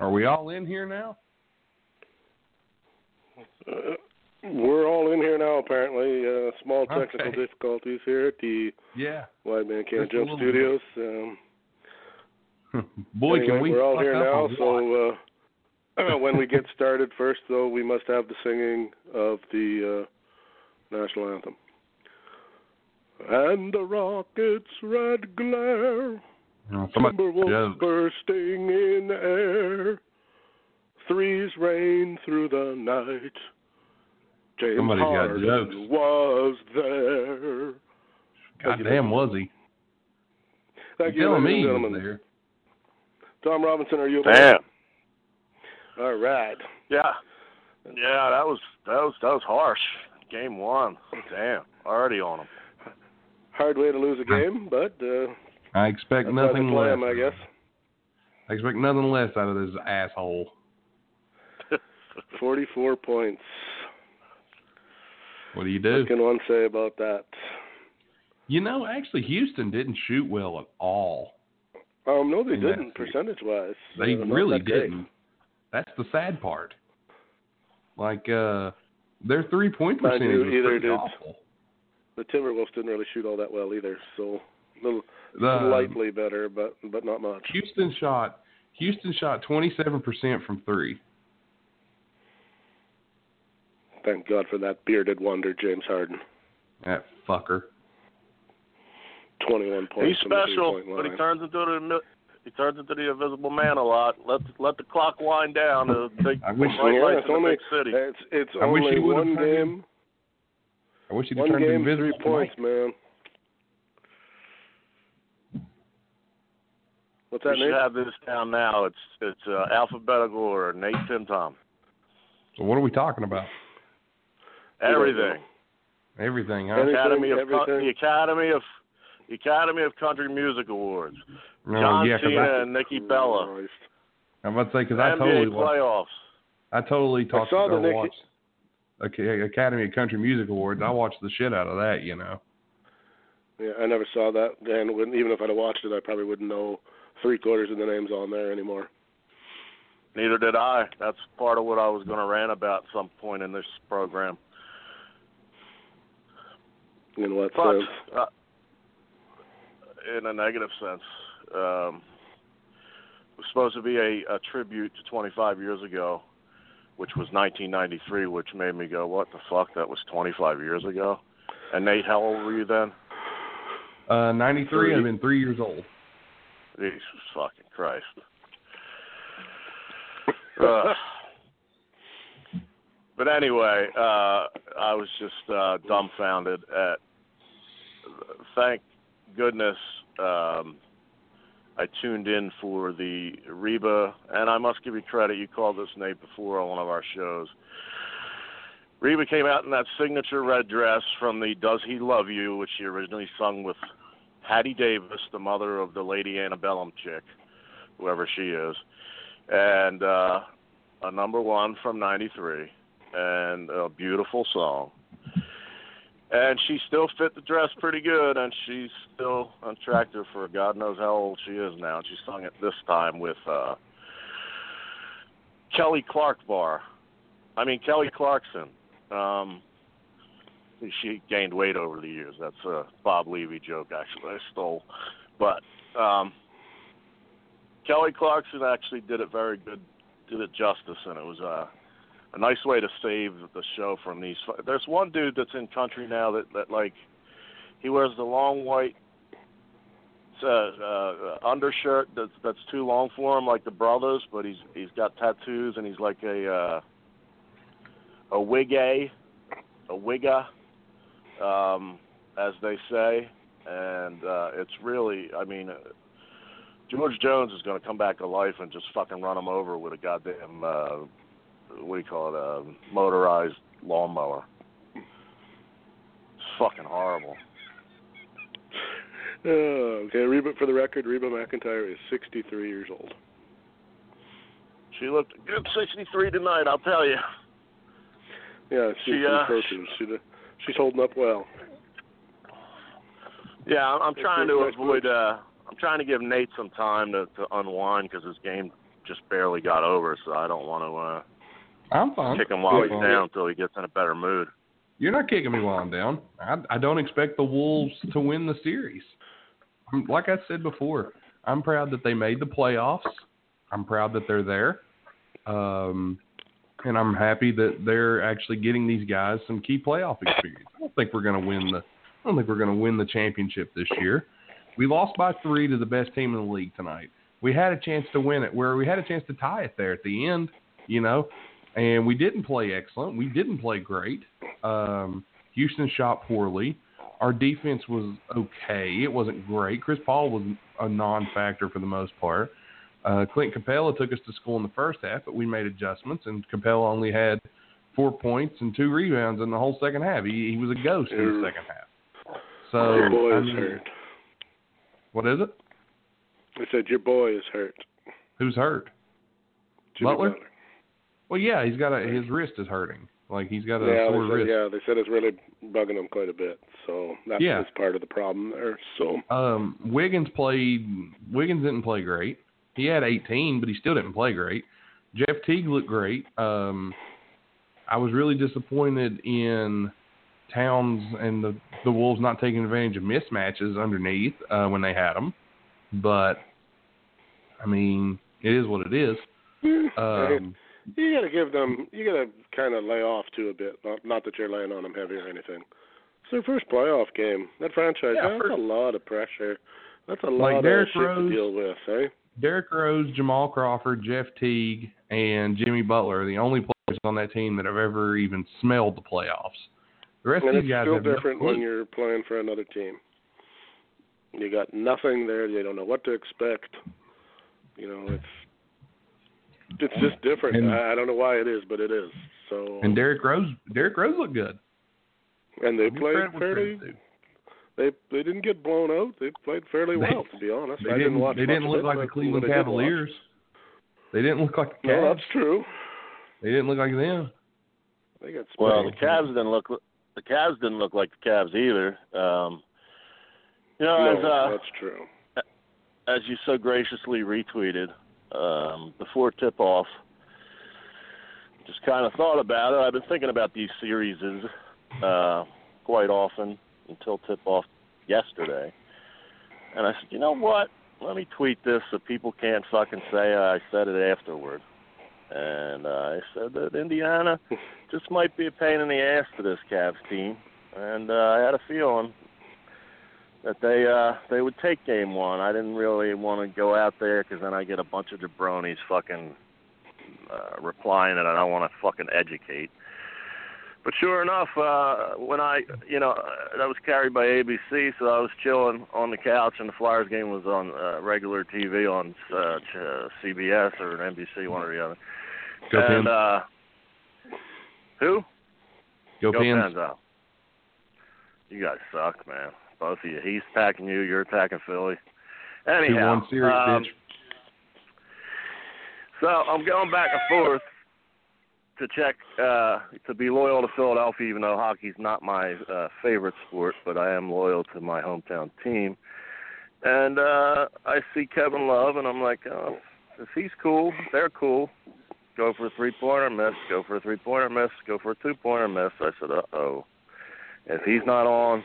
Are we all in here now? Uh, we're all in here now, apparently. Uh, small technical Okay. difficulties here at the Yeah. White Man Can't Jump Studios. Um, Boy, anyway, can we we're all here now, so uh, when we get started, first, though, we must have the singing of the uh, national anthem. And the rocket's red glare Oh, somebody Timberwolves jokes. bursting in the air. Threes rain through the night. James Somebody's got Harden jokes. was there. Thank you, God damn, was he? Thank You're you, telling me he gentlemen. there. Tom Robinson, are you Damn. All right. Yeah. Yeah, that was that was that was harsh. Game one. Damn. Already on him. Hard way to lose a game, but uh, I expect that's nothing less. 'em, I guess. I expect nothing less out of this asshole. 44 points. What do you do? What can one say about that? You know, actually, Houston didn't shoot well at all. Um, no, they didn't, percentage-wise. They Uh, really that didn't. That's the sad part. Like, uh, their three point Mind percentage was either pretty did- awful. The Timberwolves didn't really shoot all that well either, so a little The, slightly um, better, but but not much. Houston shot Houston shot twenty seven percent from three. Thank God for that bearded wonder, James Harden. That fucker. 21 points. He's special, but he turns into the he turns into the invisible man a lot. Let let the clock wind down. The big I wish- bright Yeah, lights it's in the only big city. it's it's I wish he would've one turned in- game. I wish he'd One turned game, invisible. three points, man. What's We that, should have this down now. It's it's uh, alphabetical or Nate, Tim, Tom. So what are we talking about? Everything. Everything, huh? Anything, Academy of Co- everything. the Academy of the Academy of Country Music Awards. No, John yeah, 'cause Cena I, and Nikki Bella. Christ. I'm about to say because I NBA totally watched, playoffs. I totally talked saw the or Nikki- watched Ac- Academy of Country Music Awards. I watched the shit out of that, you know. Yeah, I never saw that. And even if I'd have watched it, I probably wouldn't know three quarters of the names on there anymore. Neither did I. That's part of what I was going to rant about some point in this program. In what But sense? uh, in a negative sense, um, it was supposed to be a, a tribute to 25 years ago, which was 1993, which made me go, "What the fuck? That was 25 years ago." And Nate, how old were you then? Uh, 93, I've been three years old. Jesus fucking Christ. Ugh. but anyway, uh, I was just uh, dumbfounded at. Thank goodness um, I tuned in for the Reba, and I must give you credit. You called this Nate before on one of our shows. Reba came out in that signature red dress from the "Does He Love You," which she originally sung with Hattie Davis, the mother of the Lady Antebellum chick, whoever she is, and uh, a number one from '93, and a beautiful song. And she still fit the dress pretty good, and she's still attractive for God knows how old she is now. And she sung it this time with uh, Kelly Clark Bar. I mean Kelly Clarkson. Um, she gained weight over the years. That's a Bob Levy joke, actually. I stole, but um, Kelly Clarkson actually did it very good, did it justice, and it was uh, a nice way to save the show from these. There's one dude that's in country now that that like he wears the long white uh, uh, undershirt that's that's too long for him, like the brothers, but he's he's got tattoos and he's like a uh, a wigga, a wigga, um, as they say, and uh, it's really, I mean. Uh, George Jones is going to come back to life and just fucking run him over with a goddamn uh, what do you call it, a motorized lawnmower. It's fucking horrible. Oh, okay, Reba, for the record, Reba McEntire is 63 years old. She looked good 63 tonight, I'll tell you. Yeah, she's She, uh. She, she's holding up well. Yeah, I'm, I'm trying to nice avoid. uh I'm trying to give Nate some time to, to unwind because his game just barely got over, so I don't want to uh, I'm fine. kick him while he's Fine. down until he gets in a better mood. You're not kicking me while I'm down. I, I don't expect the Wolves to win the series. I'm- Like I said before, I'm proud that they made the playoffs. I'm proud that they're there. Um, and I'm happy that they're actually getting these guys some key playoff experience. I don't think we're going to win the I don't think we're going to win the championship this year. We lost by 3 to the best team in the league tonight. We had a chance to win it where we had a chance to tie it there at the end, you know. And we didn't play excellent. We didn't play great. Um, Houston shot poorly. Our defense was okay. It wasn't great. Chris Paul was a non-factor for the most part. Uh, Clint Capela took us to school in the first half, but we made adjustments, and Capela only had four points and two rebounds in the whole second half. He, he was a ghost in the second half. So your boy I is hurt. what is it? I said your boy is hurt. Who's hurt? Jimmy Butler? Well, yeah, he's got a his wrist is hurting. Like he's got a Yeah, sore they said, wrist. yeah, they said it's really bugging him quite a bit. So that's Yeah. part of the problem there. So Um, Wiggins played. Wiggins didn't play great. He had 18, but he still didn't play great. Jeff Teague looked great. Um, I was really disappointed in Towns and the the Wolves not taking advantage of mismatches underneath uh, when they had them. But I mean, it is what it is. Um, you got to give them. You got to kind of lay off too a bit. Not, not that you're laying on them heavy or anything. It's their first playoff game. That franchise. Yeah, that's first- a lot of pressure. That's a Like lot of Derrick shit Rose- to deal with, eh? Derrick Rose, Jamal Crawford, Jeff Teague, and Jimmy Butler are the only players on that team that have ever even smelled the playoffs. The rest And of these guys still no different when you're playing for another team. You got nothing there. You don't know what to expect. You know, it's it's just different. And- I, I don't know why it is, but it is. So And um, Derrick Rose, Derrick Rose looked good. and they played credit where fairly. credit's due. They they didn't get blown out. They played fairly They- well, to be honest. They I didn't. watch They didn't look it, like the Cleveland what I did watch- Cavaliers. They didn't look like the No, Cavs. that's true. They didn't look like them. They got Well, the spanked. Cavs didn't look the Cavs didn't look like the Cavs either. Um, you know, no, as uh, that's true. as you so graciously retweeted um, before tip off, just kind of thought about it. I've been thinking about these series uh, quite often until tip off yesterday, and I said, you know what? Let me tweet this so people can't fucking say I said it afterward. And uh, I said that Indiana just might be a pain in the ass to this Cavs team, and uh, I had a feeling that they uh they would take game one. I didn't really want to go out there because then I get a bunch of jabronis fucking uh, replying that I don't want to fucking educate. But sure enough, uh when I you know uh, that was carried by ABC, so I was chilling on the couch, and the Flyers game was on uh, regular TV on uh, ch- uh, CBS or NBC, one or the other. Go and Pens. uh, who? Go, Pens. Pens out. You guys suck, man. Both of you. He's attacking you. You're attacking Philly. Two Anyhow, one series, um, bitch. so I'm going back and forth to check uh to be loyal to Philadelphia, even though hockey's not my uh, favorite sport, but I am loyal to my hometown team. And uh I see Kevin Love, and I'm like, oh, if he's cool, they're cool. Go for a three pointer, miss. Go for a three pointer, miss. Go for a two pointer, miss. I said, uh oh. If he's not on,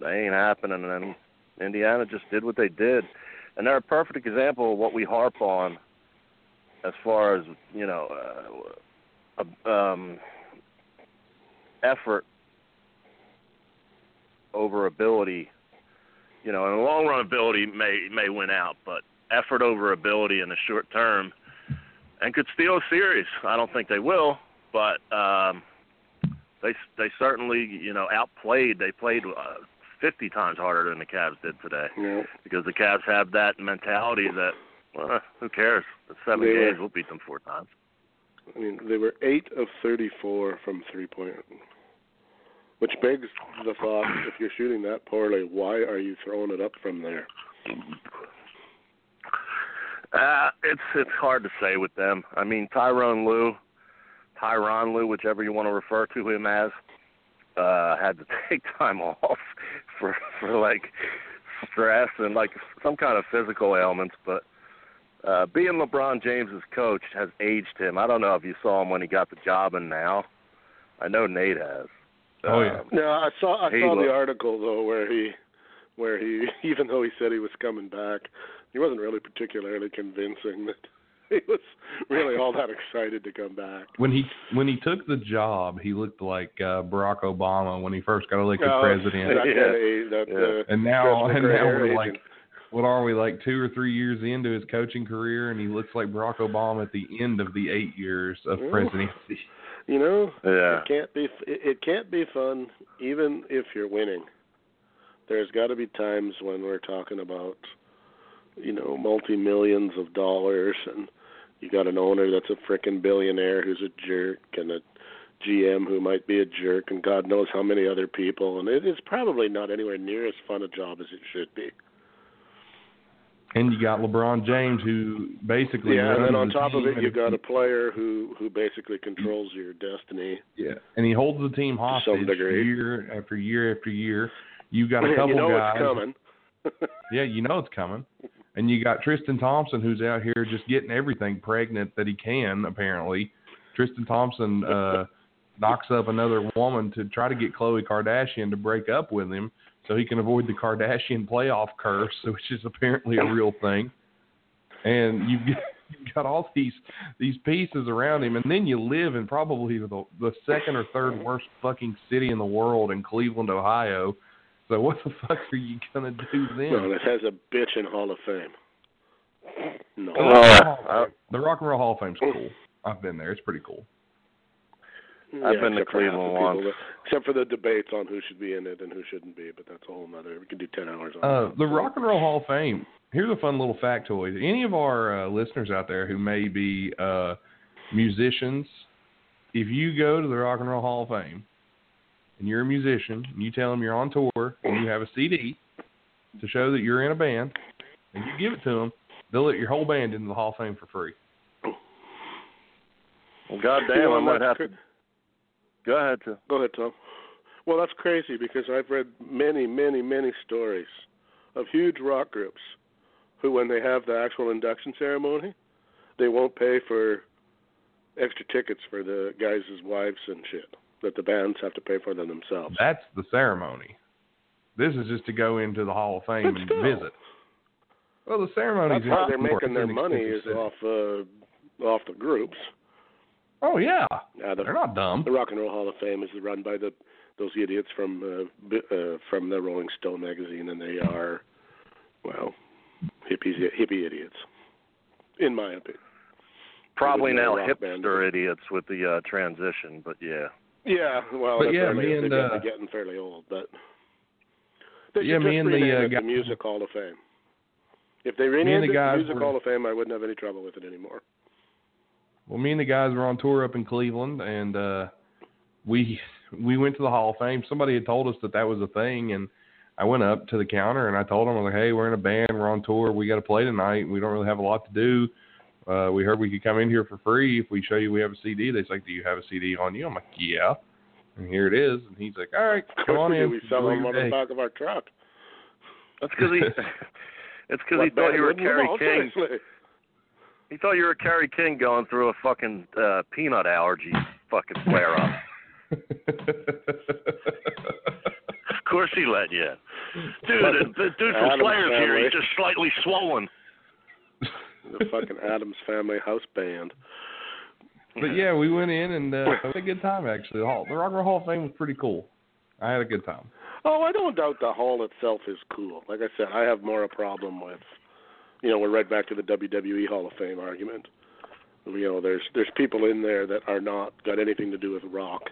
they ain't happening. And then Indiana just did what they did, and they're a perfect example of what we harp on as far as you know, uh, um, effort over ability. You know, in the long run, ability may may win out, but effort over ability in the short term, and could steal a series. I don't think they will, but um, they they certainly you know outplayed. They played uh, 50 times harder than the Cavs did today Yeah. because the Cavs have that mentality that well, who cares? Seven They were- games, we'll beat them four times. I mean, they were eight of thirty-four from three-point, which begs the thought: if you're shooting that poorly, why are you throwing it up from there? Uh, it's it's hard to say with them. I mean, Tyrone Lue, Tyronn Lue, whichever you want to refer to him as, uh, had to take time off for for like stress and like some kind of physical ailments. But uh, being LeBron James's coach has aged him. I don't know if you saw him when he got the job, and now I know Nate has. Oh, yeah. Um, No, I saw I He saw the article though where he where he even though he said he was coming back, he wasn't really particularly convincing that he was really all that excited to come back. When he when he took the job, he looked like uh, Barack Obama when he first got elected Oh, president. That Yeah. kind of Yeah. uh, And now dressed and now we're agent. like what are we like two or three years into his coaching career and he looks like Barack Obama at the end of the eight years of Ooh. presidency. you know, Yeah. it can't be it, it can't be fun even if you're winning. There's got to be times when we're talking about you know multi millions of dollars and you got an owner that's a frickin' billionaire who's a jerk and a GM who might be a jerk and God knows how many other people and it is probably not anywhere near as fun a job as it should be. And you got LeBron James who basically Yeah, and then on the top of it you've got a player who who basically controls your destiny. Yeah, and he holds the team hostage year after year after year. You got a couple you know guys. it's coming. Yeah, you know it's coming. And you got Tristan Thompson who's out here just getting everything pregnant that he can. Apparently, Tristan Thompson uh, knocks up another woman to try to get Khloe Kardashian to break up with him, so he can avoid the Kardashian playoff curse, which is apparently a real thing. And you've got, you've got all these these pieces around him, and then you live in probably the the second or third worst fucking city in the world in Cleveland, Ohio. So what the fuck are you gonna do then? No, it has a bitch in Hall of Fame. No. The Rock and Roll Hall of Uh, Fame- the Rock and Roll Hall of Fame's cool. I've been there. It's pretty cool. Yeah, I've been to except for the Cleveland once. that- except for the debates on who should be in it and who shouldn't be, but that's a whole nother. We can do ten hours on Uh, that. the Rock and Roll Hall of Fame. Here's a fun little factoid. Any of our uh, listeners out there who may be uh, musicians, if you go to the Rock and Roll Hall of Fame and you're a musician and you tell them you're on tour and you have a CD to show that you're in a band and you give it to them, they'll let your whole band into the Hall of Fame for free. Well, goddamn, You know, I might have to. Go ahead, Tim. Go ahead, Tom. Well, that's crazy because I've read many, many, many stories of huge rock groups who, when they have the actual induction ceremony, they won't pay for extra tickets for the guys' wives and shit that the bands have to pay for them themselves. That's the ceremony. This is just to go into the Hall of Fame But and still. visit. Well, the ceremony. That's how they're making their money is expensive off uh, off the groups. Oh yeah, Uh, the, they're not dumb. the Rock and Roll Hall of Fame is run by the those idiots from uh, bi- uh, from the Rolling Stone magazine, and they are, well, hippies, hippie idiots, in my opinion. Probably now rock band. hipster idiots with the uh, transition, but yeah. Yeah, well, But yeah, me and, they get, uh, getting fairly old, but they Yeah, me and the, uh, guy- the Music Hall of Fame. If they and renamed the it the guys Music were- Hall of Fame, I wouldn't have any trouble with it anymore. Well, me and the guys were on tour up in Cleveland, and uh we we went to the Hall of Fame. Somebody had told us that that was a thing, and I went up to the counter and I told them, I was like, "Hey, we're in a band, we're on tour, we got to play tonight. We don't really have a lot to do. Uh, we heard we could come in here for free if we show you we have a CD." They like, "Do you have a CD on you?" I'm like, "Yeah." And here it is, and he's like, "All right, come on we in." We sell enjoy them on the day." back of our truck. That's because he. it's because he thought you were wouldn't? Kerry King. seriously. He thought you were Kerry King going through a fucking uh, peanut allergy fucking flare up. Of course he let you. Dude, the, the dude from Adam's Slayer's here. He's just slightly swollen. the fucking Addams Family House Band. but yeah, we went in and uh, had a good time actually. The, Hall, the Rock and Roll Hall of Fame was pretty cool. I had a good time. Oh, I don't doubt the hall itself is cool. Like I said, I have more a problem with, you know, we're right back to the WWE Hall of Fame argument. You know, there's there's people in there that are not got anything to do with rock,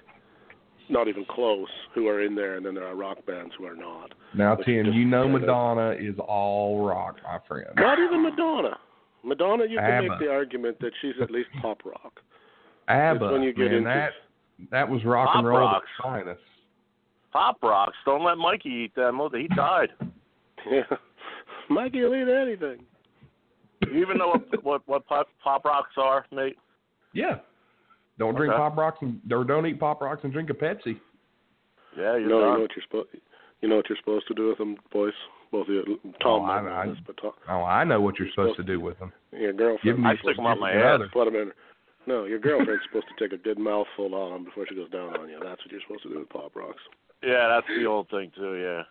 not even close, who are in there, and then there are rock bands who are not. Now, Tim, you know kinda- Madonna is all rock, my friend. Not even Madonna. Madonna, you can ABBA. make the argument that she's at least pop rock. ABBA, when you get man, into- that that was rock Pop and roll at rocks. its finest. Pop rocks. Don't let Mikey eat that. He died. Yeah, Mikey will eat anything. You even know what what, what pop, pop rocks are, Nate? Yeah. Don't drink Okay. pop rocks and or don't eat pop rocks and drink a Pepsi. Yeah, you're no, you know what you're supposed. You know what you're supposed to do with them, boys. both of you. Tom Oh, might I- know I- this, but Tom, Oh, I know what you're supposed to do with them. your girlfriend. Give them I your stick 'em up my significant ass. other. Put 'em in. No, your girlfriend's supposed to take a good mouthful on 'em before she goes down on you. That's what you're supposed to do with pop rocks. Yeah, that's the old thing too. Yeah,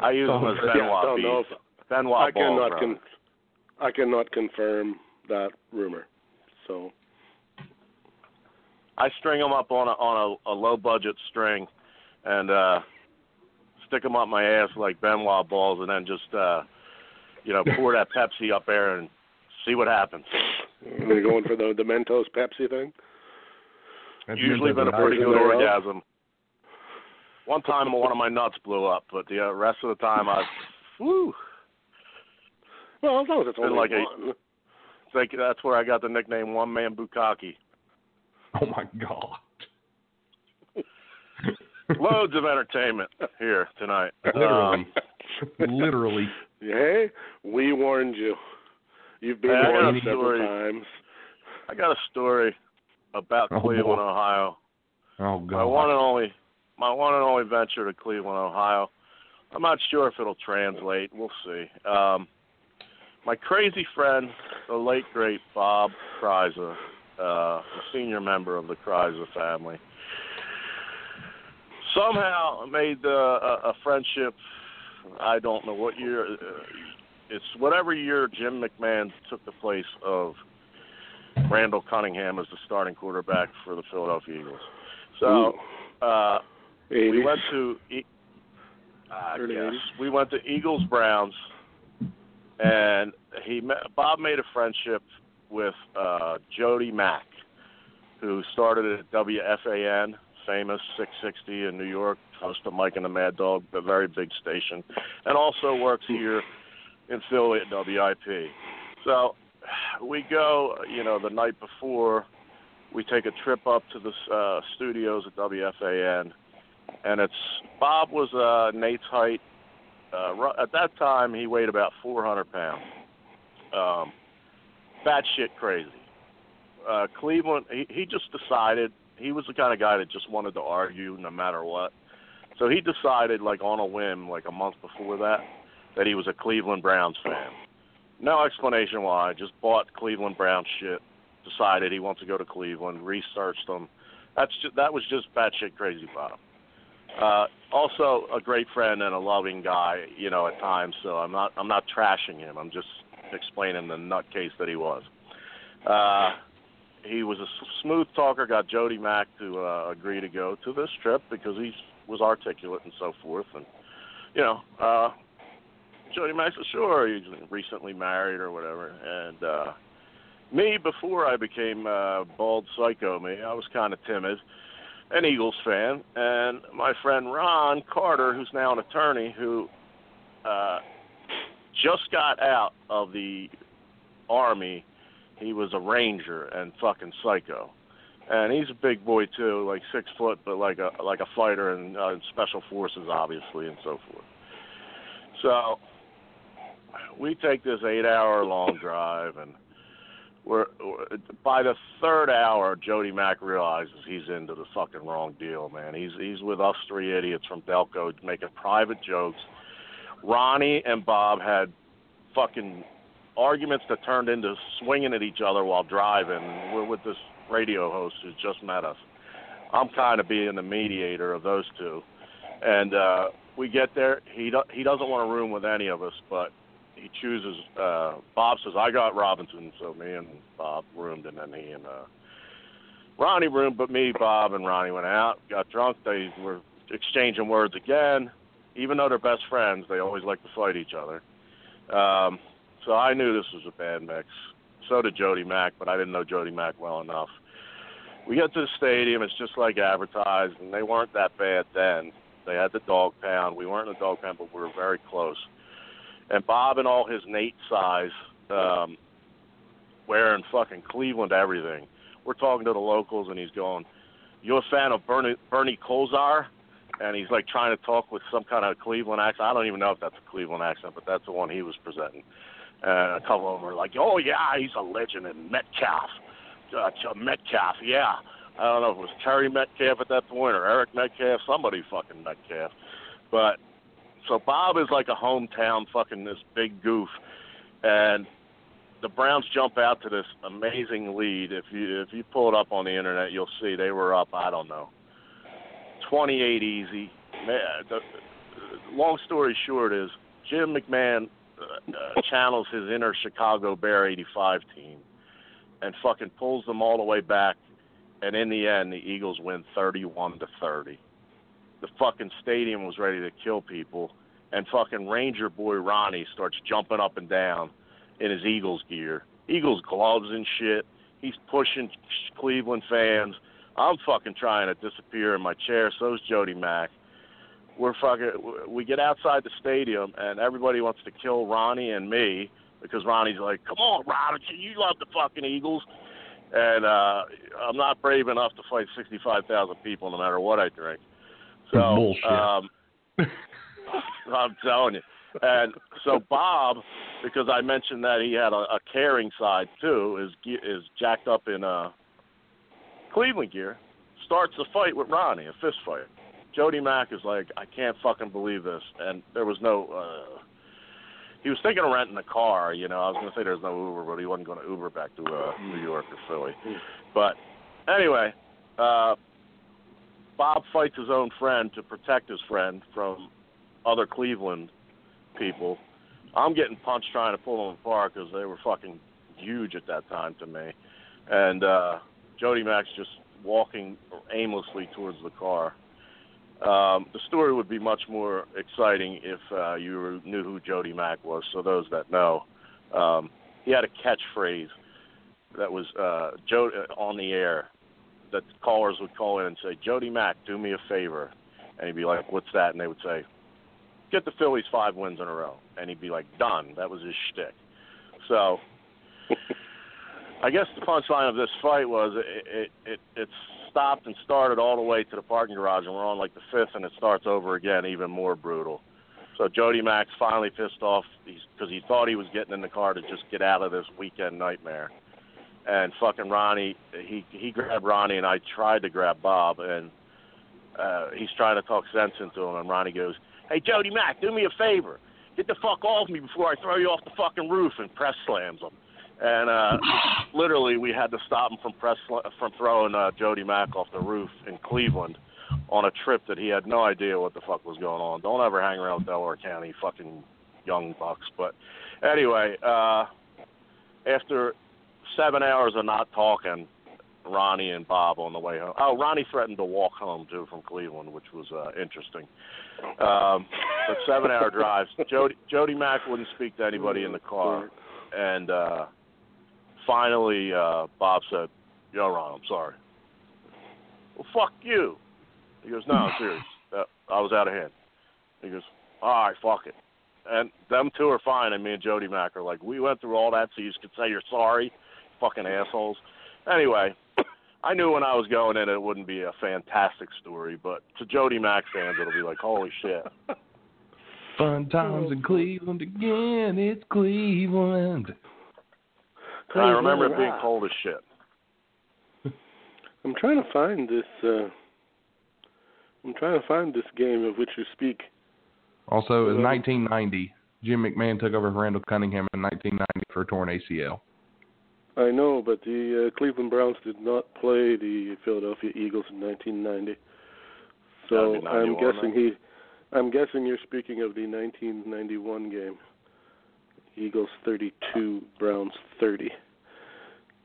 I use them oh, as Oh, yeah, Benoit don't know if- Benoit I cannot brother. con- I cannot confirm that rumor. So I string them up on a on a, a low budget string, and uh stick them up my ass like Ben Wa balls, and then just uh you know pour that Pepsi up there and see what happens. are you going for the the Mentos Pepsi thing? That's Usually been a pretty good Everything else? orgasm. One time one of my nuts blew up, but the uh, rest of the time I, woo, Well, as long as it's Been only like a- one. it's like that's where I got the nickname One Man Bukkake. Oh my god. Loads of entertainment here tonight. Literally. Um, Literally. Hey, we warned you. You've been Hey, warned several story. times. I got a story about Oh, Cleveland, boy. Ohio. Oh god. My one and only, my one and only venture to Cleveland, Ohio. I'm not sure if it'll translate. We'll see. Um, my crazy friend, the late great Bob Kreiser, uh, a senior member of the Kreiser family, somehow made uh, a, a friendship. I don't know what year. Uh, it's whatever year Jim McMahon took the place of Randall Cunningham as the starting quarterback for the Philadelphia Eagles. So uh, we went to e- uh, yes, we went to Eagles Browns, and he met, Bob made a friendship with uh, Jody Mack, who started at WFAN, famous 660 in New York, host of Mike and the Mad Dog, a very big station, and also works here in Philly at WIP. So we go, you know, the night before. We take a trip up to the uh, studios at WFAN, and it's Bob was uh, Nate's height. Uh, at that time, he weighed about 400 pounds. Um, batshit crazy. Uh, Cleveland, he, he just decided he was the kind of guy that just wanted to argue no matter what. So he decided, like on a whim, like a month before that, that he was a Cleveland Browns fan. No explanation why. Just bought Cleveland Browns shit. Decided he wants to go to Cleveland. Researched them. That's just, that was just batshit crazy, Bob. Uh, also a great friend and a loving guy, you know, at times. So I'm not I'm not trashing him. I'm just explaining the nutcase that he was. Uh, he was a smooth talker. Got Jody Mack to uh, agree to go to this trip because he was articulate and so forth. And you know, uh, Jody Mack said, "Sure, he's recently married or whatever." And uh, me, before I became uh, bald psycho, me, I was kind of timid, an Eagles fan, and my friend Ron Carter, who's now an attorney, who uh, just got out of the army. He was a ranger and fucking psycho, and he's a big boy too, like six foot, but like a like a fighter and uh, special forces, obviously, and so forth. So we take this eight-hour-long drive, and we're, by the third hour, Jody Mack realizes he's into the fucking wrong deal, man. He's he's with us three idiots from Delco making private jokes. Ronnie and Bob had fucking arguments that turned into swinging at each other while driving. We're with this radio host who's just met us. I'm kind of being the mediator of those two, and uh, we get there. He do, he doesn't want a room with any of us, but he chooses. Uh, Bob says, "I got Robinson," so me and Bob roomed, and then he and uh, Ronnie roomed. But me, Bob, and Ronnie went out, got drunk. They were exchanging words again. Even though they're best friends, they always like to fight each other. Um, so I knew this was a bad mix. So did Jody Mack, but I didn't know Jody Mack well enough. We get to the stadium, it's just like advertised, and they weren't that bad then. They had the dog pound. We weren't in the dog pound, but we were very close. And Bob, in all his Nate size, um, wearing fucking Cleveland everything. We're talking to the locals, and he's going, "You a fan of Bernie Bernie Kosar?" And he's like trying to talk with some kind of Cleveland accent. I don't even know if that's a Cleveland accent, but that's the one he was presenting. And a couple of them were like, "Oh yeah, he's a legend in Metcalf, uh, Metcalf, yeah." I don't know if it was Terry Metcalf at that point or Eric Metcalf, somebody fucking Metcalf. But so Bob is like a hometown fucking this big goof, and the Browns jump out to this amazing lead. If you if you pull it up on the internet, you'll see they were up. I don't know, 28 easy. Man, the, long story short is Jim McMahon uh, uh, channels his inner Chicago Bear 85 team and fucking pulls them all the way back. And in the end, the Eagles win 31 to 30. The fucking stadium was ready to kill people, and fucking Ranger boy Ronnie starts jumping up and down in his Eagles gear, Eagles gloves and shit. He's pushing Cleveland fans. I'm fucking trying to disappear in my chair. So's Jody Mack. We're fucking. We get outside the stadium, and everybody wants to kill Ronnie and me because Ronnie's like, "Come on, Ronnie, you love the fucking Eagles." And uh I'm not brave enough to fight 65,000 people, no matter what I drink. So, Bullshit. um, I'm telling you. And so Bob, because I mentioned that he had a, a caring side too, is ge- is jacked up in uh, Cleveland gear. Starts a fight with Ronnie, a fist fight. Jody Mack is like, I can't fucking believe this, and there was no. uh He was thinking of renting a car. You know, I was going to say there's no Uber, but he wasn't going to Uber back to uh, New York or Philly. But anyway, uh, Bob fights his own friend to protect his friend from other Cleveland people. I'm getting punched trying to pull them apart because they were fucking huge at that time to me. And uh, Jody Mack's just walking aimlessly towards the car. Um, the story would be much more exciting if uh, you knew who Jody Mack was. So those that know, um, he had a catchphrase that was uh, Joe on the air that callers would call in and say, "Jody Mack, do me a favor," and he'd be like, "What's that?" And they would say, "Get the Phillies five wins in a row," and he'd be like, "Done." That was his shtick. So, I guess the punchline of this fight was it it it, it stopped and started all the way to the parking garage, and we're on like the fifth, and it starts over again, even more brutal. So Jody Mack's finally pissed off because he thought he was getting in the car to just get out of this weekend nightmare and fucking Ronnie, he he grabbed Ronnie, and I tried to grab Bob, and uh, he's trying to talk sense into him, and Ronnie goes, "Hey Jody Mack, do me a favor, get the fuck off me before I throw you off the fucking roof," and press slams him, and uh, literally we had to stop him from press from throwing uh, Jody Mack off the roof in Cleveland on a trip that he had no idea what the fuck was going on. Don't ever hang around with Delaware County, fucking young bucks. But anyway, uh, after seven hours of not talking, Ronnie and Bob on the way home. Oh, Ronnie threatened to walk home too from Cleveland, which was uh, interesting. Um, but seven hour drives. Jody Jody Mack wouldn't speak to anybody in the car, and uh, finally uh, Bob said, "Yo, Ron, I'm sorry." Well, fuck you. He goes, "No, I'm serious. Uh, I was out of hand." He goes, "All right, fuck it." And them two are fine, and me and Jody Mack are like, we went through all that so you could say you're sorry fucking assholes. Anyway, I knew when I was going in it wouldn't be a fantastic story, but to Jody Mack fans, it'll be like, holy shit. Fun times in Cleveland again. It's Cleveland. And I remember it being cold as shit. I'm trying to find this. uh I'm trying to find this game of which you speak. Also, in Um, 1990, Jim McMahon took over for Randall Cunningham in 1990 for a torn ACL. I know, but the uh, Cleveland Browns did not play the Philadelphia Eagles in 1990. So That'd I'm guessing he. I'm guessing you're speaking of the 1991 game. Eagles 32, Browns 30.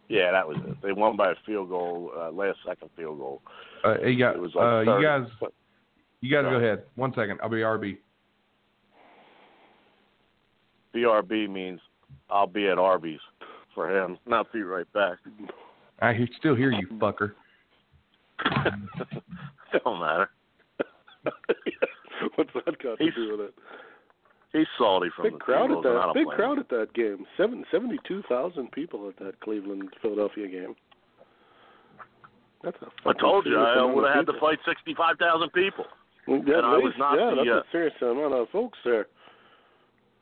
Yeah, that was it. They won by a field goal, uh, last second field goal. Uh, you got, was like uh, you guys, you guys Go go ahead. One second. I'll be RB. BRB means I'll be at Arby's for him, not be right back. I he- still hear you, fucker. Don't matter. What's that got to He's- do with it? He's salty from Big the crowd at Eagles, and I that. Big blame crowd at that game. Seven seventy-two thousand people at that Cleveland Philadelphia game. That's a I fucking told you I would have had to fight sixty-five thousand people. Well, yeah, and at I was not yeah, the, that's uh, a serious amount of folks there.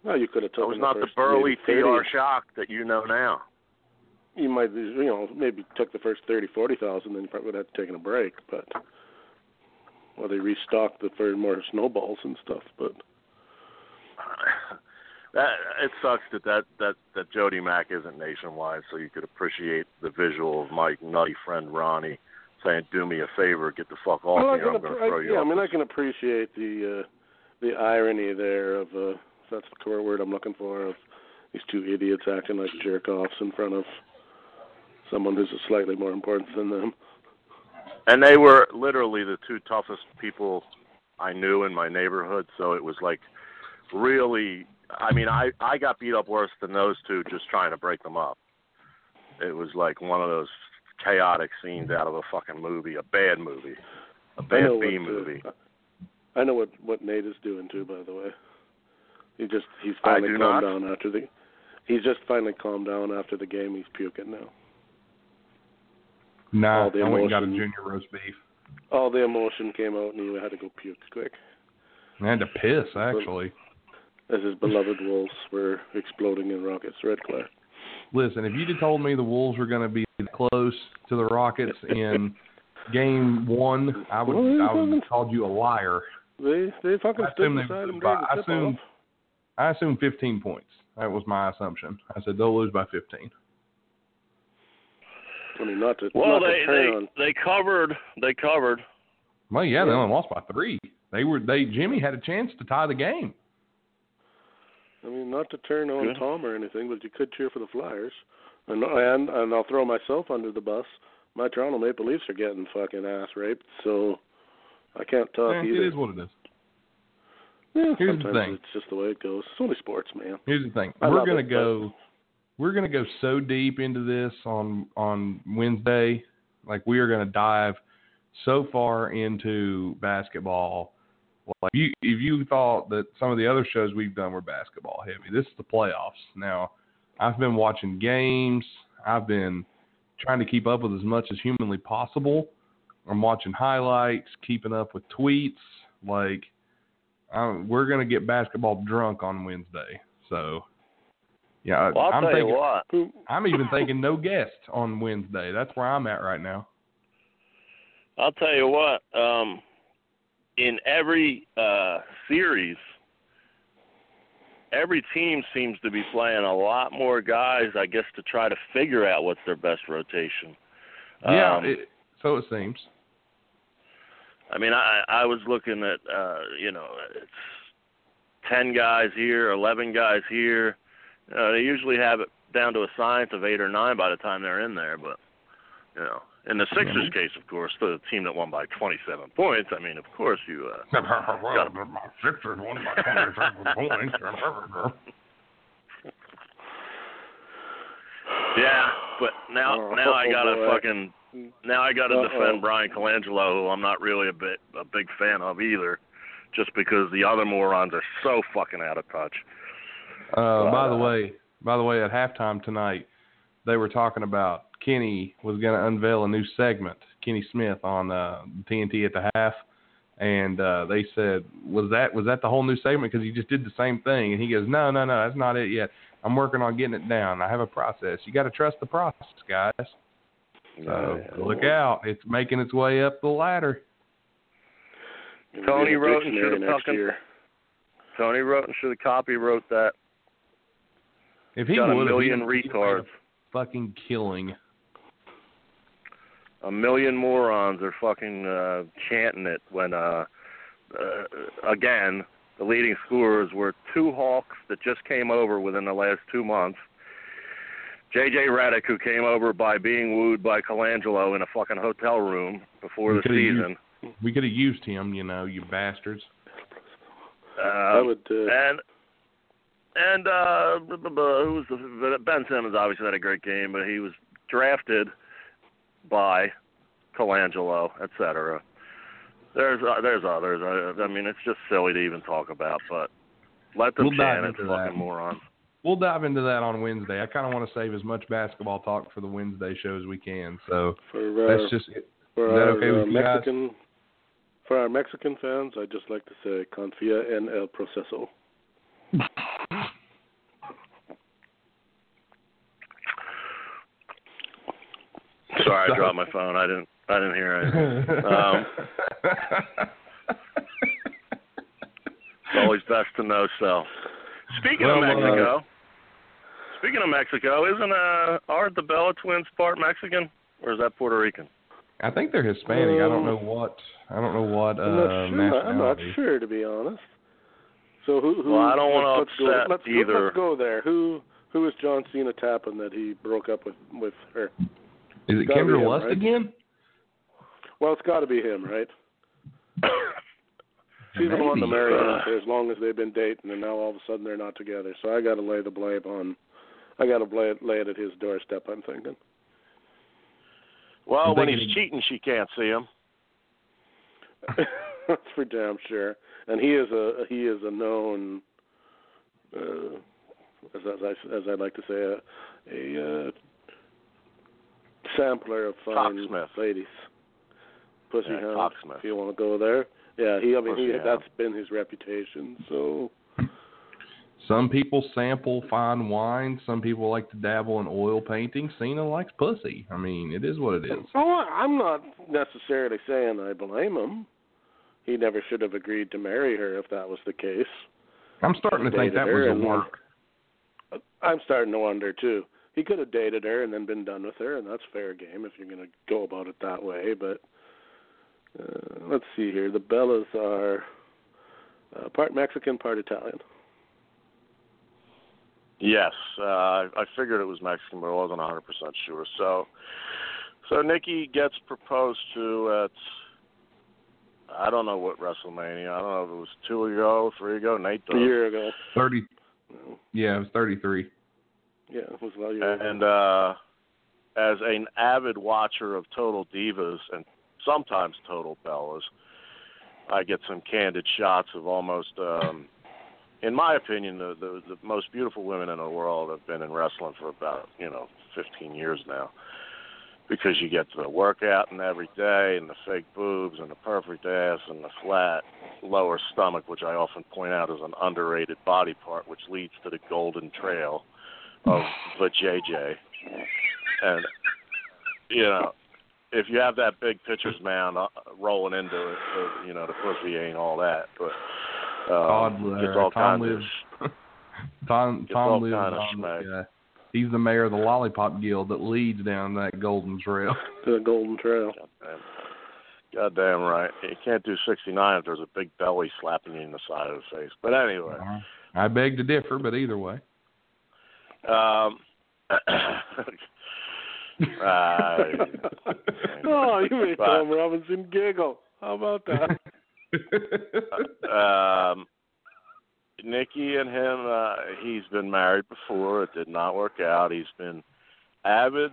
Well, you could have I taken was not the first burly maybe 30. TR shock that you know now. You might, you know, maybe took the first thirty, forty thousand, then you probably would have taken a break. But well, they restocked the for more snowballs and stuff. But that it sucks that that that that Jody Mack isn't nationwide, so you could appreciate the visual of my nutty friend Ronnie saying, "Do me a favor, get the fuck off well, me, I'm going to throw I, you yeah, off." I mean, I can appreciate the uh, the irony there of uh, that's the core word I'm looking for of these two idiots acting like jerk offs in front of someone who's slightly more important than them. And they were literally the two toughest people I knew in my neighborhood, so it was like really I mean, I I got beat up worse than those two just trying to break them up. It was like one of those chaotic scenes out of a fucking movie, a bad movie, a bad B movie. I know what what Nate is doing too. By the way, he just he's finally calmed not. down after the. He's just finally calmed down after the game. He's puking now. Nah, All the I went and got a junior roast beef. All the emotion came out, and he had to go puke quick I had to piss actually. as his beloved Wolves were exploding in Rockets red clay. Listen, if you'd have told me the Wolves were going to be close to the Rockets in game one, I would Well, I would have called you a liar. They they fucking stood beside him I during the tip assume- off. I assumed 15 points. That was my assumption. I said they'll lose by 15. I mean, not to Well, not they to they they covered they covered. Well, yeah, they only lost by three. They were they Jimmy had a chance to tie the game. I mean, not to turn on Good. Tom or anything, but you could cheer for the Flyers. And and and I'll throw myself under the bus. My Toronto Maple Leafs are getting fucking ass raped, so I can't talk Yeah, either. it is what it is. Yeah, Here's the thing. it's just the way it goes. It's only sports, man. Here's the thing. I we're gonna it, but- go we're gonna go so deep into this on on Wednesday. Like we are gonna dive so far into basketball. Like you if you thought that some of the other shows we've done were basketball heavy, this is the playoffs. Now, I've been watching games, I've been trying to keep up with as much as humanly possible. I'm watching highlights, keeping up with tweets, like um, we're gonna get basketball drunk on Wednesday. So, yeah, Well, I'll I'm tell thinking. you what. I'm even thinking no guest on Wednesday. That's where I'm at right now. I'll tell you what. Um, in every uh, series, every team seems to be playing a lot more guys. I guess to try to figure out what's their best rotation. yeah, Um, it, so it seems. I mean, I I was looking at uh, you know it's ten guys here, eleven guys here. Uh, they usually have it down to a science of eight or nine by the time they're in there, but you know. In the Sixers case, of course, the team that won by 27 points. I mean, of course, you uh, my Sixers won by 27 points. Yeah, but now Oh, now I gotta boy. fucking now I gotta defend Bryan Colangelo, who I'm not really a bit a big fan of either, just because the other morons are so fucking out of touch. Uh, by the way, by the way, at halftime tonight, they were talking about Kenny was going to unveil a new segment, Kenny Smith on uh, TNT at the half, and uh, they said, "Was that was that the whole new segment? Because he just did the same thing." And he goes, "No, no, no, that's not it yet. I'm working on getting it down. I have a process. You got to trust the process, guys. So look out, it's making its way up the ladder." Tony be in a wrote and dictionary should've fucking- year. Tony wrote and should have copy wrote that. If he Got a would, million he would've made retards. fucking killing. A million morons are fucking uh, chanting it when, uh, uh, again, the leading scorers were two Hawks that just came over within the last two months. J.J. Redick, who came over by being wooed by Colangelo in a fucking hotel room before We the could've used- season. We could have used him, you know, you bastards. I Uh, would. Uh, and and uh, who was the Ben Simmons? Obviously had a great game, but he was drafted by Colangelo, et cetera. There's uh, there's others. I, I mean, it's just silly to even talk about, but let them We'll dive chant it, fucking that. morons. We'll dive into that on Wednesday. I kind of want to save as much basketball talk for the Wednesday show as we can. So for uh, that's just for is that our okay with uh, you guys? Mexican for our Mexican fans, I'd just like to say confia en el proceso. Sorry, I dropped my phone. I didn't I didn't hear it. Um, It's always best to know so. Speaking Well, of uh, Mexico, speaking of Mexico, isn't uh aren't the Bella twins part Mexican or is that Puerto Rican? I think they're Hispanic. I don't Um, know what. I don't know what uh, I'm not sure. I'm not sure to be honest. So who? who Well, I don't wanna let's, let's go, upset let's either. let's go there. Who? Who is John Cena tapping that he broke up with with her? Is it Gotta Kendra him, Lust right? again? Well, it's got to be him, right? She's the one to Maybe. marry him for as long as they've been dating, and now all of a sudden they're not together. So I got to lay the blame on. I got to lay it, lay it at his doorstep. I'm thinking. Well, I'm when thinking he's he- cheating, she can't see him. That's for damn sure. And he is a he is a known, uh, as as I as I like to say, a a uh, sampler of fine Cocksmith. ladies. Pussy Yeah, hound, if you want to go there. Yeah, he. I mean, he, hound. that's been his reputation. So Some people sample fine wine. Some people like to dabble in oil painting. Cena likes pussy. I mean, it is what it is. Oh, I'm not necessarily saying I blame him. He never should have agreed to marry her if that was the case. I'm starting to think that was a work. I'm starting to wonder too. He could have dated her and then been done with her, and that's fair game if you're going to go about it that way. But uh, let's see here. The Bellas are uh, part Mexican, part Italian. Yes, uh, I I figured it was Mexican, but I wasn't 100% sure. So, so Nikki gets proposed to at I don't know what WrestleMania. I don't know if it was two ago, three ago. Nate A year ago. Thirty. No. Yeah, it was thirty-three. Yeah, it was about a year And ago. uh, as an avid watcher of Total Divas and sometimes Total Bellas, I get some candid shots of almost, um, in my opinion, the, the the most beautiful women in the world have been in wrestling for about you know 15 years now. Because you get the workout and every day, and the fake boobs, and the perfect ass, and the flat lower stomach, which I often point out is an underrated body part, which leads to the golden trail of the JJ. And you know, if you have that big pitcher's mound uh, rolling into it, uh, you know the pussy ain't all that. But Todd, um, uh, it's all Tom kinds of. Tom It's Tom all lives kinda on schmack. the, uh, He's the mayor of the Lollipop Guild that leads down that golden trail. to the Golden Trail. Goddamn, goddamn right. You can't do 69 if there's a big belly slapping you in the side of the face. But anyway, I beg to differ, but either way. um, uh, oh, you made But- Tom Robinson giggle. How about that? um, Nikki and him, uh, he's been married before. It did not work out. He's been avid,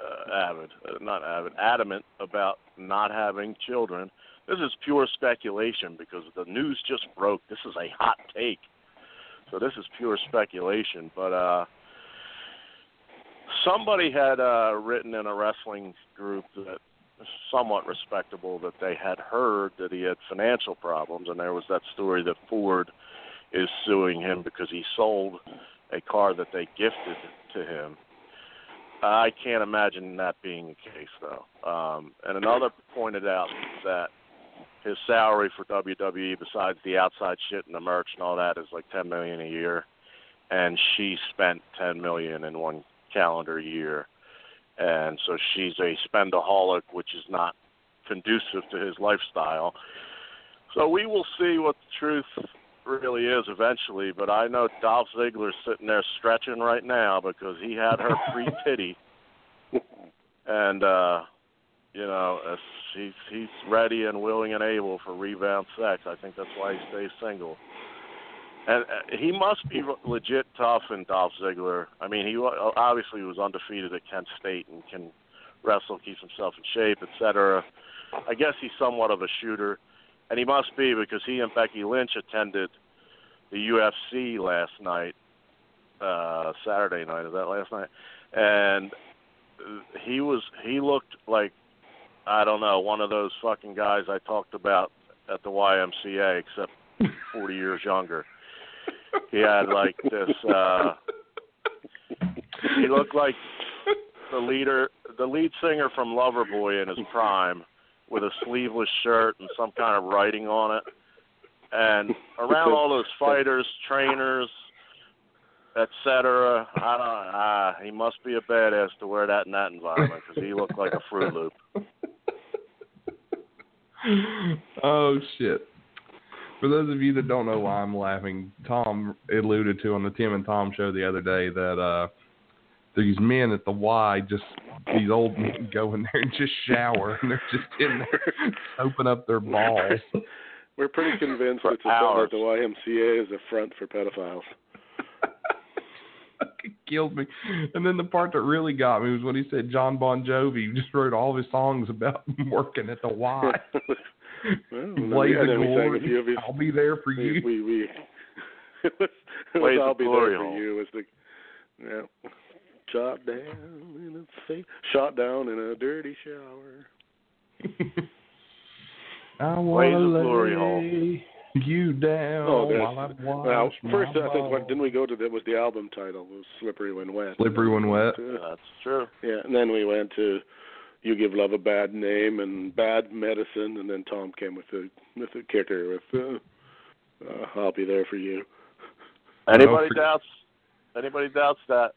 uh, avid, uh, not avid, adamant about not having children. This is pure speculation because the news just broke. This is a hot take. So this is pure speculation. But uh, somebody had uh, written in a wrestling group that somewhat respectable that they had heard that he had financial problems, and there was that story that Ford is suing him because he sold a car that they gifted to him. I can't imagine that being the case, though. Um, and another pointed out that his salary for WWE, besides the outside shit and the merch and all that, is like ten million a year, and she spent ten million in one calendar year and so she's a spendaholic, which is not conducive to his lifestyle. So we will see what the truth really is eventually. But I know Dolph Ziggler's sitting there stretching right now because he had her free titty, and uh, you know he's he's ready and willing and able for rebound sex. I think that's why he stays single. And uh, he must be legit tough in Dolph Ziggler. I mean, he obviously was undefeated at Kent State and can wrestle, keeps himself in shape, etc. I guess he's somewhat of a shooter, and he must be because he and Becky Lynch attended the UFC last night, uh Saturday night. Is that last night? And he was he looked like I don't know one of those fucking guys I talked about at the YMCA, except 40 years younger he had like this uh he looked like the leader the lead singer from Loverboy in his prime with a sleeveless shirt and some kind of writing on it and around all those fighters, trainers, etc. I don't. Uh, he must be a badass to wear that in that environment because he looked like a Fruit Loop. oh shit. For those of you that don't know why I'm laughing, Tom alluded to on the Tim and Tom show the other day that uh these men at the Y just these old men go in there and just shower and they're just in there open up their balls. We're pretty convinced For that the, the YMCA is a front for pedophiles. Fucking killed me. And then the part that really got me was when he said John Bon Jovi just wrote all of his songs about working at the Y. well, and then we, Blaze and of we sang a few of glory. his. I'll be there for you. we, we it was, it was I'll be there for you. Was the yeah. Shot down in a fa- shot down in a dirty shower. I want of to glory hole. you down Oh, there's- while I wash Well, first my I think what didn't we go to that was the album title was Slippery When Wet. Slippery When Wet. Uh, That's true. Yeah, and then we went to You Give Love a Bad Name and Bad Medicine, and then Tom came with the with the kicker with uh, uh, I'll Be There for You. Anybody forget- doubts? Anybody doubts that?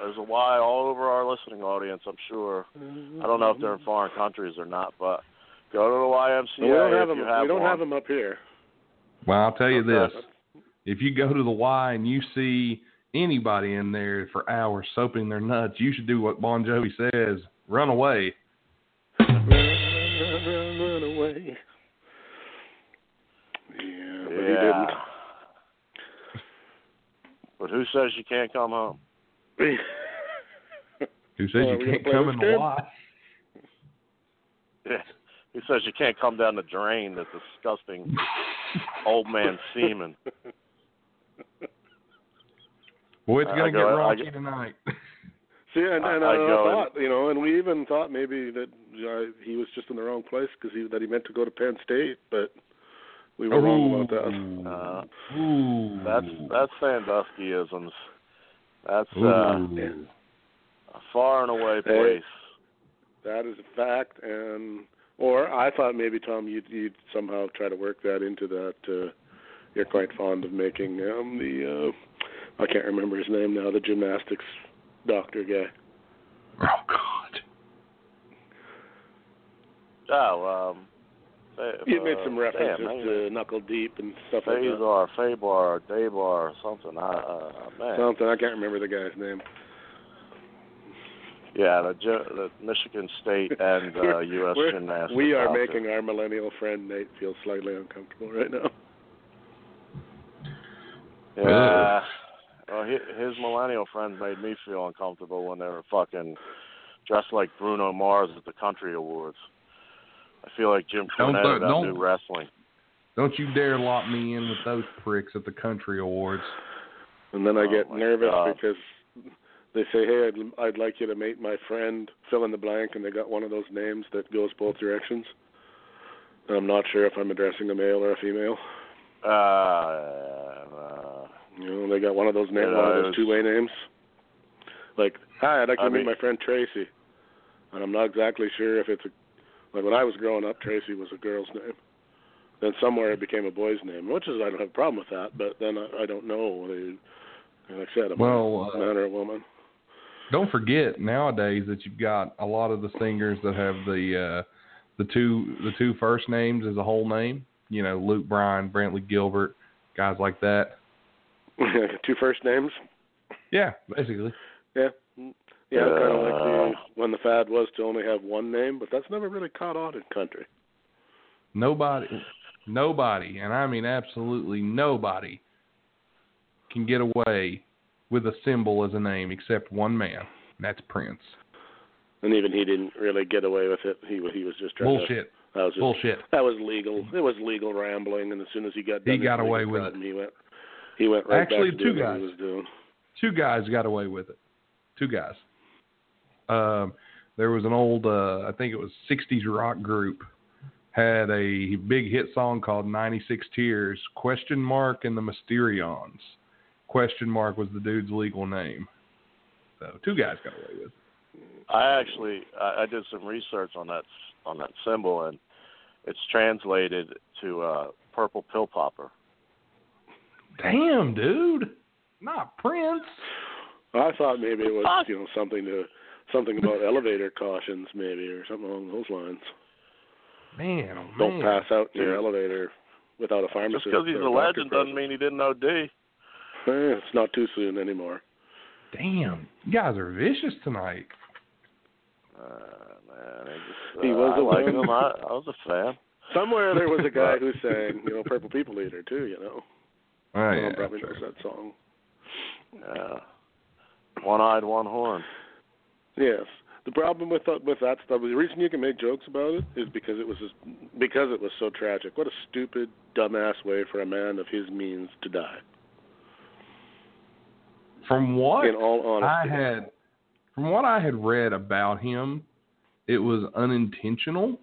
There's a Y all over our listening audience. I'm sure. I don't know if they're in foreign countries or not, but go to the YMCA we don't have if them. you have we don't one. have them up here. Well, I'll tell you Okay. this: if you go to the Y and you see anybody in there for hours soaping their nuts, you should do what Bon Jovi says: run away. Run, run, run, run away. Yeah, but he Yeah. But who says you can't come home? Who says Well, you can't come this in the game? Yeah. Who says you can't come down the drain? That disgusting old man semen. Boy, it's gonna I get go- I raunchy go- tonight. See, and, I- and I I, go thought, you know, and we even thought maybe that uh, he was just in the wrong place because he that he meant to go to Penn State, but we were wrong about that. Uh, Ooh. That's that's Sanduskyisms. That's uh, a far and away Hey. place. That is a fact, and or I thought maybe Tom, you'd you'd somehow try to work that into that. Uh, you're quite fond of making um, the uh, I can't remember his name now, the gymnastics doctor guy. Oh God. Oh, um, You uh, made some references damn, man. to Knuckle Deep and stuff like that. Phasar, Fabar, Dabar, something. I, uh, man. Something I can't remember the guy's name. Yeah, the, the Michigan State and uh, U.S. We're- Gymnastics. We are outfit. making our millennial friend Nate feel slightly uncomfortable right now. Yeah. Well, his, his millennial friends made me feel uncomfortable when they were fucking dressed like Bruno Mars at the Country Awards. I feel like Jim Don't Cornette about don't- new wrestling. Don't you dare lock me in with those pricks at the country awards. And then I Oh, get my nervous God. because they say, "Hey, I'd, I'd like you to meet my friend, fill in the blank," and they got one of those names that goes both directions. And I'm not sure if I'm addressing a male or a female. Uh, You know, they got one of those names, Yeah, one of those was- two-way names. Like, "Hi, I'd like you I to meet mean- my friend Tracy," and I'm not exactly sure if it's a. Like when I was growing up, Tracy was a girl's name. Then somewhere it became a boy's name, which is I don't have a problem with that. But then I, I don't know. They, like I said, a Well, uh, man or a woman. Don't forget nowadays that you've got a lot of the singers that have the uh, the two the two first names as a whole name. You know, Luke Bryan, Brantley Gilbert, guys like that. Two first names. Yeah, basically. Yeah. Yeah, kind of like the, Uh. when the fad was to only have one name, but that's never really caught on in country. Nobody, nobody, and I mean absolutely nobody, can get away with a symbol as a name except one man. And that's Prince. And even he didn't really get away with it. He wa- he was just trying Bullshit. to. That was just, Bullshit. That was legal. It was legal rambling, and as soon as he got done, He got away with problem, He went. He went right Actually, back to two guys. he was doing. Two guys got away with it. Two guys. Um, there was an old, uh, I think it was '60s rock group, had a big hit song called "96 Tears." Question mark and the Mysterians. Question mark was the dude's legal name. So two guys got away with it. I actually I, I did some research on that on that symbol, and it's translated to uh, purple pill popper. Damn, dude. Not Prince. I thought maybe it was you know something to something about elevator cautions maybe or something along those lines. Man, oh, Don't man. pass out in your elevator without a pharmacist. Just because he's or a legend doesn't present. mean he didn't OD. Eh, it's not too soon anymore. Damn. You guys are vicious tonight. Uh, man, he, just, He uh, was I a like legend. him. I, I was a fan. Somewhere there was a guy who sang, you know, Purple People Eater too. You know, Oh, yeah, probably sure. knows that song. Uh, yeah. One eyed, one horn. Yes. The problem with that, with that stuff, the reason you can make jokes about it is because it was just, because it was so tragic. What a stupid, dumbass way for a man of his means to die. From what In all I had, from what I had read about him, it was unintentional,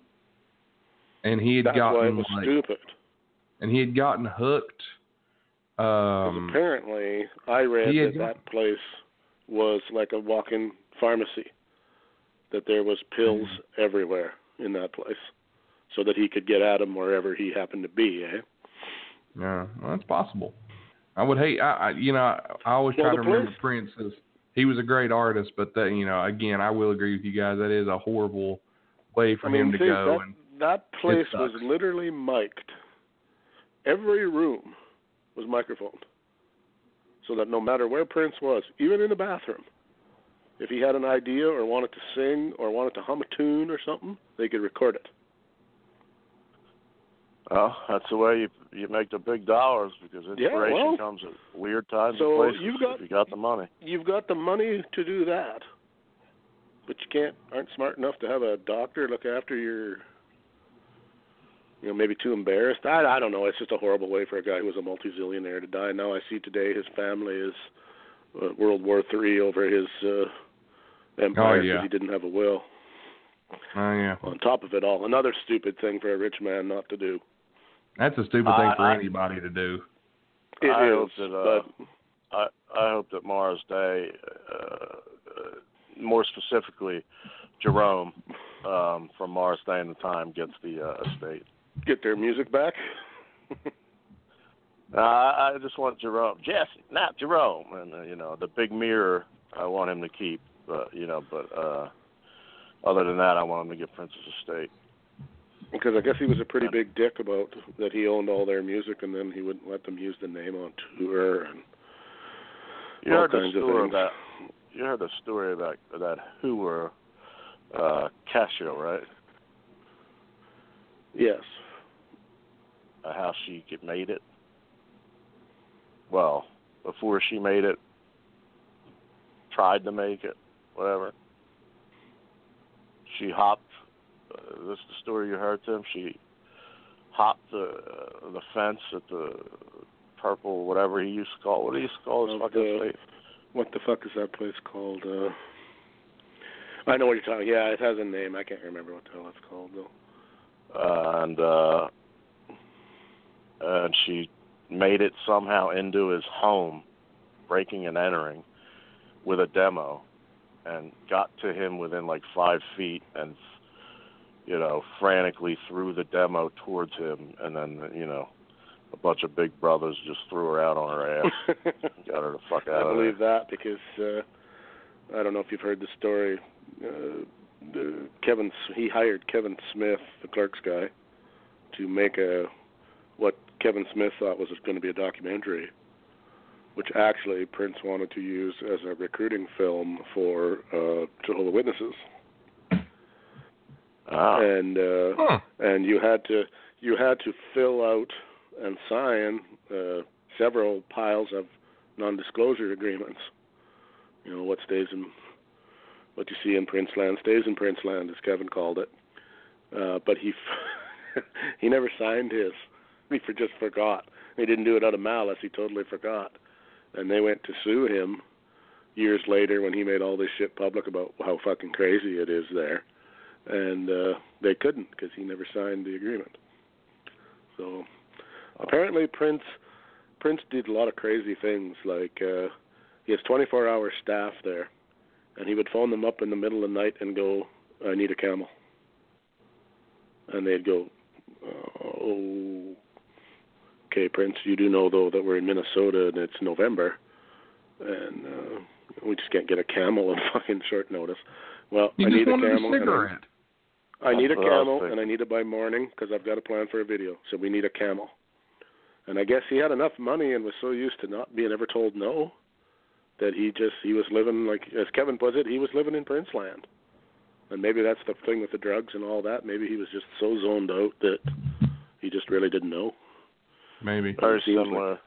and he had that's why it gotten was like, stupid. and he had gotten hooked. Um, apparently, I read that had that place was like a walk-in pharmacy. That there was pills Mm. everywhere in that place, so that he could get at them wherever he happened to be. Eh? yeah, well, that's possible. I would hate. I, I you know, I, I always Well, try to the remember Prince as he was a great artist, but that you know, again, I will agree with you guys. That is a horrible way for I mean, him to go. that, and that place was literally mic'd. Every room was microphoned, so that no matter where Prince was, even in the bathroom, if he had an idea or wanted to sing or wanted to hum a tune or something, they could record it. Well, that's the way you you make the big dollars because Yeah, inspiration well, comes at weird times so and places. you've got- if you got the money. You've got the money to do that, but you can't aren't smart enough to have a doctor look after your. You know, maybe too embarrassed. I I don't know. It's just a horrible way for a guy who was a multi-zillionaire to die. Now I see today his family is uh, World War Three over his uh, empire Oh, yeah. he didn't have a will. oh yeah, On top of it all, another stupid thing for a rich man not to do. that's a stupid thing I- for I- anybody to do. It is, I hope that, uh, but I I hope that Morris Day, uh, uh, more specifically, Jerome um, from Morris Day and the Time gets the uh, estate. Get their music back. Uh, I just want Jerome, Jesse, not Jerome, and uh, you know the big mirror. I want him to keep, but you know, but uh, other than that, I want him to get Prince's estate. Because I guess he was a pretty big dick about that he owned all their music and then he wouldn't let them use the name on tour and You all heard the kinds of story things. about you heard the story about that Hoover uh, Casio, right? yes. Uh, how she get- made it. Well, before she made it, tried to make it, whatever. She hopped. Uh, this is the story you heard, Tim. She hopped the uh, the fence at the purple, whatever he used to call. What do you used to call his fucking state? What the fuck is that place called? Uh I know what you're talking. Yeah, it has a name. I can't remember what the hell it's called though. uh, and uh, and she made it somehow into his home, breaking and entering with a demo, and got to him within like five feet, and you know frantically threw the demo towards him, and then you know a bunch of big brothers just threw her out on her ass, got her the fuck I out of believe that because uh I don't know if you've heard the story. Uh, the Kevin he hired Kevin Smith, the clerks guy, to make a what Kevin Smith thought was going to be a documentary, which actually Prince wanted to use as a recruiting film for uh, Jehovah Witnesses. Ah, and uh, Huh. and you had to you had to fill out and sign uh, several piles of non-disclosure agreements. You know what stays in what you see in Prince Land stays in Prince Land, as Kevin called it. Uh, but he he never signed his. He just forgot. He didn't do it out of malice. He totally forgot, and they went to sue him years later when he made all this shit public about how fucking crazy it is there and uh, they couldn't because he never signed the agreement. So apparently Prince Prince did a lot of crazy things. Like uh, he has 24-hour staff there, and he would phone them up in the middle of the night and go, "I need a camel," and they'd go, "Oh, okay, Prince, you do know though that we're in Minnesota and it's November, and uh, we just can't get a camel on fucking short notice. Well, You I need a camel. a and I- cigarette. I need a That's what camel, and I need it by morning because I've got a plan for a video. So we need a camel. And I guess he had enough money and was so used to not being ever told no that he just he was living like as Kevin puts it, he was living in Prince Land. And maybe that's the thing with the drugs and all that. Maybe he was just so zoned out that he just really didn't know. Maybe. Very similar.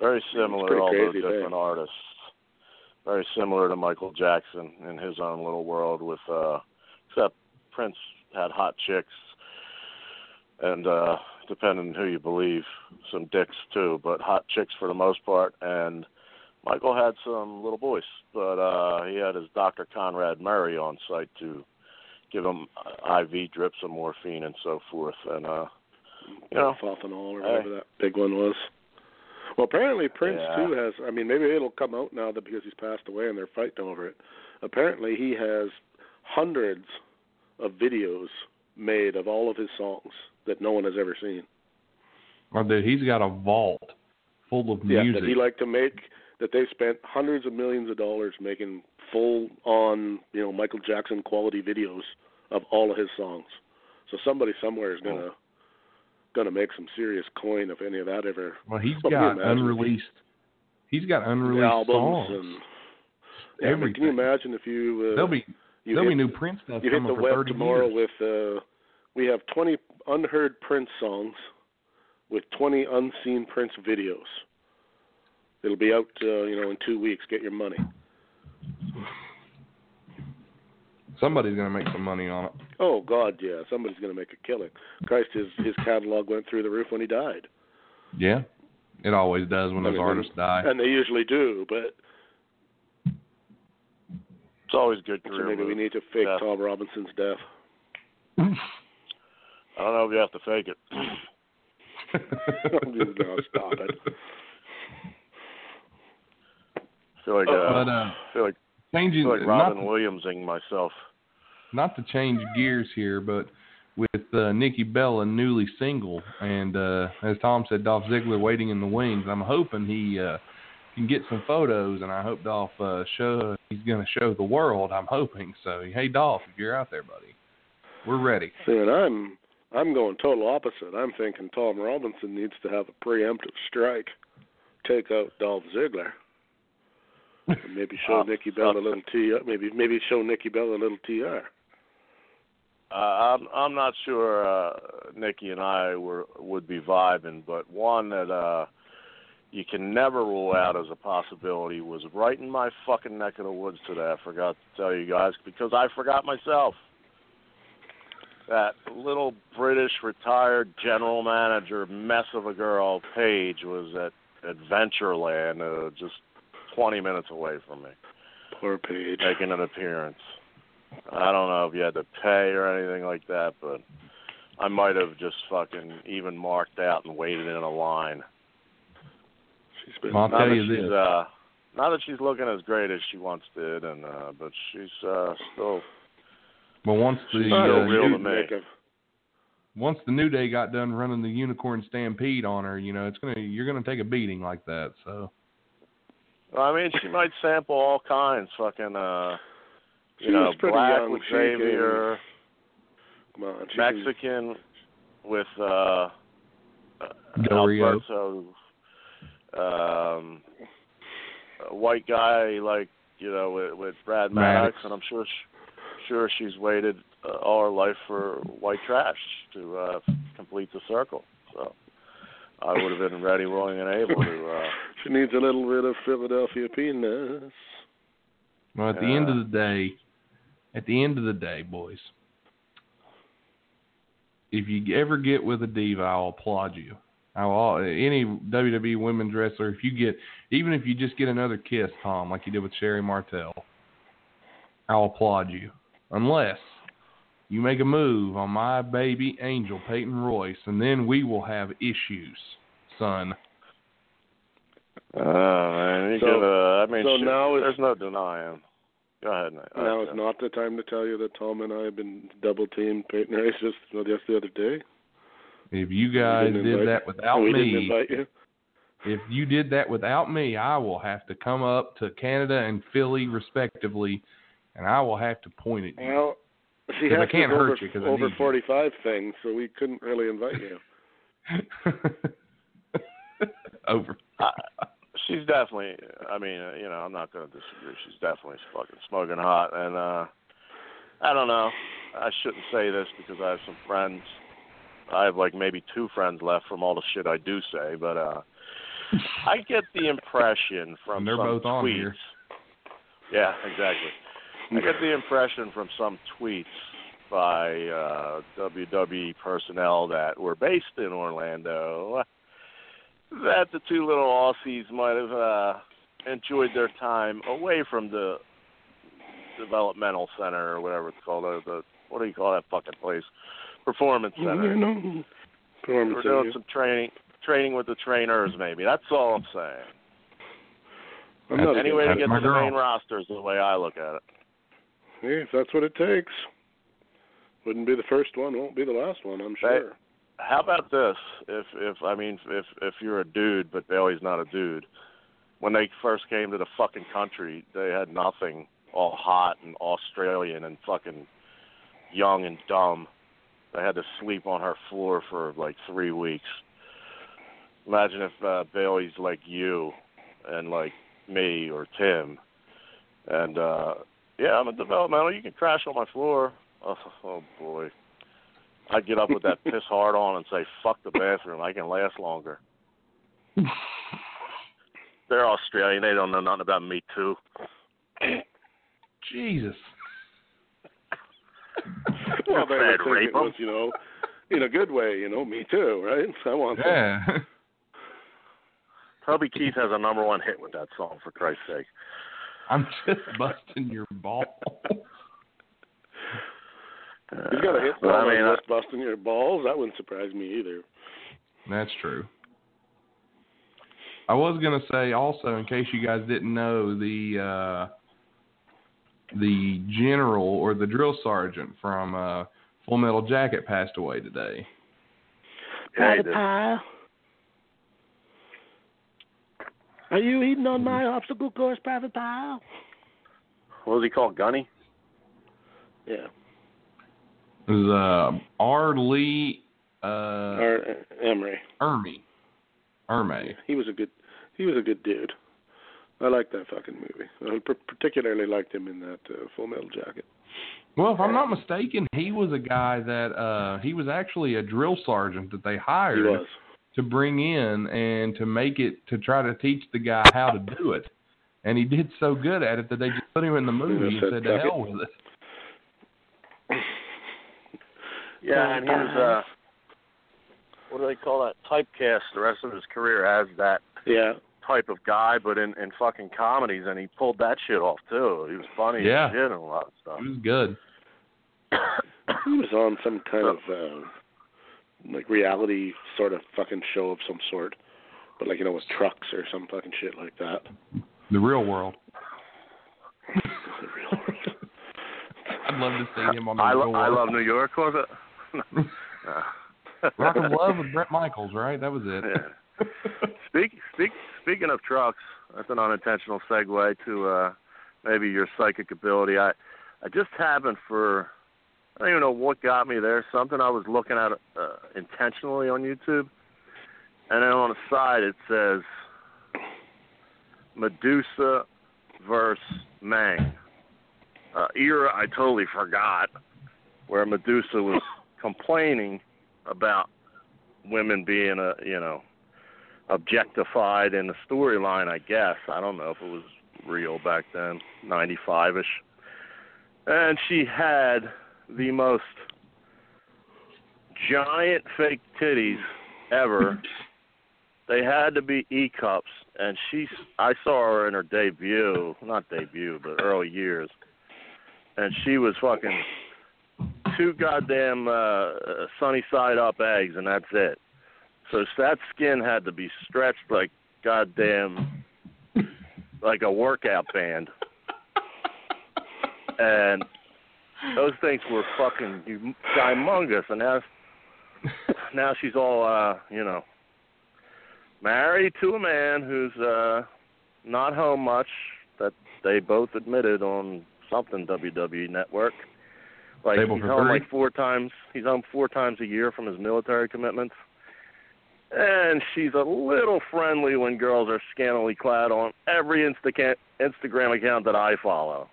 Very similar, although crazy different thing. artists. Very similar to Michael Jackson in his own little world with uh except Prince had hot chicks and uh depending on who you believe, some dicks too, but hot chicks for the most part and Michael had some little boys, but uh he had his Dr. Conrad Murray on site to give him IV drips of morphine and so forth and uh you oh. know, Fentanyl or hey. whatever that big one was. Well, apparently Prince Yeah. too has. I mean, maybe it'll come out now that because he's passed away and they're fighting over it. Apparently, he has hundreds of videos made of all of his songs that no one has ever seen. Oh, dude, he's got a vault full of Yeah, music. that he liked to make. That they spent hundreds of millions of dollars making full-on, you know, Michael Jackson quality videos of all of his songs. So somebody somewhere is gonna oh. Gonna make some serious coin if any of that ever well, he's Well, can you got unreleased. He's got unreleased albums songs. and I mean, can you imagine if you uh, there'll be you there'll hit, be new Prince stuff you hit the web tomorrow years. with uh we have 20 unheard Prince songs with 20 unseen Prince videos. It'll be out uh, you know in 2 weeks. Get your money. Somebody's gonna make some money on it. Oh god, yeah, somebody's going to make a killing. Christ his his catalog went through the roof when he died. Yeah, it always does when I those mean, artists die. And they usually do, but it's always good so maybe we need to fake Yeah. Tom Robinson's death. I don't know if you have to fake it. no, stop it. I feel like uh, but uh, I feel like I changing feel like not Robin Williamsing myself. Not to change gears here, but with uh, Nikki Bella newly single, and uh, as Tom said, Dolph Ziggler waiting in the wings. I'm hoping he uh, can get some photos, and I hope Dolph uh, show he's going to show the world. I'm hoping so. Hey Dolph, if you're out there, buddy, we're ready. See, and I'm I'm going total opposite. I'm thinking Tom Robinson needs to have a preemptive strike, take out Dolph Ziggler, maybe show Oh, Nikki Bella a okay. little TR. Maybe maybe show Nikki Bella a little TR. Uh, I'm I'm not sure uh, Nikki and I were would be vibing, but one that uh, you can never rule out as a possibility was right in my fucking neck of the woods today. I forgot to tell you guys because I forgot myself. That little British retired general manager mess of a girl, Paige, was at Adventureland, uh, just 20 minutes away from me Poor Paige. making an appearance. I don't know if you had to pay or anything like that, but I might have just fucking even marked out and waited in a line. She's been I'll Not tell that she's this. uh not that she's looking as great as she once did and uh but she's uh still Well, once the She's uh, real to me. make once the New Day got done running the Unicorn Stampede on her, you know, it's gonna you're gonna take a beating like that. So I mean she might sample all kinds, fucking uh She you know, pretty black young. with She Xavier, come on, she can- Mexican with uh Del Rio. Alberto, um, a white guy like you know with, with Brad Maddox, Maddox. and I'm sure sh- sure she's waited uh, all her life for white trash to uh, complete the circle. So I would have been ready, willing, and able to. Uh, She needs a little bit of Philadelphia penis. well, at the end of the day, at the end of the day, boys, if you ever get with a diva, I'll applaud you. I will, any WWE women's wrestler, if you get, even if you just get another kiss, Tom, like you did with Sherri Martel, I'll applaud you. Unless you make a move on my baby angel, Peyton Royce, and then we will have issues, son. uh, man, you So- could, uh, I mean, so shit, now there's no denying. Go ahead, Nate. Now Okay. is not the time to tell you that Tom and I have been double teamed Peyton Royce just just the other day. If you guys didn't invite- that without we me, didn't invite you. if you did that without me, I will have to come up to Canada and Philly respectively, and I will have to point at you. Well, she 'Cause I can't hurt over, you 'cause I over need you. 45 thing, so we couldn't really invite you. Over. Uh, she's definitely. I mean, uh, you know, I'm not going to disagree. She's definitely fucking smoking hot, and uh I don't know. I shouldn't say this because I have some friends. I have like maybe two friends left from all the shit I do say, but uh I get the impression from And they're some both on tweets. here. Yeah, exactly. I get the impression from some tweets by uh, WWE personnel that were based in Orlando that the two little Aussies might have uh, enjoyed their time away from the developmental center or whatever it's called. Uh, the what do you call that fucking place? Performance center. You know, We're doing some training, training with the trainers. Maybe that's all I'm saying. I'm not Any way to get to the girl. main roster is the way I look at it. Hey, if that's what it takes. Wouldn't be the first one, won't be the last one, I'm sure. How about this? If if I mean if if you're a dude but Bayley's not a dude, when they first came to the fucking country, they had nothing, all hot and Australian and fucking young and dumb. They had to sleep on her floor for like three weeks. Imagine if uh, Bayley's like you and like me or Tim, and uh yeah, I'm a developmental. You can crash on my floor. Oh, oh boy. I'd get up with that piss hard on and say, "Fuck the bathroom. I can last longer." They're Australian. They don't know nothing about me too. Jesus. Well, they Bad would think rape it was, 'em. you know, in a good way, you know, me too, right? I want that. Yeah. Toby Keith has a number one hit with that song. For Christ's sake. I'm just busting your ball. He's got a hit But ball I mean, uh, that's busting your balls. That wouldn't surprise me either. That's true. I was gonna say also, in case you guys didn't know, the uh, the general or the drill sergeant from uh, Full Metal Jacket passed away today. yeah, he did. Pile. Are you eating on my obstacle course, Private Pile? What was he called? Gunny. Yeah. It was uh, R. Lee uh, uh, Emery. Ermey. Erme. He was a good. He was a good dude. I like that fucking movie. I particularly liked him in that uh, Full Metal Jacket. Well, if I'm not mistaken, he was a guy that uh, he was actually a drill sergeant that they hired to bring in and to make it to try to teach the guy how to do it. And he did so good at it that they just put him in the movie and said, to hell it." with it. Yeah, and he was uh, what do they call that? Typecast. The rest of his career as that Yeah. type of guy, but in in fucking comedies, and he pulled that shit off too. He was funny Yeah. as shit and a lot of stuff. He was good. He was on some kind of uh, like reality sort of fucking show of some sort, but like you know with trucks or some fucking shit like that. The real world. The real world. I'd love to see him on the I, real lo- I love New York. Was it? No. Rock of Love with Bret Michaels, right? That was it. Yeah. Speak, speak, speaking of trucks, that's an unintentional segue to uh, maybe your psychic ability. I, I just happened for, I don't even know what got me there. Something I was looking at uh, intentionally on YouTube, and then on the side it says Madusa versus Mang. Uh, era I totally forgot, where Madusa was complaining about women being a you know objectified in the storyline i guess. I don't know if it was real back then ninety five ish and she had the most giant fake titties ever. They had to be e cups and she i saw her in her debut not debut but early years. And she was fucking two goddamn uh sunny side up eggs and that's it so that skin had to be stretched like goddamn like a workout band. And those things were fucking hum- humongous and as now she's all uh, you know, married to a man who's uh not home much. That they both admitted on something WWE Network. Like Table he's home three? like four times. He's home four times a year from his military commitments. And she's a little friendly when girls are scantily clad on every Insta- Instagram account that I follow.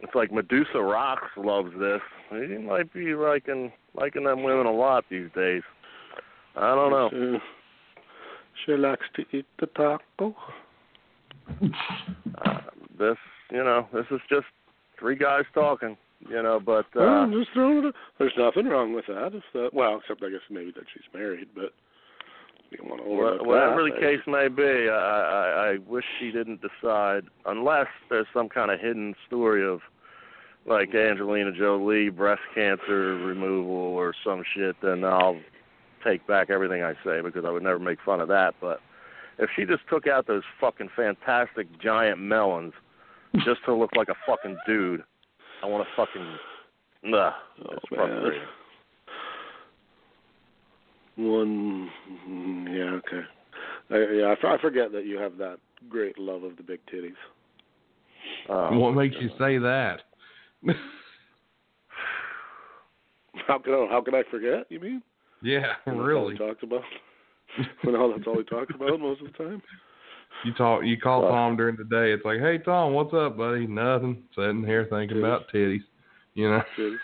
It's like Madusa Rocks loves this. He might be liking liking them women a lot these days. I don't know. Uh, she likes to eat the taco. Uh, this, you know, this is just three guys talking, you know. But uh, well, just throw it. There's nothing wrong with that. If that, well, except I guess maybe that she's married, but you want to wha- overlook whatever that. the case may be, I, I I wish she didn't decide unless there's some kind of hidden story of like Angelina Jolie breast cancer removal or some shit. Then I'll take back everything I say because I would never make fun of that. But if she just took out those fucking fantastic giant melons just to look like a fucking dude, I want to fucking nah. Oh, It's man. frustrating. One, mm, yeah, okay. I, yeah, I forget that you have that great love of the big titties. Um, what makes you say that? How can I, how can I forget? You mean? yeah, When that's all really. he talks about. when all that's all he talks about most of the time. You talk. You call Well- Tom during the day. It's like, hey Tom, what's up, buddy? Nothing. Sitting here thinking Titties. about titties. You know. Titties.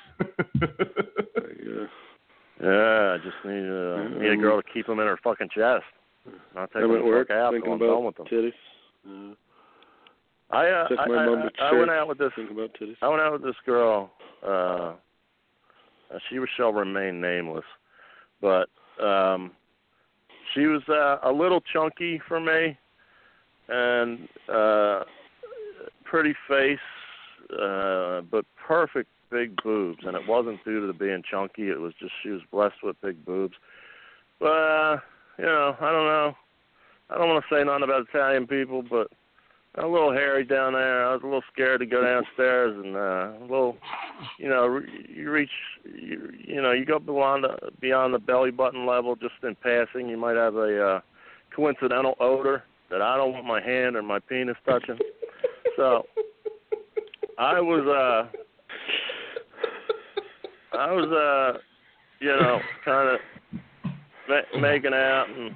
Yeah. Yeah, I just need uh, need a girl to keep them in her fucking chest. Not take I'm them at the work fuck out thinking till I'm done about with them. titties. Yeah. I uh, Took my I, mom to I, I went out with this Thinking about titties. I went out with this girl. Uh, uh, she shall remain nameless, but um, she was uh, a little chunky for me, and uh, pretty face, uh, but perfect big boobs. And it wasn't due to the being chunky; it was just she was blessed with big boobs. But uh, you know, I don't know. I don't want to say nothing about Italian people, but a little hairy down there. I was a little scared to go downstairs, and uh, a little, you know, re- you reach, you, you know, you go beyond the beyond the belly button level just in passing. You might have a uh, coincidental odor that I don't want my hand or my penis touching. So I was, uh, I was, uh, you know, kind of ma- making out and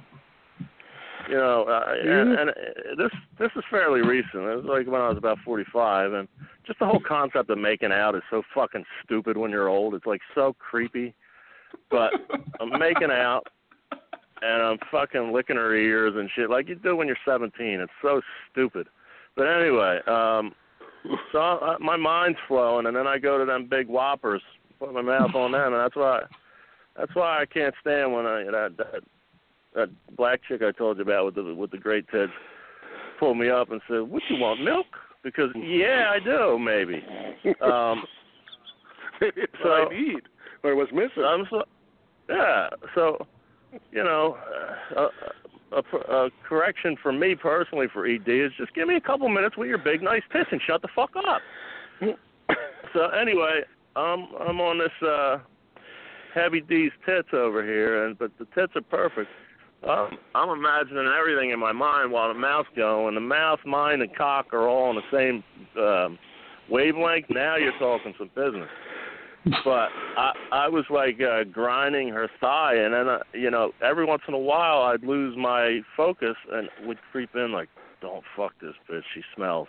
you know, uh, and, and uh, this this is fairly recent. It was like when I was about 45, and just the whole concept of making out is so fucking stupid when you're old. It's like so creepy. But I'm making out, and I'm fucking licking her ears and shit like you do when you're 17. It's so stupid. But anyway, um, so I, my mind's flowing, and then I go to them big whoppers, put my mouth on them, and that's why that's why I can't stand when I that that that black chick I told you about with the with the great tits pulled me up and said, "What you want, milk?" Because yeah, I do maybe. Um, Maybe it's So- what I need. Or was missing. I'm so yeah. So you know, uh, a, a, a correction for me personally for ED is just give me a couple minutes with your big nice tits and shut the fuck up. so anyway, um, I'm on this uh, heavy D's tits over here, and but the tits are perfect. Um, I'm imagining everything in my mind while the mouth's going. The mouth, mind, and cock are all on the same um, wavelength. Now you're talking some business. But I, I was like uh, grinding her thigh, and then uh, you know, every once in a while I'd lose my focus and would creep in like, "Don't fuck this bitch, she smells."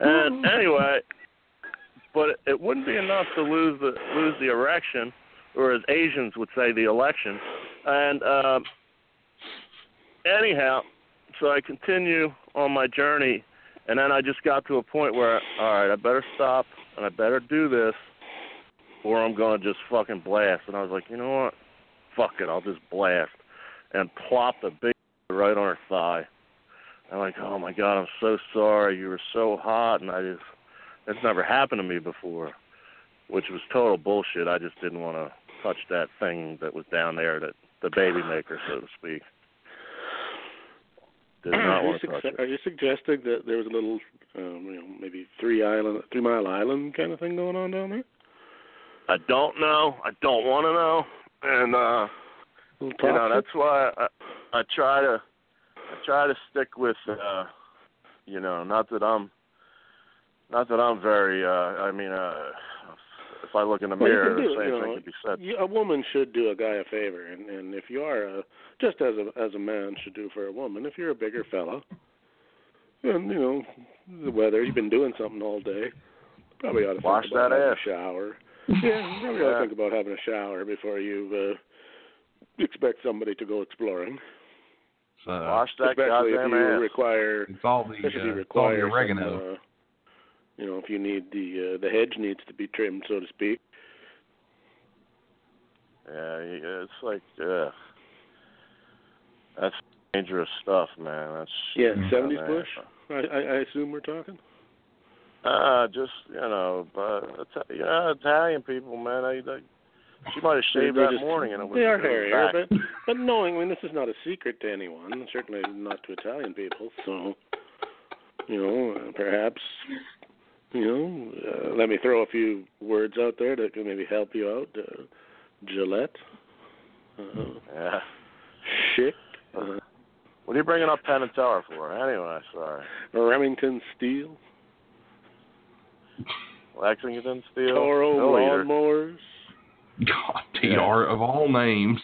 And anyway, but it, it wouldn't be enough to lose the lose the erection, or as Asians would say, the election. And um, anyhow, so I continue on my journey, and then I just got to a point where, all right, I better stop and I better do this, or I'm gonna just fucking blast. And I was like, you know what? Fuck it, I'll just blast, and plop the big right on her thigh. I'm like, oh my god, I'm so sorry. You were so hot, and I just that's never happened to me before, which was total bullshit. I just didn't want to touch that thing that was down there, that the baby maker, so to speak. Did not are, you want to touch it. are you suggesting that there was a little, um, you know, maybe three island, three mile island kind of thing going on down there? I don't know. I don't want to know. And uh you know that's why I, I try to I try to stick with uh you know not that I'm not that I'm very uh I mean uh if I look in the Well, mirror the same you thing could be said. You, a woman should do a guy a favor, and and if you are a just as a as a man should do for a woman, if you're a bigger fella, and you know the weather, you've been doing something all day, probably ought to Wash that ass. a shower. Yeah, you probably ought to think about having a shower before you uh, expect somebody to go exploring. So Wash that Especially if you ass. require, it's all the especially if you uh, it's all the require oregano. Some, uh, you know, if you need the uh, the hedge needs to be trimmed, so to speak. Yeah, you- it's like uh that's dangerous stuff, man. That's Yeah, Mm. seventies bush. I, I I assume we're talking. Uh, just you know, but you know, Italian people, man. They, they, she might have shaved that just- morning, and it was They are hairier, back. but but knowing, I mean, this is not a secret to anyone. Certainly not to Italian people. So, you know, uh, perhaps, you know, uh, let me throw a few words out there that can maybe help you out. Uh, Gillette, uh, Yeah. Schick, uh, What are you bringing up Penn and Teller for? Anyway, sorry. Remington Steele, Lexington Steele. Toro no eater. lawnmowers, God, TR of all names.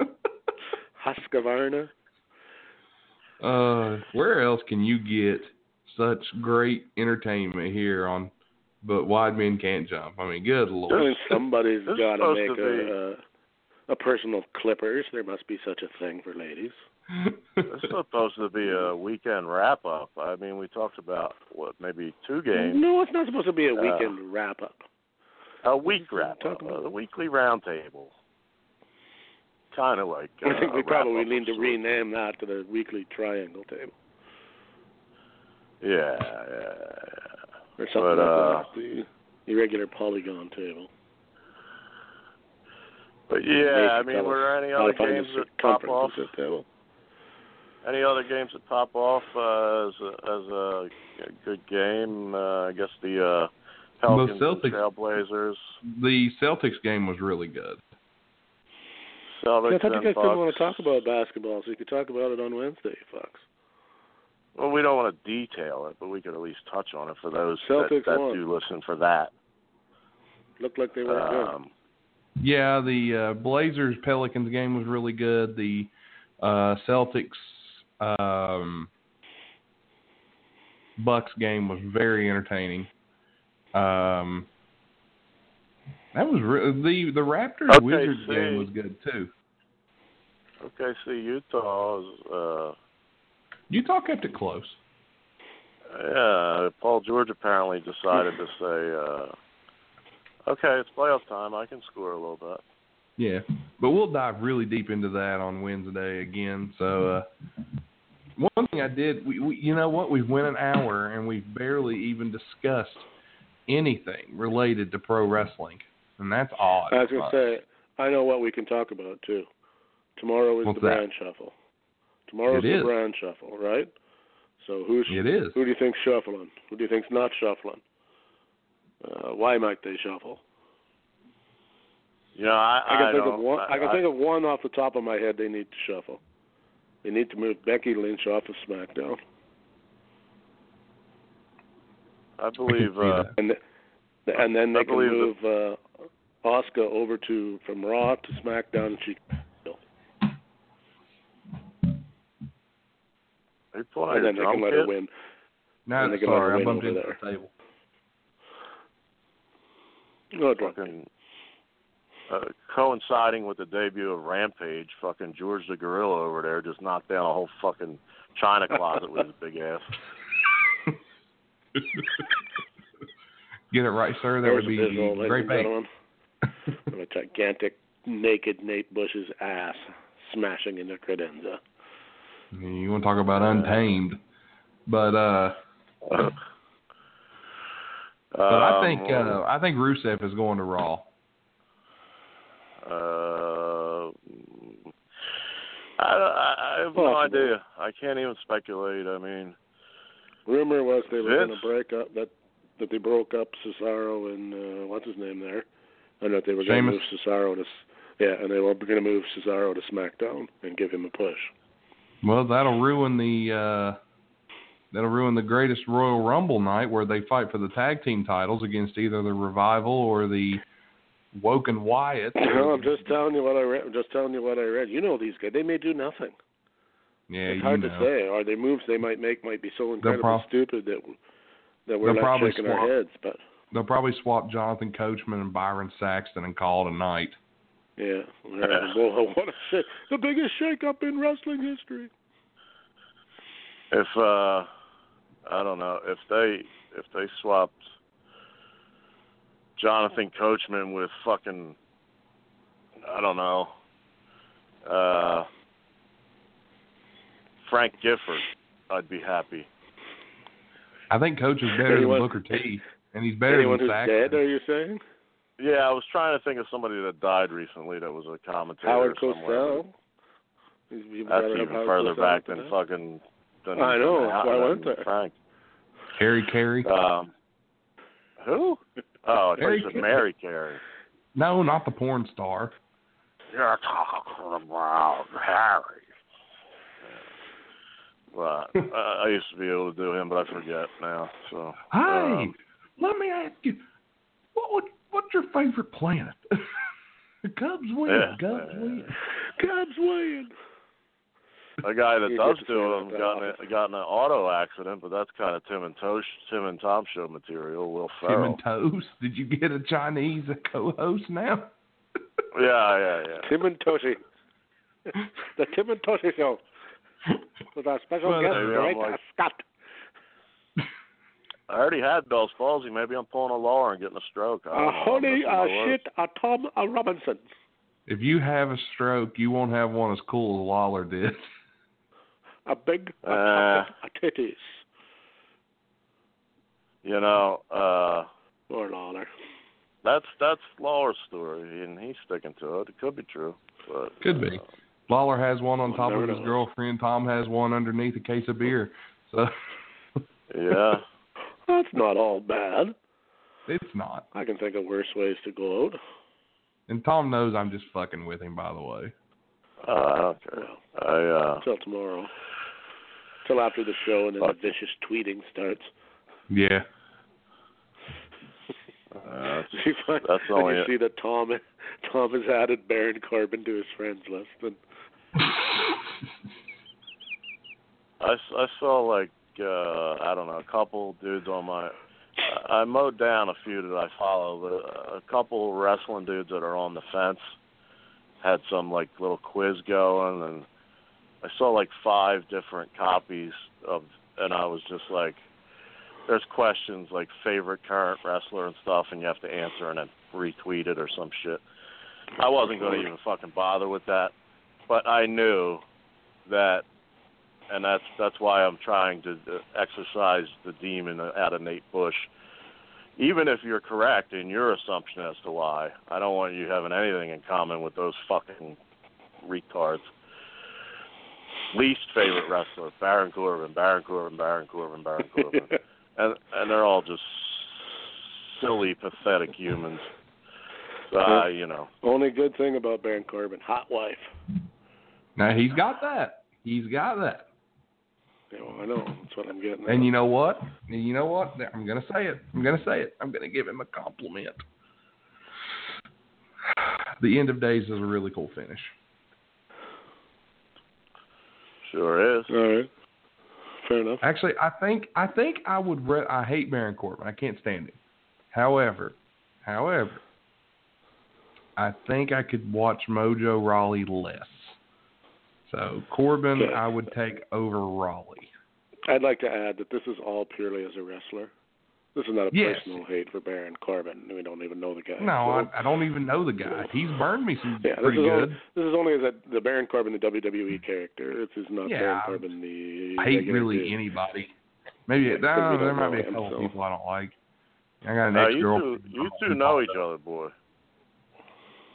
Husqvarna. uh, where else can you get such great entertainment here on? But wide men can't jump. I mean, good I lord. mean, somebody's This is got to make a, a a personal clippers. There must be such a thing for ladies. This is supposed to be a weekend wrap up. I mean, we talked about what maybe two games, No, it's not supposed to be a Uh, weekend wrap up. a week wrap up, about- a weekly roundtable. Kind of like. Uh, I think we probably need to rename that to the weekly triangle table Yeah, yeah, yeah. or something But, like uh, that. The irregular polygon table. But yeah, I mean, were there any other games the that pop off? of the table. Any other games that pop off uh, as a, as a good game? Uh, I guess the uh, Pelicans, and Celtics- Trailblazers, the Celtics game was really good. Celtics, I thought you guys Bucks. didn't want to talk about basketball, so you could talk about it on Wednesday, you fucks. Well, we don't want to detail it, but we could at least touch on it for those Celtics that, that won. do listen for that. Looked like they were good. Um, Yeah, the uh, Blazers Pelicans game was really good. The uh, Celtics um, Bucks game was very entertaining. Um, that was re- the the Raptors Okay, Wizards see. game was good too. okay, see, Utah uh, Utah kept it close. yeah, Paul George apparently decided to say, uh, okay, it's playoff time. I can score a little bit. Yeah, but we'll dive really deep into that on Wednesday again. So, uh, one thing I did, we, we, you know what, we've went an hour and we've barely even discussed anything related to pro wrestling, and that's odd. I was going to say, I know what we can talk about, too. Tomorrow is What's the that? brand shuffle. Tomorrow's It the is. brand shuffle, right? So who's it is. who do you think's shuffling? Who do you think's not shuffling? Uh, why might they shuffle? You know, I, I can think of one. I, can think of one off the top of my head. They need to shuffle. They need to move Becky Lynch off of SmackDown, I believe. see Uh, and th- and then they I can believe move uh, Asuka over to from Raw to SmackDown, and she are you pulling and then they can let kit? her win. No, And they can let her sorry, I bumped into the table. No drunk. fucking uh, coinciding with the debut of Rampage, fucking George the Gorilla over there just knocked down a whole fucking china closet with his big ass. Get it right, sir. That There's would be a visual, ladies great bait. gentlemen, a gigantic naked Nate Bush's ass smashing into credenza. You want to talk about untamed, but uh, but I think Um, uh, I think Rusev is going to Raw. Uh, I, I, I have no idea. I can't even speculate. I mean, Rumor was they were going Vince? to break up that that they broke up Cesaro and uh, what's his name there, and that they were going to move Cesaro to S- Yeah, and they were going to move Cesaro to SmackDown and give him a push. Well, that'll ruin the uh that'll ruin the greatest Royal Rumble night where they fight for the tag team titles against either the Revival or the Woken Wyatt. No, I'm just telling you what I read. I'm just telling you what I read. You know these guys; they may do nothing. yeah, it's hard you to say. Are their moves they might make might be so incredibly prob- stupid that that we're not shaking swap- our heads. But They'll probably swap Jonathan Coachman and Byron Saxton and call it a night. yeah, yeah. well, what a shit! The biggest shake-up in wrestling history. If uh, I don't know if they if they swapped Jonathan Coachman with fucking I don't know uh, Frank Gifford, I'd be happy. I think Coach is better Anyone- than Booker T, and he's better Anyone than who's Saxton. dead? Are you saying Yeah, I was trying to think of somebody that died recently that was a commentator Howard somewhere. Cosell? He's That's even Howard further Cosell back than than that. fucking. Than, I know, than that's why I went there. Frank. Harry Caray. Um, who? Oh, I thought Harry you said Carey. Mary Carey. No, not the porn star. You're talking about Harry. Well, I, I used to be able to do him, but I forget now. So. Hey, um, let me ask you, what would what's your favorite planet? the Cubs win. Yeah. Cubs win. Cubs win. A guy that You does to do say him got in, a, got in an auto accident, but that's kind of Tim and Tosh, Tim and Tom show material. Will Ferrell. Tim and Toast. Did you get a Chinese co-host now? Yeah, yeah, yeah. Tim and Toshi. the Tim and Toshi Show with our special Well, guest, maybe Greg like- Scott. I already had Bell's palsy. Maybe I'm pulling a Lawler and getting a stroke. I Uh, don't know. I'm honey, missing uh, my words. shit, uh, Tom uh, Robinson. If you have a stroke, you won't have one as cool as Lawler did. A big uh, Uh. chocolate uh, titties. You know, uh, Or Lawler. that's that's Lawler's story, and he's sticking to it. It could be true, but Could be. uh, Lawler has one on top of his girlfriend. Tom has one underneath a case of beer. So yeah. That's not all bad. it's not. I can think of worse ways to go out. And Tom knows I'm just fucking with him, by the way. Uh, I. I uh, Till tomorrow. Till after the show, and then the vicious tweeting starts. Yeah. uh You find, That's and only you it. see that Tom Tom has added Baron Corbin to his friends list, and I saw like uh I don't know a couple dudes on my I mowed down a few that I follow, but a couple wrestling dudes that are on the fence had some like little quiz going, and I saw like five different copies of, and I was just like, there's questions like favorite current wrestler and stuff, and you have to answer and then retweet it or some shit. I wasn't going to even fucking bother with that, but I knew that and that's that's why I'm trying to uh, exercise the demon out of Nate Bush. Even if you're correct in your assumption as to why, I don't want you having anything in common with those fucking retards. Least favorite wrestler, Baron Corbin, Baron Corbin, Baron Corbin, Baron Corbin, and and they're all just silly, pathetic humans. So, uh, you know, only good thing about Baron Corbin, hot wife. Now he's got that. He's got that. Yeah, well, I know that's what I'm getting. And at. you know what? You know what? I'm gonna say it. I'm gonna say it. I'm gonna give him a compliment. The end of days is a really cool finish. Sure is. all right, fair enough. Actually, I think I think I would. Re- I hate Baron Corbin. I can't stand him. However, however, I think I could watch Mojo Rawley less. So Corbin, Okay. I would take over Raleigh. I'd like to add that this is all purely as a wrestler. This is not a Yes. personal hate for Baron Corbin. We don't even know the guy. No, so- I, I don't even know the guy. He's burned me some Yeah, this pretty is good. only this is only as a, the Baron Corbin, the WWE character. This is not Yeah, Baron Corbin, the I hate regular really dude. anybody. Maybe Yeah, no, there might know be a him, couple so- people I don't like. I got an Uh, ex you two, girlfriend. you two know each other, boy.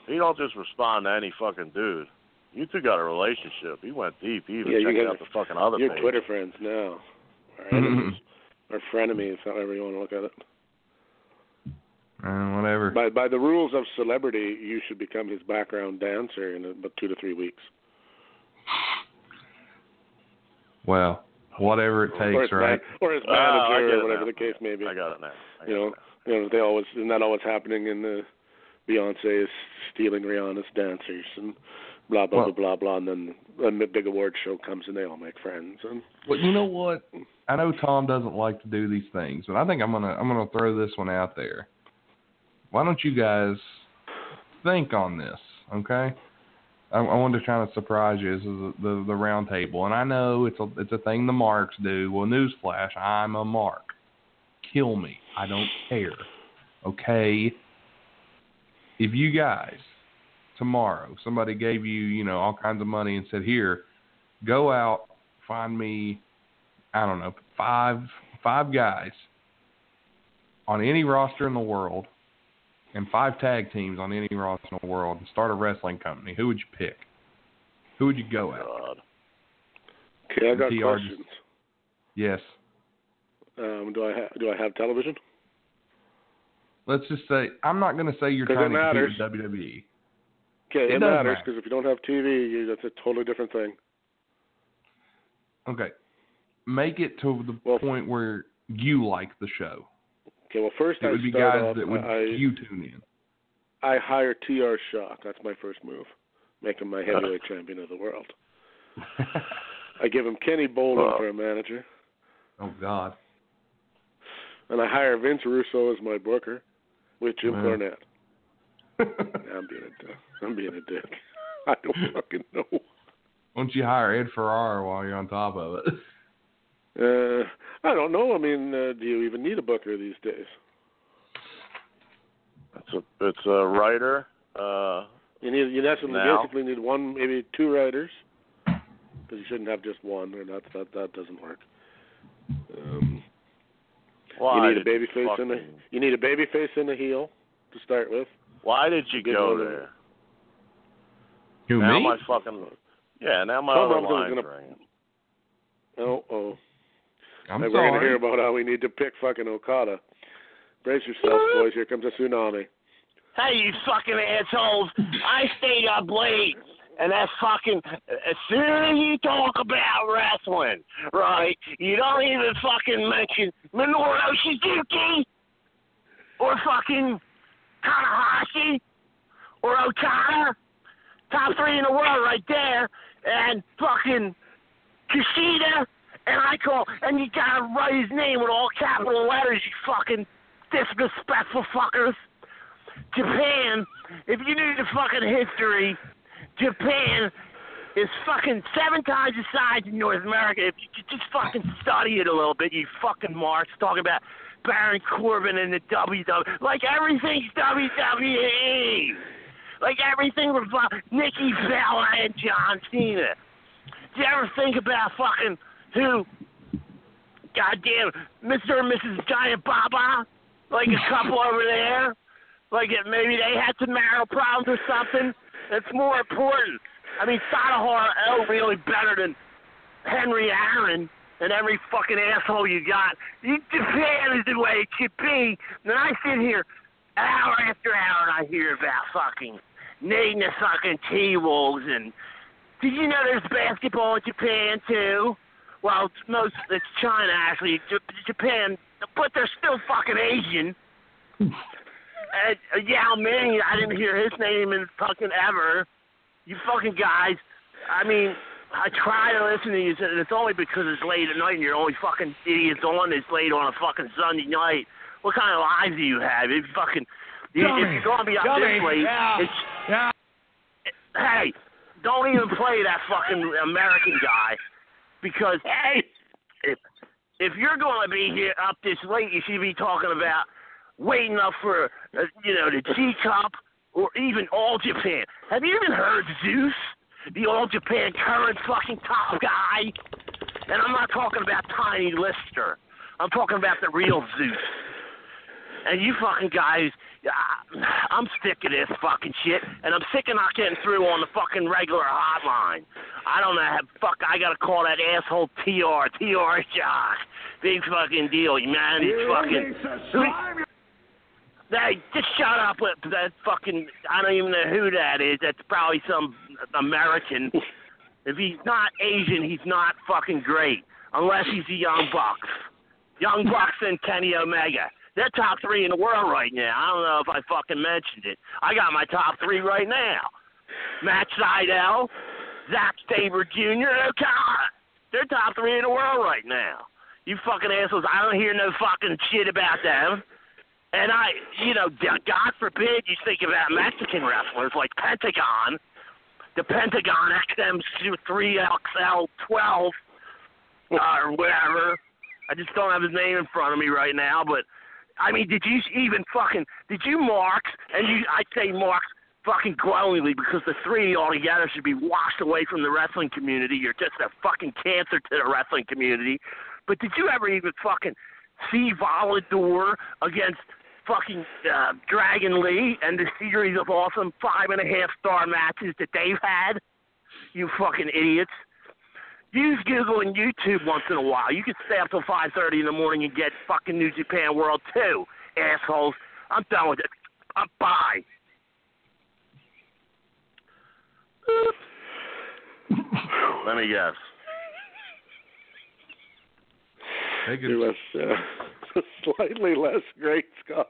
He don't just respond to any fucking dude. You two got a relationship. He went deep. He even Yeah, you checked out the fucking other You're page. Twitter friends now, or enemies, or frenemies, however you want to look at it. Uh, whatever. By by the rules of celebrity, you should become his background dancer in about two to three weeks. Well, whatever it or takes, right? Man, or his Oh, manager, get or whatever now. the case may be. I got it now. I You know, it you know, they always isn't that always happening in the Beyonce is stealing Rihanna's dancers and blah blah Well- blah blah blah, and then when the big award show comes and they all make friends and Well, you know what? I know Tom doesn't like to do these things, but I think I'm gonna I'm gonna throw this one out there. Why don't you guys think on this? Okay. I, I wanted to kind of surprise you. This is the, the the round table, and I know it's a it's a thing the marks do. Well, newsflash, I'm a mark. Kill me. I don't care. Okay. If you guys tomorrow somebody gave you you know all kinds of money and said here, go out find me I don't know, five five guys on any roster in the world and five tag teams on any roster in the world and start a wrestling company, who would you pick? Who would you go at? God. okay, I got TR just- questions. Yes. Um, do I ha- do I have television? Let's just say I'm not going to say you're trying to compete with WWE. Okay, It it, matters because if you don't have TV, you, that's a totally different thing. Okay. Make it to the Well- point where you like the show. Okay, well first It I would be guys off. that would I you tune in. I hire TR Shock. That's my first move. Make him my heavyweight champion of the world. I give him Kenny Bolin Oh. for a manager, oh God. and I hire Vince Russo as my booker with Jim. Cornette. I'm being a dick. I'm being a dick. I don't fucking know. Why don't you hire Ed Ferrara while you're on top of it? Uh, I don't know. I mean, uh, do you even need a booker these days? It's a it's a writer. Uh, You need you actually Now? basically need one, maybe two writers, because you shouldn't have just one, or that that that doesn't work. Um, why you need a baby face and a you need a baby face and a heel to start with. Why did you Good go one. there? Who now me? my fucking yeah. Now my other line's gonna- ringing. Oh oh. I'm Maybe we're gonna hear about how we need to pick fucking Okada. Brace yourselves, boys. Here comes a tsunami. Hey, you fucking assholes! I stayed up late, and that fucking. As soon as you talk about wrestling, right, you don't even fucking mention Minoru Suzuki, or fucking Tanahashi, or Okada. Top three in the world right there, and fucking Kushida, and I call, and you gotta write his name with all capital letters, you fucking disrespectful fuckers. Japan, if you knew the fucking history, Japan is fucking seven times the size of North America. If you could just fucking study it a little bit, you fucking marks talking about Baron Corbin and the WWE, like everything's WWE, like everything with Nikki Bella and John Cena. Do you ever think about fucking who? Goddamn, Mr. and Mrs. Giant Baba, like a couple over there. Like it, maybe they had some marital problems or something. That's more important. I mean, Sadahar L really better than Henry Aaron and every fucking asshole you got. Japan is the way it should be. Then I sit here hour after hour and I hear about fucking needing the fucking T-Wolves and did you know there's basketball in Japan too? Well, it's most it's China actually, Japan, but they're still fucking Asian. Uh, Yao Ming, I didn't hear his name in fucking ever. You fucking guys. I mean, I try to listen to you, and it's only because it's late at night and you're only fucking idiots on this late on a fucking Sunday night. What kind of lives do you have? If you fucking, you, if you're gonna be up this late, it's yeah. hey, don't even play that fucking American guy because hey, if if you're going to be here up this late, you should be talking about waiting up for uh, you know the G Cup or even All Japan. Have you even heard Zeus, the All Japan current fucking top guy? And I'm not talking about Tiny Lister. I'm talking about the real Zeus. And you fucking guys, uh, I'm sick of this fucking shit, and I'm sick of not getting through on the fucking regular hotline. I don't know, how, fuck, I gotta call that asshole TR, TR Jock. Big fucking deal, You man. He's fucking. Hey, just shut up with that fucking. I don't even know who that is. That's probably some American. If he's not Asian, he's not fucking great. Unless he's the Young Bucks. Young Bucks and Kenny Omega. They're top three in the world right now. I don't know if I fucking mentioned it. I got my top three right now. Matt Sydal, Zack Sabre Jr., O'Connor. They're top three in the world right now. You fucking assholes. I don't hear no fucking shit about them. And I, you know, God forbid you think about Mexican wrestlers like Pentagon, the Pentagon XM3XL12, uh, or whatever. I just don't have his name in front of me right now, but I mean, did you even fucking did you mark? And you, I say mark fucking glowingly because the three altogether should be washed away from the wrestling community. You're just a fucking cancer to the wrestling community. But did you ever even fucking see Volador against fucking uh, Dragon Lee and the series of awesome five and a half star matches that they've had. You fucking idiots. Use Google and YouTube once in a while. You can stay up till five thirty in the morning and get fucking New Japan World too, assholes. I'm done with it. I'm bye. Let me guess. Take It it. was uh, slightly less great, Scott.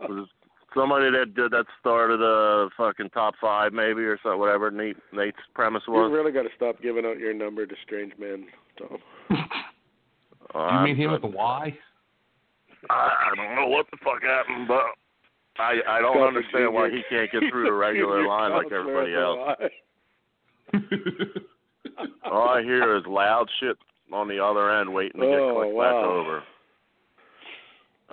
Somebody that did that started a fucking top five maybe or so whatever Nate Nate's premise was. You really got to stop giving out your number to strange men, Tom. Uh, you mean him with the Y? I, I don't know what the fuck happened, but I I don't Scott understand why he can't get through the regular line like everybody else. All I hear is loud shit on the other end waiting to get Oh, clicked wow. back over.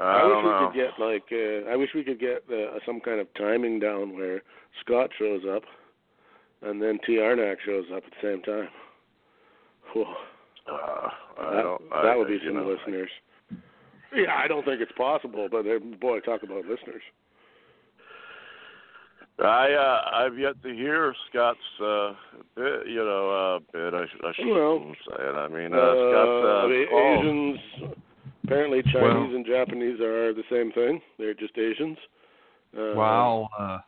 I, I, wish we know. could get like uh, I wish we could get uh, some kind of timing down where Scott shows up, and then T Arnak shows up at the same time. Uh, I that that would be some know, listeners. Yeah, I don't think it's possible, but uh, boy, talk about listeners. I uh, I've yet to hear Scott's uh, bit, you know uh, bit. I should I shouldn't Well, say it. I mean uh, Scott's uh, the call. Asians, apparently Chinese Well- and Japanese are the same thing. They're just Asians. Uh, Well, uh,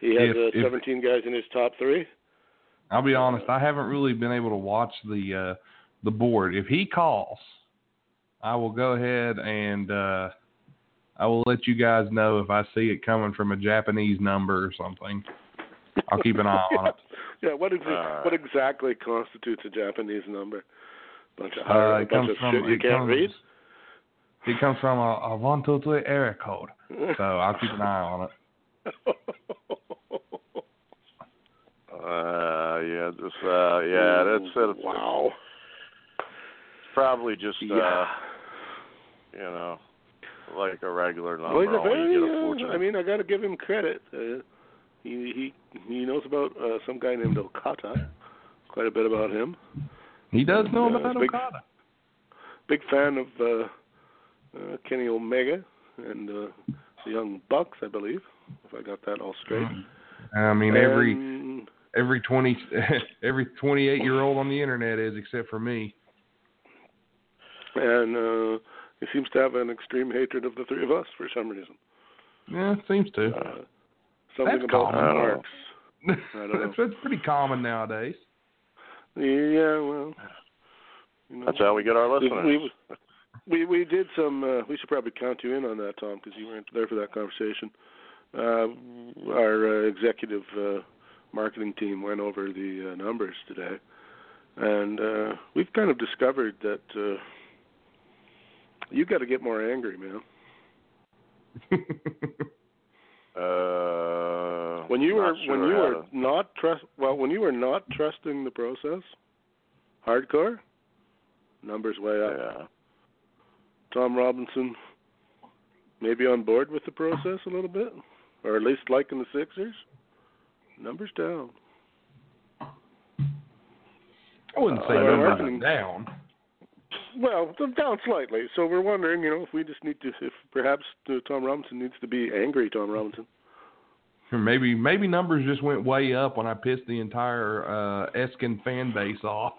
he has if- uh, if- 17 guys in his top three. I'll be honest. I haven't really been able to watch the uh, the board. If he calls, I will go ahead and uh, I will let you guys know if I see it coming from a Japanese number or something. I'll keep an eye on it. Yeah, what, ex- Uh, what exactly constitutes a Japanese number? Bunch of, Uh, bunch comes of from shit you can't read. It comes from a, a one two three area code, so I'll keep an eye on it. Uh, yeah, just uh, yeah, that's it. wow. Probably just uh, you know, like a regular number. Well, he's a very. you get a Uh. I mean, I got to give him credit. Uh, he he he knows about uh, some guy named Okada. Quite a bit about him. He does know Yeah, about it's big- Okada. Big fan of uh, uh, Kenny Omega and uh, the Young Bucks, I believe. If I got that all straight. I mean, every And- every twenty every twenty eight year old on the internet is, except for me. and uh, he seems to have an extreme hatred of the three of us for some reason. Yeah, seems to. Uh, something That's about common. marks. I don't know. that's, that's pretty common nowadays. Yeah, well, you know, That's how we get our we, listeners. we we we we did some. Uh, we should probably count you in on that, Tom, because you weren't there for that conversation. Uh, our uh, executive uh, marketing team went over the uh, numbers today, and uh, we've kind of discovered that uh, you got to get more angry, man. Uh, When you were sure when you were to- not trust well when you were not trusting the process, hardcore, numbers way up. Tom Robinson, maybe on board with the process a little bit, or at least liking the Sixers. Numbers down. I wouldn't say Uh, numbers down. Well, they're down slightly. So we're wondering, you know, if we just need to, if perhaps uh, Tom Robinson needs to be angry. Tom Robinson. Maybe maybe numbers just went way up when I pissed the entire uh Eskin fan base off.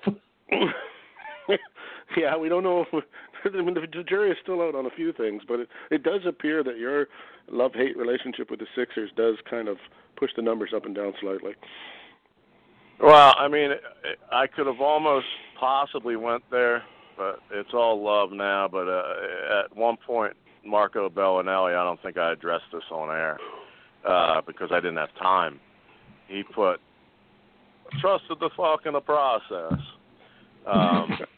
yeah, we don't know. If I mean, the jury is still out on a few things, but it it does appear that your love hate relationship with the Sixers does kind of push the numbers up and down slightly. Well, I mean, I could have almost possibly went there, but it's all love now. But uh, at one point, Marco Belinelli, I don't think I addressed this on air uh, because I didn't have time. He put trusted the fuck in the process. Um,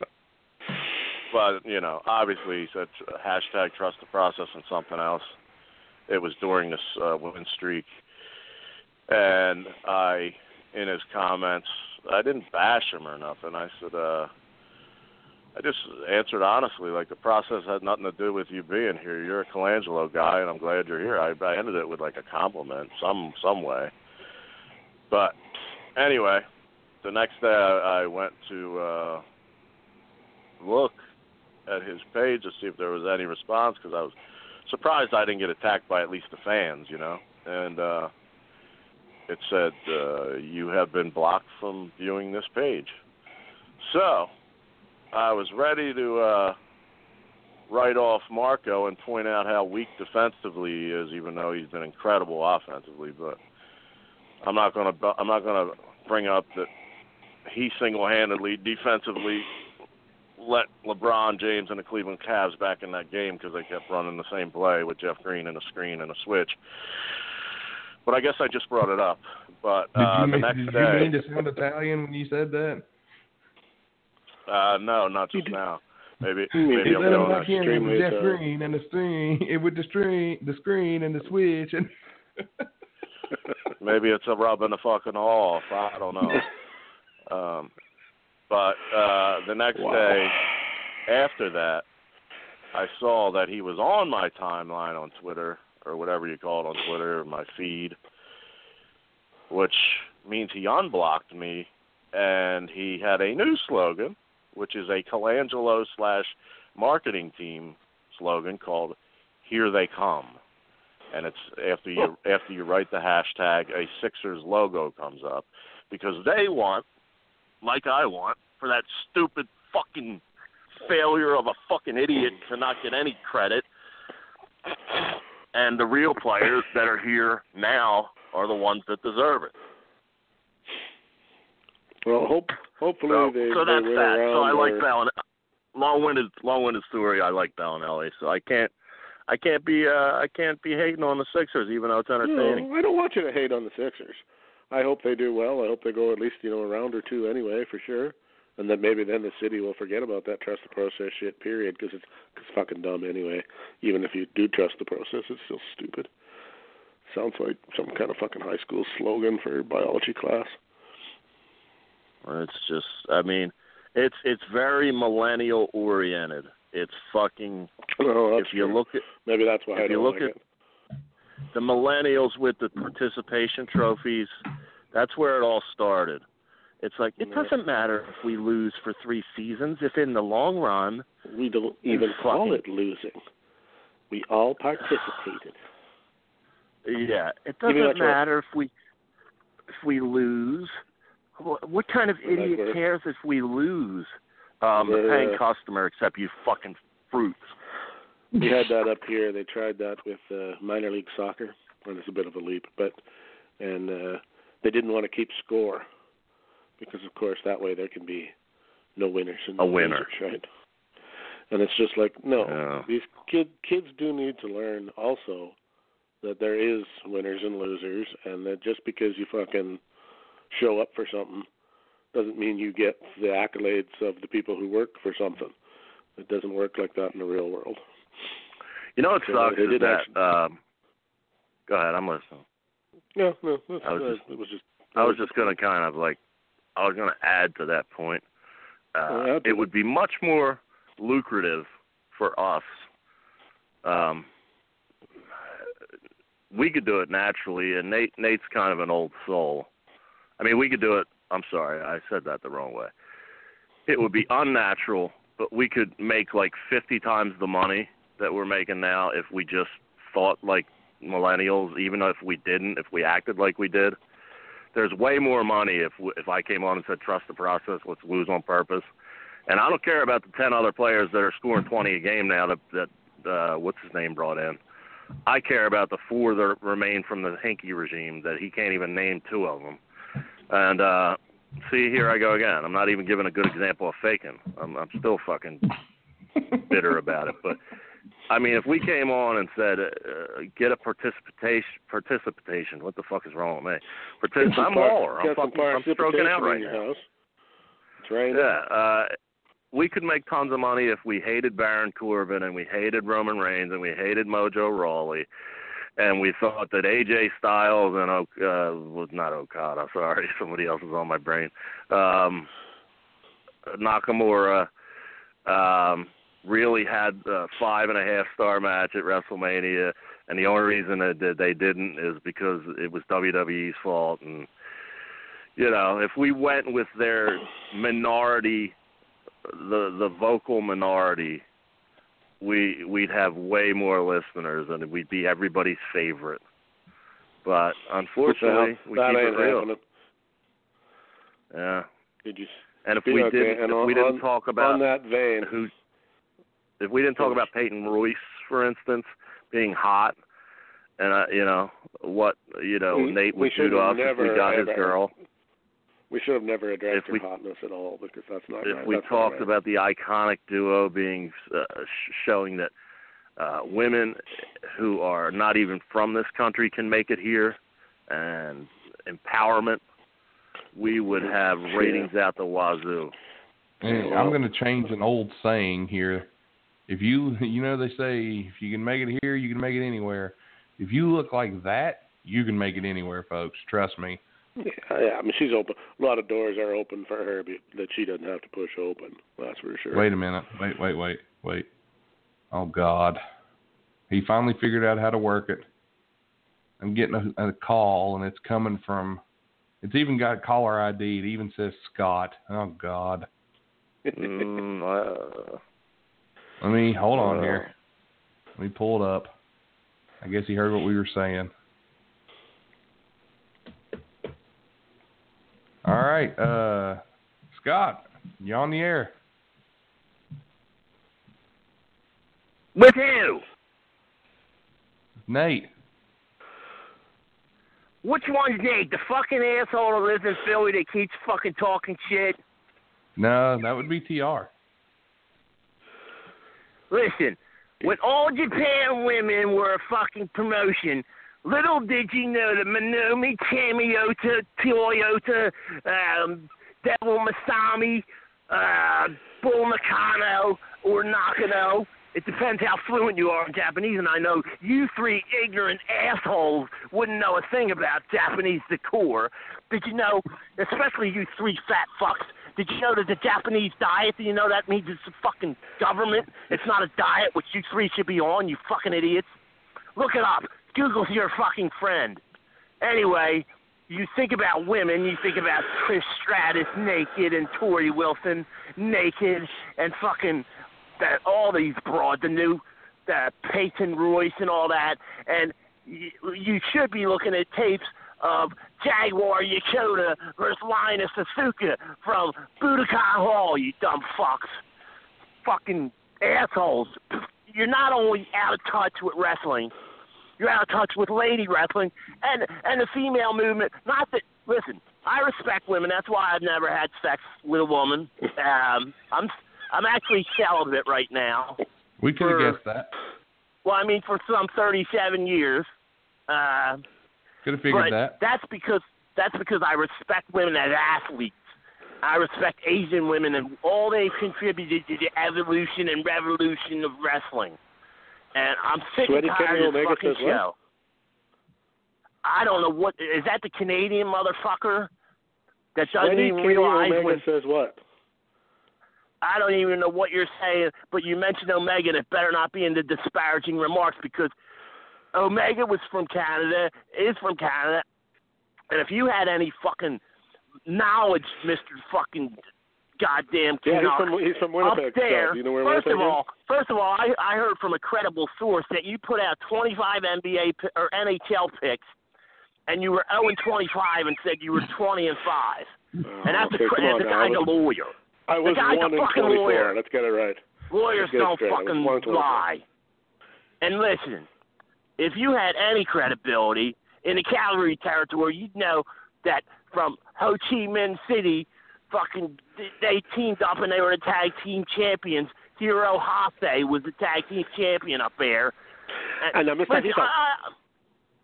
but you know, obviously, said hashtag trust the process and something else. It was during this uh, win streak, and I, in his comments, I didn't bash him or nothing. I said, uh, I just answered honestly, like the process had nothing to do with you being here. You're a Colangelo guy, and I'm glad you're here. I, I ended it with like a compliment, some some way. But anyway, the next day I, I went to uh, look at his page to see if there was any response because I was surprised I didn't get attacked by at least the fans, you know. And uh, it said uh, you have been blocked from viewing this page. So I was ready to uh, write off Marco and point out how weak defensively he is, even though he's been incredible offensively. But I'm not gonna I'm not gonna bring up that he single-handedly defensively let LeBron James and the Cleveland Cavs back in that game because they kept running the same play with Jeff Green and a screen and a switch. But I guess I just brought it up. But uh, did you the mean, next did day, you mean to sound Italian when you said that? uh, no, not just now. Maybe maybe I'm going back in with Jeff Italian. Green and the screen, it with the screen, the screen and the switch, and maybe it's a rubbing the fucking off. I don't know. Um, but uh, the next Wow. day after that, I saw that he was on my timeline on Twitter or whatever you call it on Twitter, my feed, which means he unblocked me, and he had a new slogan, which is a Colangelo slash marketing team slogan called "Here They Come," and it's after you after you write the hashtag, a Sixers logo comes up because they want, like I want, for that stupid fucking failure of a fucking idiot to not get any credit. And the real players that are here now are the ones that deserve it. Well, hope hopefully So, they so they that's win that. So I around like or- Ballin. Long-winded, long-winded story. I like Belinelli, so I can't, I can't be, uh, I can't be hating on the Sixers, even though it's entertaining. No, I don't want you to hate on the Sixers. I hope they do well. I hope they go at least you know a round or two anyway, for sure. And then maybe then the city will forget about that trust the process shit. Period, because it's cause it's fucking dumb anyway. Even if you do trust the process, it's still stupid. Sounds like some kind of fucking high school slogan for biology class. It's just, I mean, it's it's very millennial oriented. It's fucking. Oh, no, if you true. look at maybe that's why if I you don't look like at- it. The millennials with the participation trophies, that's where it all started. It's like it doesn't matter if we lose for three seasons if in the long run We don't even call it losing. We all participated. Yeah, it doesn't matter if we if we lose. What, kind of idiot cares if we lose? Um, the Yeah. paying customer, except you fucking fruits. We had that up here. They tried that with uh, minor league soccer, and it's a bit of a leap, but and uh, they didn't want to keep score because, of course, that way there can be no winners and no A winner. losers, right? And it's just like no, Yeah. these kid kids do need to learn also that there is winners and losers, and that just because you fucking show up for something doesn't mean you get the accolades of the people who work for something. It doesn't work like that in the real world. You know what So sucks they is did that. actually- Um, go ahead, I'm listening. No, no, that's, I was uh, just- it was just. I was just going to kind of like, I was going to add to that point. Uh, it it. would be much more lucrative for us. Um, we could do it naturally, and Nate Nate's kind of an old soul. I mean, we could do it. I'm sorry, I said that the wrong way. It would be unnatural, but we could make like 50 times the money that we're making now if we just thought like millennials, even if we didn't, if we acted like we did there's way more money if if I came on and said trust the process, let's lose on purpose, And I don't care about the ten other players that are scoring 20 a game now that that uh, what's his name brought in. I care about the four that remain from the Hinkie regime that he can't even name two of them. And uh see, here I go again. I'm not even giving a good example of faking. I'm, I'm still fucking bitter about it. But I mean, if we came on and said, uh, "Get a participation," participation. What the fuck is wrong with me? Partic- I'm Waller. I'm fucking. I'm stroking out right now. house. It's raining. Yeah, uh, we could make tons of money if we hated Baron Corbin and we hated Roman Reigns and we hated Mojo Rawley, and we thought that AJ Styles and uh, was not Okada. Sorry, somebody else is on my brain. Um, Nakamura um, really had a five and a half star match at WrestleMania, and the only reason that they didn't is because it was WWE's fault and you know, if we went with their minority, the the vocal minority, we we'd have way more listeners and we'd be everybody's favorite. But unfortunately, we that keep ain't it real. happening. Yeah, Did you and if we okay, didn't, if on- we didn't talk about on that vein? who, if we didn't talk about Peyton Royce, for instance, being hot, and uh, you know what, you know We- Nate we would should shoot have us if we never, got his ever- girl. We should have never addressed If we- her hotness at all because that's not if right. we That's talked right. about the iconic duo being uh, showing that uh, women who are not even from this country can make it here and empowerment, we would have Yeah. ratings out the wazoo. And I'm going to change an old saying here. If you, you know, they say if you can make it here, you can make it anywhere. If you look like that, you can make it anywhere, folks. Trust me. Yeah, yeah, I mean she's open. A lot of doors are open for her be- that she doesn't have to push open. That's for sure. Wait a minute. Wait, wait, wait, wait. Oh God, he finally figured out how to work it. I'm getting a, a call, and it's coming from. It's even got caller ID. It even says Scott. Oh God. Mm, uh, Let me hold on Uh. here. Let me pull it up. I guess he heard what we were saying. All right, uh, Scott, you on the air? With who? Nate. Which one's Nate? The fucking asshole that lives in Philly that keeps fucking talking shit? No, that would be Tr. Listen, when all Japan women were a fucking promotion, little did you know that Minomi, Kamiyota, Toyota, um, Devil Masami, uh, Bull Nakano, or Nakano, it depends how fluent you are in Japanese, and I know you three ignorant assholes wouldn't know a thing about Japanese decor. Did you know, especially you three fat fucks, did you know that the Japanese diet, do you know that means it's a fucking government? It's not a diet which you three should be on, you fucking idiots. Look it up. Google's your fucking friend. Anyway, you think about women, you think about Trish Stratus naked and Torrie Wilson naked and fucking that all these broad, the new the Peyton Royce and all that, and you, you should be looking at tapes of Jaguar Yokota versus Lioness Asuka from Budokan Hall, you dumb fucks. Fucking assholes. You're not only out of touch with wrestling, you're out of touch with lady wrestling and and the female movement. Not that listen, I respect women. That's why I've never had sex with a woman. Um, I'm I'm actually celibate right now. We could have guessed that. Well, I mean, for some 37 years. Uh, Could have figured but that. that's because that's because I respect women as athletes. I respect Asian women and all they've contributed to the evolution and revolution of wrestling. And I'm sick Sweaty and tired of this fucking says what? show. I don't know what is that the Canadian motherfucker that doesn't Sweaty even Kenny realize Omega when says what? I don't even know what you're saying, but you mentioned Omega, and it better not be in the disparaging remarks because Omega was from Canada, is from Canada, and if you had any fucking knowledge, Mister Fucking Goddamn Yeah, he's from he's from up Winnipeg. there. Scott. Do you know where first Winnipeg of all, first of all, I, I heard from a credible source that you put out 25 NBA or NHL picks, and you were 0 and 25 and said you were 20 and five. Oh, and that's okay, a, cr- come on that's a now. guy's a lawyer. I was guy's one in fucking 24. lawyer. Let's get it right. Lawyers get don't straight. Fucking one in 24. lie. And listen, if you had any credibility in the Calgary territory, you'd know that from Ho Chi Minh City, fucking they teamed up and they were the tag team champions. Hero Hase was the tag team champion up there. And I'm Listen, Mr. I, I,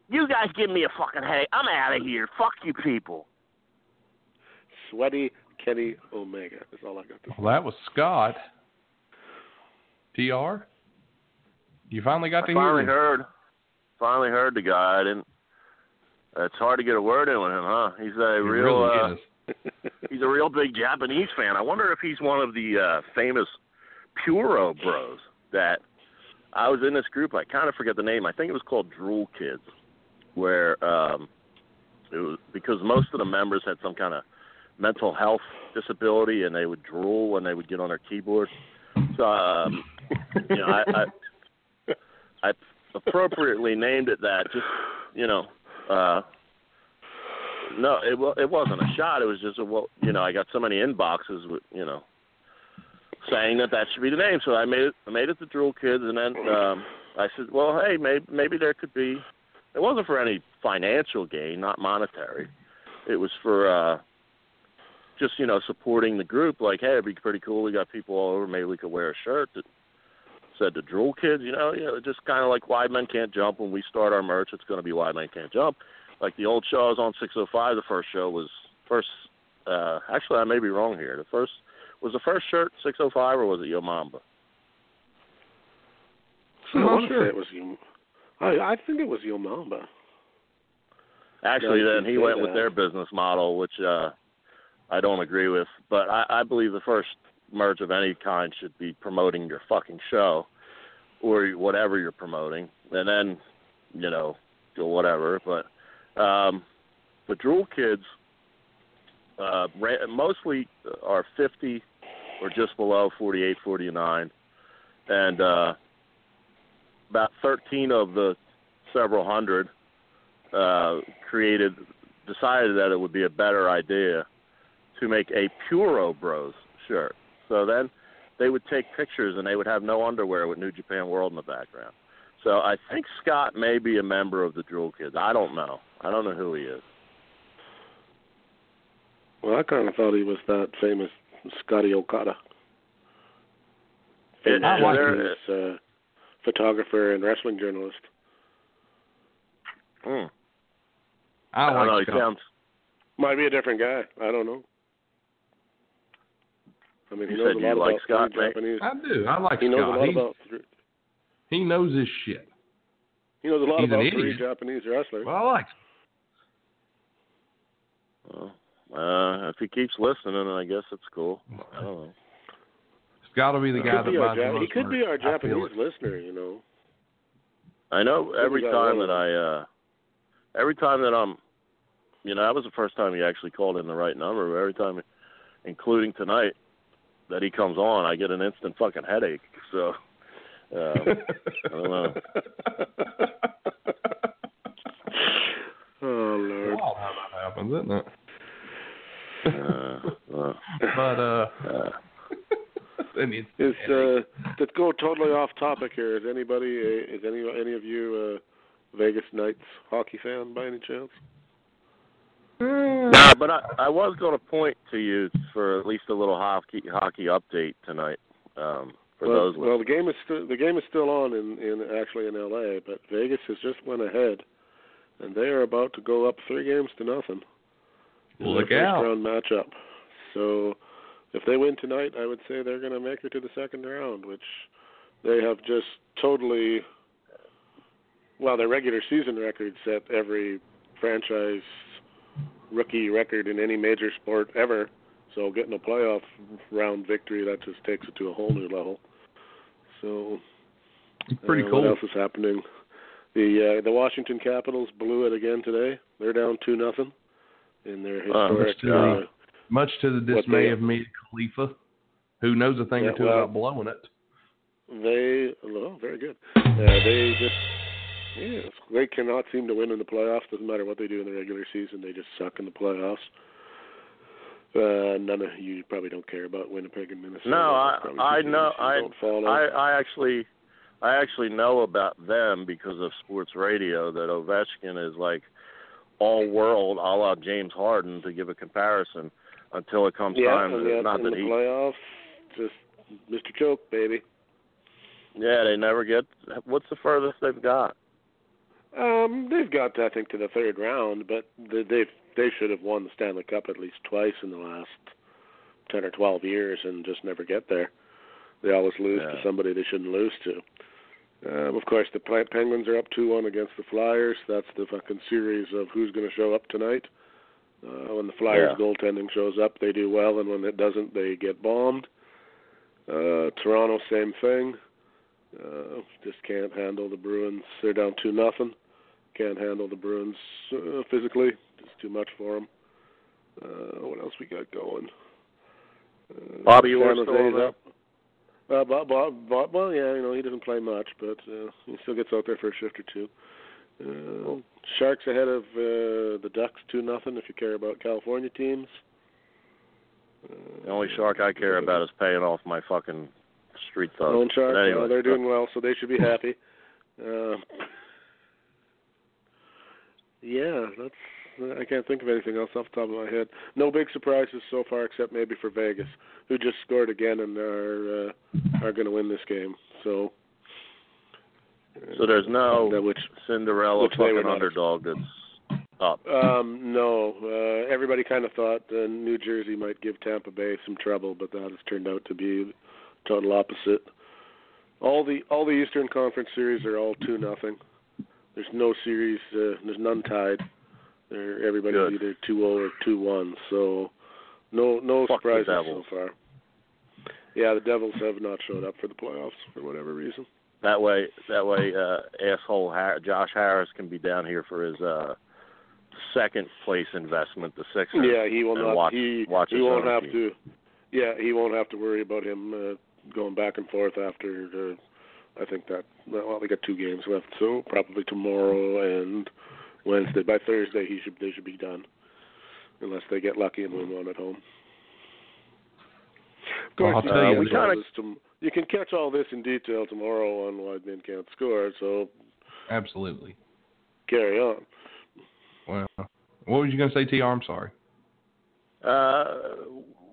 you guys give me a fucking headache. I'm out of here. Fuck you people. Sweaty Kenny Omega. That's all I got to say. Well, that was Scott. TR? You finally got to I hear finally him. heard. Finally heard the guy. I didn't. It's hard to get a word in with him, huh? He's a It real. really uh, he's a real big Japanese fan. I wonder if he's one of the uh, famous Puro Bros. That I was in this group. I kind of forget the name. I think it was called Drool Kids, where um, it was because most of the members had some kind of mental health disability, and they would drool when they would get on their keyboard. So, um, you know, I, I I appropriately named it that. Just you know, uh, no, it it wasn't a shot. It was just a well, you know, I got so many inboxes with you know saying that that should be the name. So I made it. I made it the Drool Kids, and then um, I said, well, hey, maybe maybe there could be. It wasn't for any financial gain, not monetary. It was for uh, just you know supporting the group. Like, hey, it'd be pretty cool. We got people all over. Maybe we could wear a shirt that said the Drool Kids. You know, you know, just kind of like Wide Men Can't Jump. When we start our merch, it's going to be Wide Men Can't Jump. Like the old show I was on 605. The first show was first. Uh, actually, I may be wrong here. The first was the first shirt 605 or was it Yo Mamba? I I'm want to sure. say it was you. I I think it was Yo Mamba. Actually, Yeah, then he went with their business model, which uh, I don't agree with. But I, I believe the first merge of any kind should be promoting your fucking show or whatever you're promoting, and then you know do whatever. But um, the Drool Kids uh, mostly are 50 or just below 48, 49, and uh, about 13 of the several hundred uh, created decided that it would be a better idea to make a Puro Bros shirt. So then they would take pictures and they would have no underwear with New Japan World in the background. So I think Scott may be a member of the Drool Kids. I don't know. I don't know who he is. Well, I kind of thought he was that famous Scotty Okada. It- I like famous uh, photographer and wrestling journalist. Hmm. I I don't know. like He sounds. Might be a different guy. I don't know. I mean, he You knows said a you lot like about Scott, three? Japanese. I do. I like He knows a Scott. lot He, about. Three, he knows his shit. he knows a lot He's an about three idiot. Japanese wrestlers. Well, I like Well, uh, if he keeps listening, I guess it's cool. I don't know. Scott will be the He guy that be our buys Ja- he could be our Japanese it. listener. You know. I know every time that I uh every time that I'm you know, that was the first time he actually called in the right number. Every time including tonight that he comes on, I get an instant fucking headache. So uh, I don't know. oh Lord. Wild how that happens, isn't it? Uh, uh, But uh, uh, and it's, Is uh, let's go totally off topic here. Is anybody, uh, is any any of you uh, Vegas Knights hockey fan by any chance? No, but I, I was going to point to you for at least a little hockey hockey update tonight. Um, for well, those well, the game is still the game is still on in in actually in L.A., but Vegas has just went ahead, and they are about to go up three games to nothing. in Look their out. First round matchup. So, if they win tonight, I would say they're going to make it to the second round, which they have just totally. Well, their regular season record set every franchise rookie record in any major sport ever. So getting a playoff round victory that just takes it to a whole new level. So it's pretty uh, cool. What else is happening? The uh, the Washington Capitals blew it again today. They're down two nothing in their historic. uh, good. Much to the dismay they- of Mia Khalifa, who knows a thing Yeah, or two well- about blowing it. they oh, very good. Uh, they just yes, they cannot seem to win in the playoffs. Doesn't matter what they do in the regular season, they just suck in the playoffs. Uh, none of you probably don't care about Winnipeg and Minnesota. No, I Probably I know I don't follow. I I actually I actually know about them because of sports radio that Ovechkin is like all world a la James Harden to give a comparison until it comes yeah, time and to, not in that the he playoffs, just Mr. Choke, baby. yeah they never get what's the furthest they've got Um, they've got I think to the third round, but they they they should have won the Stanley Cup at least twice in the last ten or twelve years and just never get there. They always lose to somebody they shouldn't lose to. Um, of course, the Penguins are up two one against the Flyers. That's the fucking series of who's going to show up tonight. Uh, when the Flyers Yeah. goaltending shows up, they do well, and when it doesn't, they get bombed. Uh, Toronto, same thing. Uh, just can't handle the Bruins. They're down two nothing. Can't handle the Bruins uh, physically. Just too much for them. Uh, what else we got going? Uh, Bobby still Jose's there? up. Uh, Bob, Bob, Bob, well, yeah, you know he doesn't play much, but uh, he still gets out there for a shift or two. Uh, Sharks ahead of uh, the Ducks two nothing. If you care about California teams. Uh, the only shark I care about is paying off my fucking street thugs Loan Sharks, But anyway, uh, they're doing well, so they should be happy. Uh, yeah, that's. I can't think of anything else off the top of my head. No big surprises so far, except maybe for Vegas, who just scored again and are uh, are going to win this game. So. so there's no that which Cinderella which fucking underdog that's up Um, no, uh, everybody kind of thought uh, New Jersey might give Tampa Bay some trouble, but that has turned out to be total opposite. All the all the Eastern Conference series are all two nothing. There's no series. Uh, there's none tied. They're, everybody's Good. either two zero or two one. So no no Fuck surprises so far. Yeah, the Devils have not showed up for the playoffs for whatever reason. That way, that way, uh, asshole Har- Josh Harris can be down here for his uh, second place investment, the Sixers. Yeah, he will not. watch- he watch he won't have team. to. Yeah, he won't have to worry about him uh, going back and forth after. Uh, I think that well, they got two games left, so probably tomorrow and Wednesday. By Thursday, he should they should be done, unless they get lucky and win one at home. Of Well, course, I'll you, tell can you catch we all kinda- this you can catch all this in detail tomorrow on why men can't score. So Absolutely. carry on. Well, what was you going to say, TR? I'm sorry. Uh,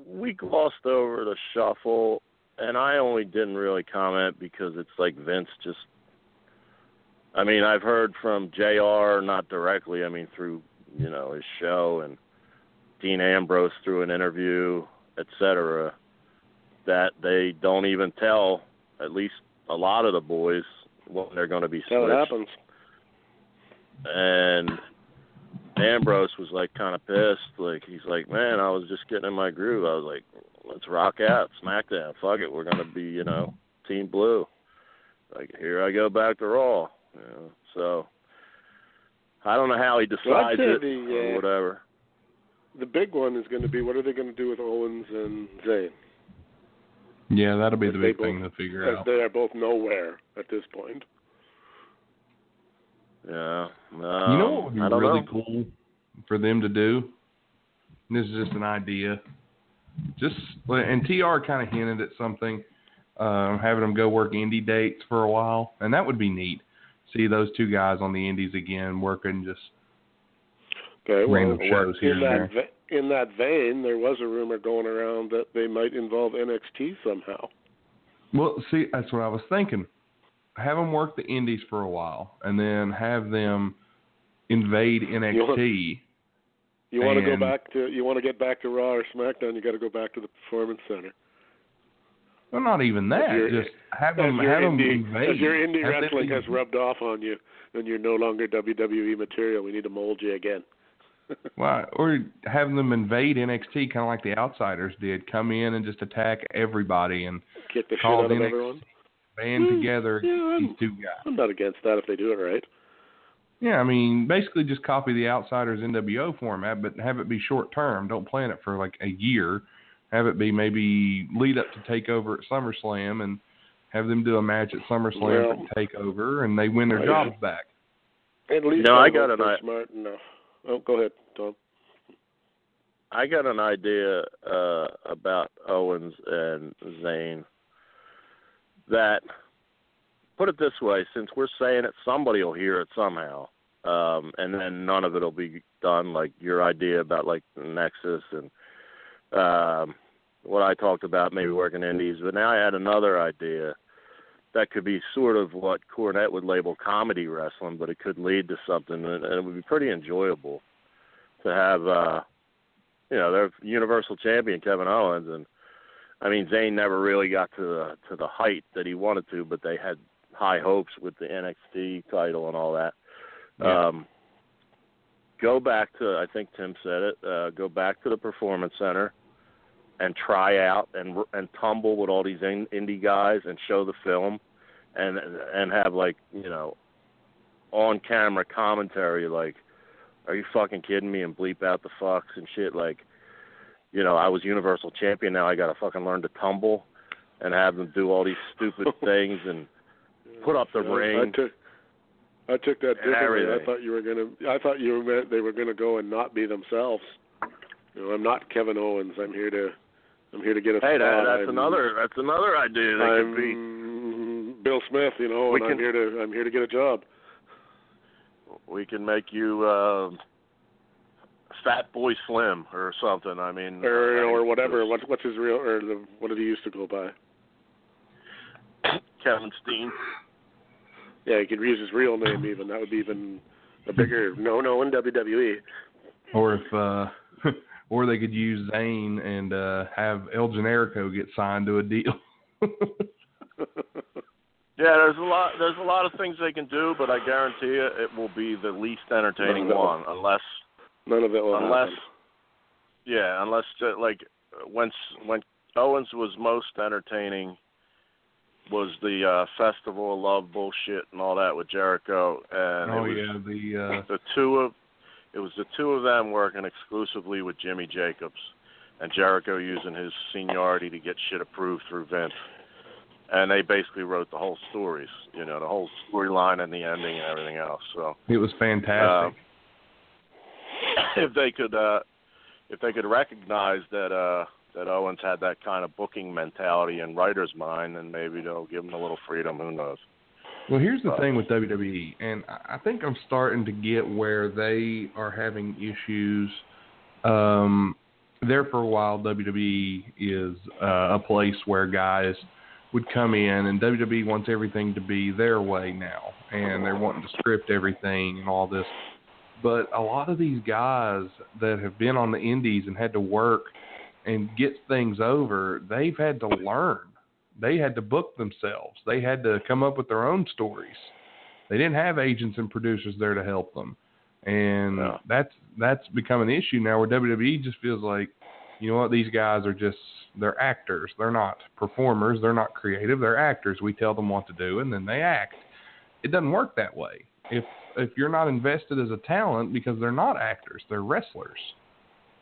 we glossed over the shuffle, and I only didn't really comment because it's like Vince just. I mean, I've heard from Jr. not directly. I mean, through you know his show and Dean Ambrose through an interview, etc. That they don't even tell at least a lot of the boys when they're going to be how it happens. and Ambrose was like kind of pissed. Like he's like, man, I was just getting in my groove. I was like, let's rock out, SmackDown. Fuck it, we're gonna be, you know, Team Blue. Like here I go back to Raw. You know, so I don't know how he decides say it the, or uh, whatever. The big one is going to be what are they going to do with Owens and Zayn? Yeah, that'll be the they big thing to both- figure As out. they are both nowhere at this point. Yeah. Um, you know what would be really know. cool for them to do? And this is just an idea. Just and Tr kind of hinted at something, um, having them go work indie dates for a while, and that would be neat. See those two guys on the indies again working just Okay, well, Random shows here in and that ve- in that vein, there was a rumor going around that they might involve NXT somehow. Well, see, that's what I was thinking. Have them work the indies for a while, and then have them invade NXT. You want to go back to you want to get back to Raw or SmackDown, you got to go back to the Performance Center. Well, not even that. Just have them have them invade. as your indie Have wrestling has rubbed off on you, and you're no longer WWE material. We need to mold you again. Well, or have them invade NXT, kind of like the Outsiders did. Come in and just attack everybody and get the shit out of NXT. everyone. Band Hmm, together yeah, I'm- these two guys. I'm not against that if they do it right. Yeah, I mean, basically just copy the Outsiders NWO format, but have it be short term. Don't plan it for like a year. Have it be maybe lead up to Takeover at SummerSlam, and have them do a match at SummerSlam Well- for Takeover, and they win their yeah. jobs back. At least No, I I got an they're i- smart enough. Oh, go ahead, Tom. I got an idea uh, about Owens and Zayn. That put it this way: since we're saying it, somebody will hear it somehow, um, and then none of it'll be done. Like your idea about like Nexus and um, what I talked about, maybe working indies. But now I had another idea that could be sort of what Cornette would label comedy wrestling, but it could lead to something, and it would be pretty enjoyable to have. uh you know, they're Universal Champion Kevin Owens, and I mean Zayn never really got to the to the height that he wanted to, but they had high hopes with the NXT title and all that. Yeah. Um, go back to I think Tim said it. Uh, go back to the Performance Center and try out and and tumble with all these in, indie guys and show the film, and and have like you know on camera commentary like are you fucking kidding me and bleep out the fucks and shit like you know i was universal champion now i gotta fucking learn to tumble and have them do all these stupid things and put up the ring I took I took that differently. I thought you were gonna. I thought you meant they were gonna go and not be themselves. You know, I'm not Kevin Owens. I'm here to. I'm here to get a hey that, that's I'm, another that's another idea that I'm could be Bill Smith. You know, We and I'm here to. I'm here to get a job. we can make you uh fat boy slim or something i mean or I or whatever. just What what's his real or the, what did he used to go by? kevin steen Yeah, he could use his real name even. That would be even a bigger no no in. WWE. Or if uh or they could use Zayn and uh have El Generico get signed to a deal. Yeah, there's a lot. There's a lot of things they can do, but I guarantee you, it will be the least entertaining No, no. one, unless, None of it will unless, happen. yeah, unless uh, like when when Owens was most entertaining was the uh Festival of Love bullshit and all that with Jericho, and oh it was yeah, the uh the two of it was the two of them working exclusively with Jimmy Jacobs and Jericho using his seniority to get shit approved through Vince. And they basically wrote the whole stories, you know, the whole storyline and the ending and everything else. So it was fantastic. um, if they could uh if they could recognize that uh that Owens had that kind of booking mentality in writer's mind, then maybe they'll give him a little freedom. Who knows? Well, here's the Uh, thing with WWE, and I I think I'm starting to get where they are having issues. Um, there for a while, WWE is uh, a place where guys would come in, and WWE wants everything to be their way now, and they're wanting to script everything and all this. But a lot of these guys that have been on the indies and had to work and get things over, they've had to learn they had to book themselves. They had to come up with their own stories. They didn't have agents and producers there to help them, and that's that's become an issue now. Where WWE just feels like, you know what, these guys are just they're actors. They're not performers. They're not creative. They're actors. We tell them what to do, and then they act. It doesn't work that way. If if you're not invested as a talent because they're not actors, they're wrestlers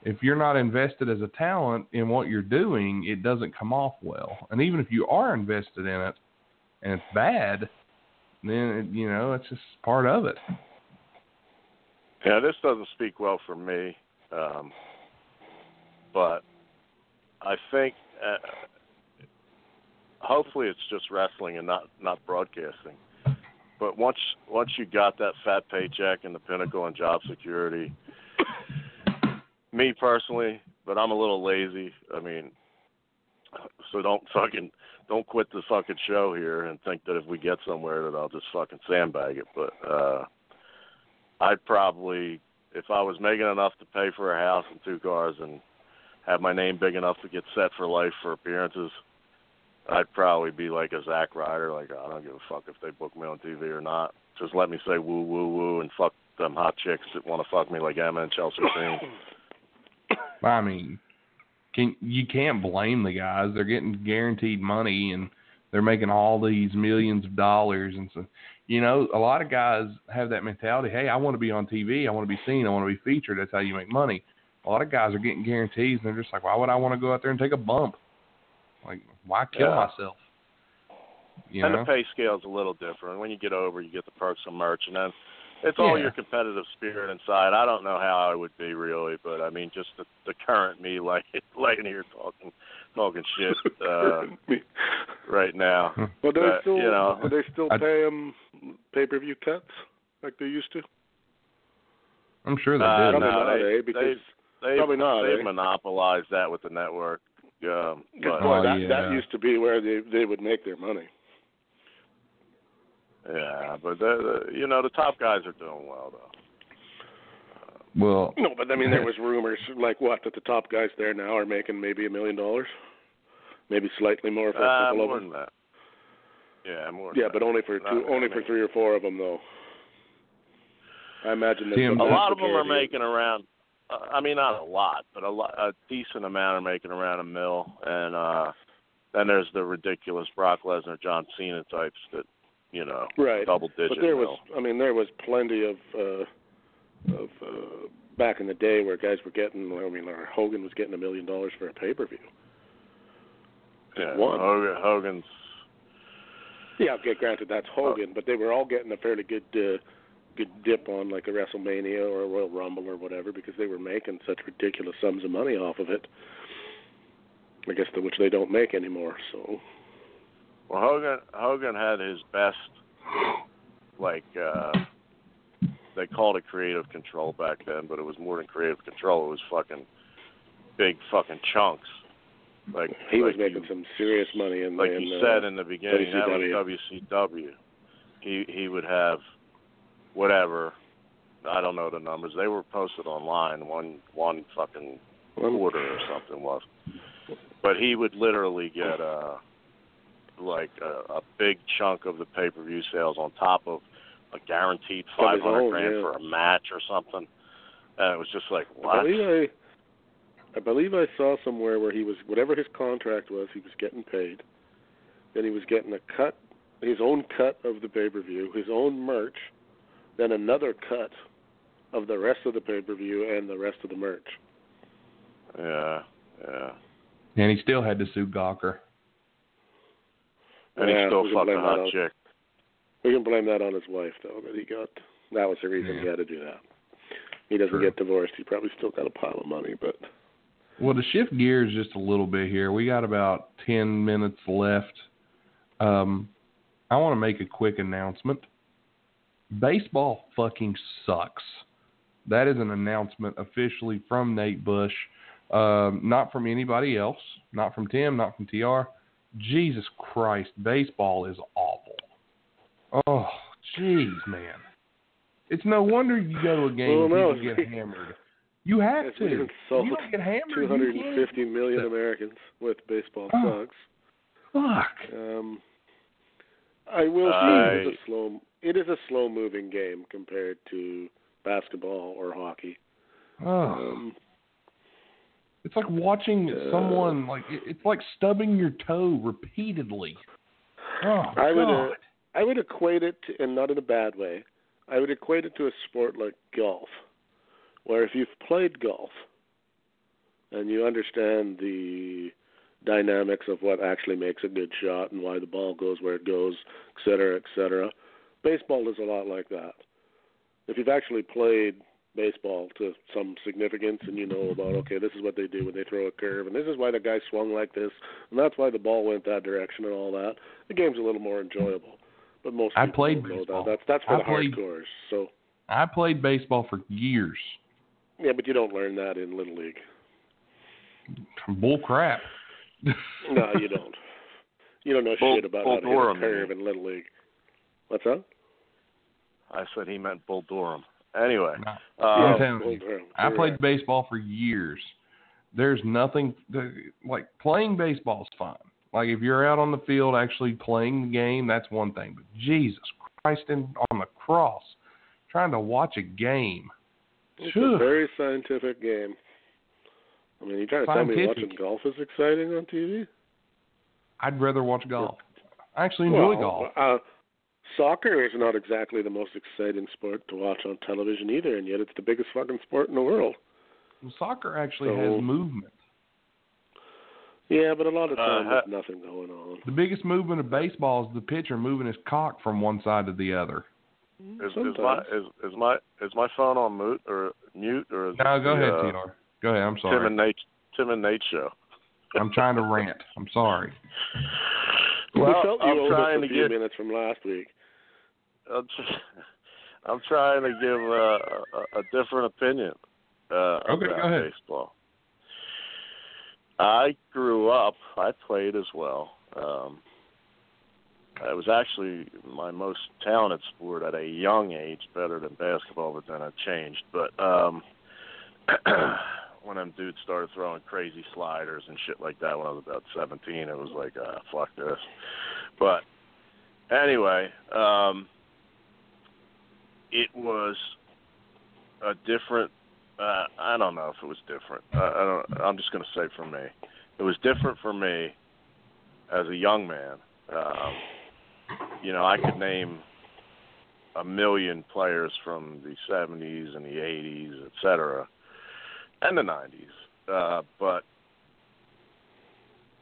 if you're not invested as a talent in what you're doing, it doesn't come off well. And even if you are invested in it and it's bad, then it, you know it's just part of it. Yeah, this doesn't speak well for me, um, but I think uh, hopefully it's just wrestling and not not broadcasting. But once once you got that fat paycheck and the pinnacle and job security, me personally, but I'm a little lazy. I mean, so don't fucking don't quit the fucking show here and think that if we get somewhere that I'll just fucking sandbag it. But uh I'd probably, if I was making enough to pay for a house and two cars and have my name big enough to get set for life for appearances, I'd probably be like a Zack Ryder. Like I don't give a fuck if they book me on TV or not. Just let me say woo woo woo and fuck them hot chicks that want to fuck me like Emma and Chelsea Green. I mean, can you can't blame the guys. They're getting guaranteed money and they're making all these millions of dollars and so you know, a lot of guys have that mentality, hey, I want to be on TV, I want to be seen, I want to be featured, that's how you make money. A lot of guys are getting guarantees and they're just like, Why would I want to go out there and take a bump? Like, why kill Yeah. myself? You and know? the pay scale's a little different. When you get over, you get the perks of merch, and then it's all Yeah. your competitive spirit inside. I don't know how I would be really, but I mean, just the, the current me, like laying here talking, talking shit uh, right now. well, do they but, still you know, do they still I- pay them pay per view cuts like they used to? I'm sure they Uh, do. Probably no, not, they- eh? Because They Probably not, They've eh? monopolized that with the network. Um, Good but, boy, Oh, that yeah. that used to be where they they would make their money. yeah, but the, the you know the top guys are doing well though. Well, No, but I mean there was rumors like what that the top guys there now are making maybe a million dollars, maybe slightly more for a Uh, couple more of them. than that. Yeah, more. than Yeah, that. but only for Not two, that only for three or four of them though. I imagine that A lot of them are making around. Uh, I mean, not a lot, but a lot, a decent amount are making around a mill, and uh then there's the ridiculous Brock Lesnar, John Cena types that, you know, right. double digit. But there was. I mean, there was plenty of uh, of uh, back in the day where guys were getting. I mean, Hogan was getting a million dollars for a pay per view. yeah, one. Hogan, Hogan's. Yeah, okay, granted that's Hogan, but they were all getting a fairly good uh, good dip on like a WrestleMania or a Royal Rumble or whatever because they were making such ridiculous sums of money off of it. I guess the, which they don't make anymore. So Well, Hogan Hogan had his best, like uh they called it creative control back then, but it was more than creative control. It was fucking big fucking chunks. Like he was like making you, some serious money in like in, you uh, said in the beginning, that was WCW. WCW. He he would have whatever. I don't know the numbers. They were posted online. One one fucking quarter or something was. But he would literally get uh like a, a big chunk of the pay per view sales on top of a guaranteed five hundred grand yeah. for a match or something. And it was just like I believe I, I believe I saw somewhere where he was whatever his contract was, he was getting paid. Then he was getting a cut, his own cut of the pay per view, his own merch, then another cut of the rest of the pay per view and the rest of the merch. Yeah, yeah. and he still had to sue Gawker. And Yeah, he still we can fucked a blame that hot on- chick. We can blame that on his wife though, that he got. That was the reason he had to do that. He doesn't True. get divorced. He probably still got a pile of money, but Well, to shift gears just a little bit here, we got about 10 minutes left. Um, I want to make a quick announcement. Baseball fucking sucks. That is an announcement officially from Nate Bush, um, not from anybody else, not from Tim, not from TR. Jesus Christ, baseball is awful. Oh, jeez, man. It's no wonder you go to a game Well, and no, people it's- get hammered. You have to. we You don't get hammered. two you hundred and can't. fifty million So- Americans with baseball Oh. sucks. Fuck. Um, I will say it is a slow. It is a slow moving game compared to basketball or hockey. Oh. Um, It's like watching Uh, someone like it's like stubbing your toe repeatedly. Oh I would, uh, I would equate it, to, and not in a bad way. I would equate it to a sport like golf, where if you've played golf and you understand the dynamics of what actually makes a good shot and why the ball goes where it goes, et cetera, et cetera, baseball is a lot like that. If you've actually played baseball to some significance and you know about okay this is what they do when they throw a curve and this is why the guy swung like this and that's why the ball went that direction and all that the game's a little more enjoyable but most I people played don't know baseball. that that's that's for I the played- hardcores so I played baseball for years. yeah but you don't learn that in little league Bull crap. no you don't you don't know Bull- shit about Bull how to hit a curve you in little league what's that I said he meant Bull Durham. Anyway, No. uh, I'm Yeah, telling Bull Durham, I played correct. baseball for years. There's nothing like playing baseball is fun. Like if you're out on the field actually playing the game, that's one thing. But Jesus Christ, in, on the cross, trying to watch a game. It's Phew. a very scientific game. I mean, you trying to tell me watching golf is exciting on TV? I'd rather watch golf. I actually enjoy well, golf. Uh, soccer is not exactly the most exciting sport to watch on television either, and yet it's the biggest fucking sport in the world. Well, soccer actually So- has movement. Yeah, but a lot of Uh, times ha- there's nothing going on. The biggest movement of baseball is the pitcher moving his cock from one side to the other. Is, is my is, is my is my phone on mute or mute or is No, go the, ahead, uh, TR. Go ahead. I'm sorry. Tim sorry. and Nate Tim and Nate show. I'm trying to rant. I'm sorry. Well, we felt you I'm owed trying a to few get- minutes from last week. I'm, tr- I'm trying to give uh, a, a different opinion uh, Okay, about go ahead. baseball. I grew up. I played as well. Um, it was actually my most talented sport at a young age, better than basketball, but then it changed. But um, when them dudes started throwing crazy sliders and shit like that when I was about 17, it was like, uh, fuck this. But anyway, um, it was a different. Uh, I don't know if it was different. Uh, I don't. I'm just going to say for me, it was different for me as a young man. Um, you know, I could name a million players from the 70s and the 80s, et cetera, and the 90s. Uh, but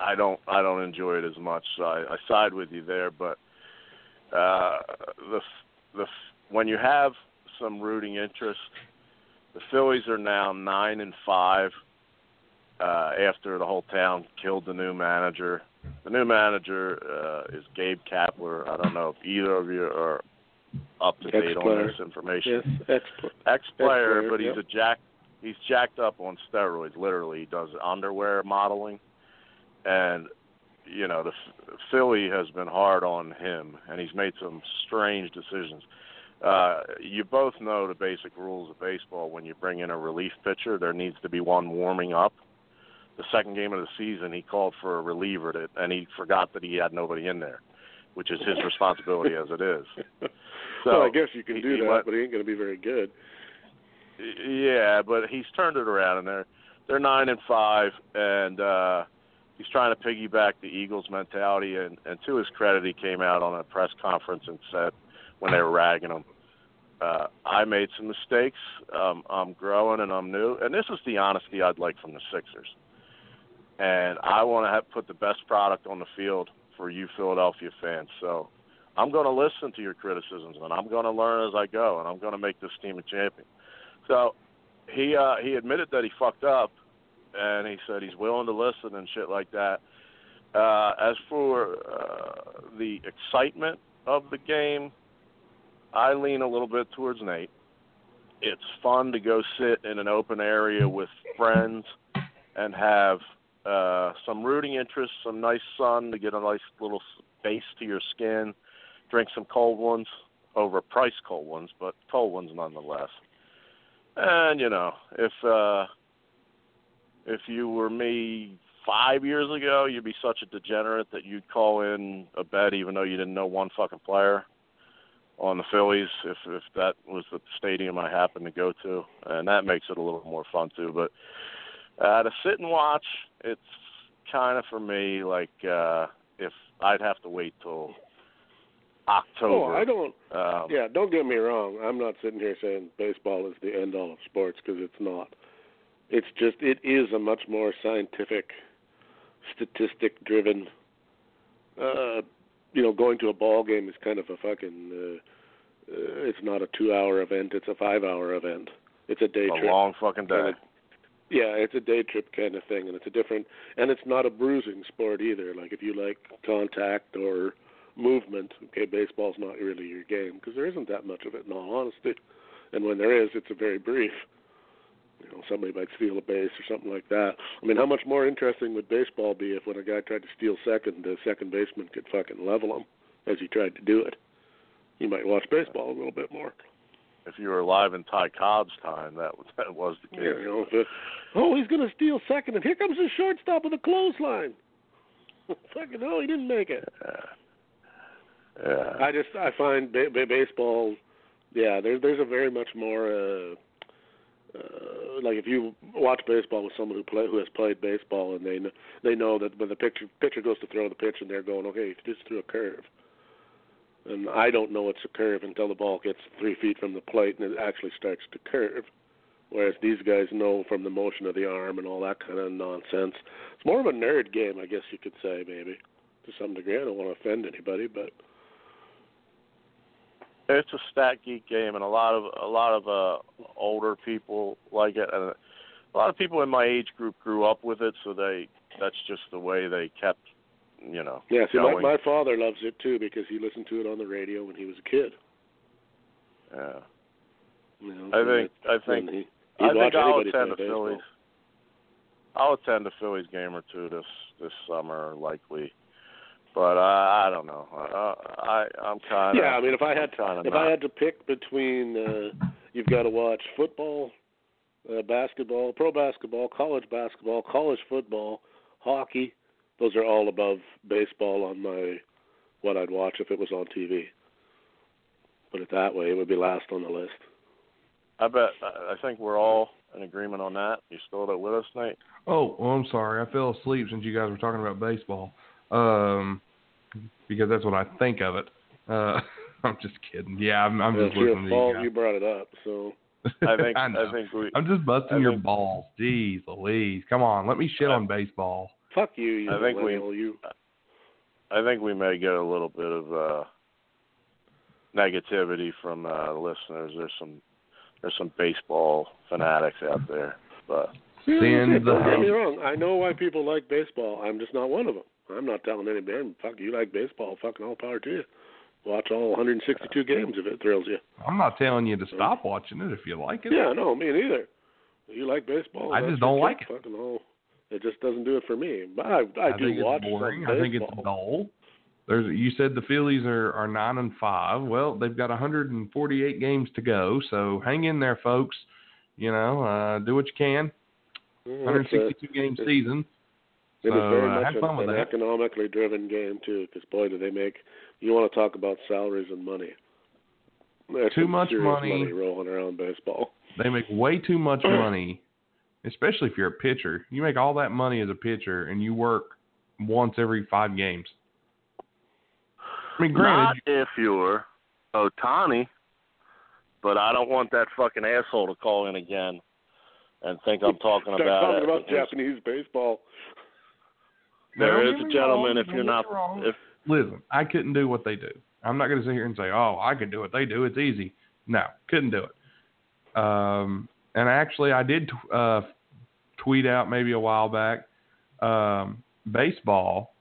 I don't I don't enjoy it as much. So I, I side with you there. But uh, the the when you have some rooting interest, the Phillies are now nine and five uh, after the whole town killed the new manager. The new manager uh, is Gabe Kapler. I don't know if either of you are up to date on this information Yes, ex player, Ex-player, but he's yep. a jack. He's jacked up on steroids. Literally, he does underwear modeling, and you know the Philly has been hard on him, and he's made some strange decisions. Uh, you both know the basic rules of baseball. When you bring in a relief pitcher, there needs to be one warming up. The second game of the season, he called for a reliever, to, and he forgot that he had nobody in there, which is his responsibility as it is. So well, I guess you can he- do he that, went- but he ain't going to be very good. Yeah, but he's turned it around, and they're they're nine and five, and uh, he's trying to piggyback the Eagles' mentality. And, and to his credit, he came out on a press conference and said when they were ragging him, uh, "I made some mistakes. Um, I'm growing and I'm new." And this is the honesty I'd like from the Sixers. And I want to have put the best product on the field for you Philadelphia fans. So I'm going to listen to your criticisms, and I'm going to learn as I go, and I'm going to make this team a champion. So he uh he admitted that he fucked up and he said he's willing to listen and shit like that. Uh as for uh the excitement of the game, I lean a little bit towards Nate. It's fun to go sit in an open area with friends and have uh some rooting interest, some nice sun to get a nice little base to your skin, drink some cold ones overpriced cold ones, but cold ones nonetheless. And you know, if uh if you were me five years ago, you'd be such a degenerate that you'd call in a bet even though you didn't know one fucking player on the Phillies if if that was the stadium I happened to go to. And that makes it a little more fun too. But uh to sit and watch, it's kinda for me like uh if I'd have to wait till October. Oh, I don't. um, Yeah, don't get me wrong. I'm not sitting here saying baseball is the end all of sports because it's not. It's just it is a much more scientific, statistic driven. Uh, you know, going to a ball game is kind of a fucking. Uh, uh, it's not a two-hour event. It's a five-hour event. It's a day a trip. long fucking day. Yeah, it's a day trip kind of thing, and it's a different, and it's not a bruising sport either. Like if you like contact or movement, okay, baseball's not really your game because there isn't that much of it in all honesty, and when there is, it's a very brief. You know, somebody might steal a base or something like that. I mean, how much more interesting would baseball be if when a guy tried to steal second, the second baseman could fucking level him as he tried to do it? You might watch baseball a little bit more. if you were alive in Ty Cobb's time, that was that was the case. Yeah, you know, oh, he's going to steal second, and here comes the shortstop with a clothesline. Fucking hell, he didn't make it. Yeah. yeah. I just I find ba- ba- baseball, yeah, there's there's a very much more uh, uh, like if you watch baseball with someone who play who has played baseball and they they know that when the pitcher pitcher goes to throw the pitch and they're going okay, he just threw a curve. And I don't know it's a curve until the ball gets three feet from the plate and it actually starts to curve. Whereas these guys know from the motion of the arm and all that kind of nonsense. It's more of a nerd game, I guess you could say, maybe to some degree. I don't want to offend anybody, but it's a stat geek game, and a lot of a lot of uh, older people like it, and a lot of people in my age group grew up with it, so they that's just the way they kept, you know. Yeah, see, my, going. my father loves it too because he listened to it on the radio when he was a kid. Yeah, You know, I think I think he, I think I'll attend the. Phillies. I'll attend a Phillies game or two this this summer, likely. But I I don't know. I I I'm kind of Yeah, I mean, if I had kind of if I had to pick between, uh, you've got to watch football, uh, basketball, pro basketball, college basketball, college football, hockey. Those are all above baseball on my what I'd watch if it was on TV. Put it that way, it would be last on the list. I bet I I think we're all in agreement on that. You still there with us, Nate? Oh, well, I'm sorry. I fell asleep since you guys were talking about baseball. Um, because that's what I think of it. Uh, I'm just kidding. Yeah, I'm, I'm just it's listening your to fault you. you brought it up. So I think I, know. I think we I'm just busting I your think- balls. Jeez Louise. Come on, let me shit I- on baseball. fuck you, you I think we- you. I think we may get a little bit of uh negativity from uh listeners. There's some there's some baseball fanatics out there. But Yeah, Send that's it. the Don't get me wrong. I know why people like baseball. I'm just not one of them. I'm not telling any man, fuck you like baseball. Fucking all power to you. Watch all 162 games if it thrills you. I'm not telling you to stop watching it if you like it. Yeah, no, me neither. You like baseball? I just don't like it. Fucking all. It just doesn't do it for me. But I, I, do think watch it's boring. I think it's dull. There's you said the Phillies are are nine and five. Well, they've got 148 games to go, so hang in there, folks. You know, uh, do what you can. Yeah, it's a- 162 game season. It is So, very uh, much an, an economically driven game too, because boy, do they make. You want to talk about salaries and money? There's Too much serious money. rolling around baseball. They make way too much money, especially if you're a pitcher. You make all that money as a pitcher, and you work once every five games. I mean, granted, not granted, if you're Ohtani. But I don't want that fucking asshole to call in again and think I'm talking Start about talking it. about Japanese baseball. There Don't is get a gentleman wrong, if you're not wrong. if listen, I couldn't do what they do. I'm not going to sit here and say, "Oh, I could do what they do. It's easy." No, couldn't do it. Um, and actually, I did t- uh, tweet out maybe a while back. Um, baseball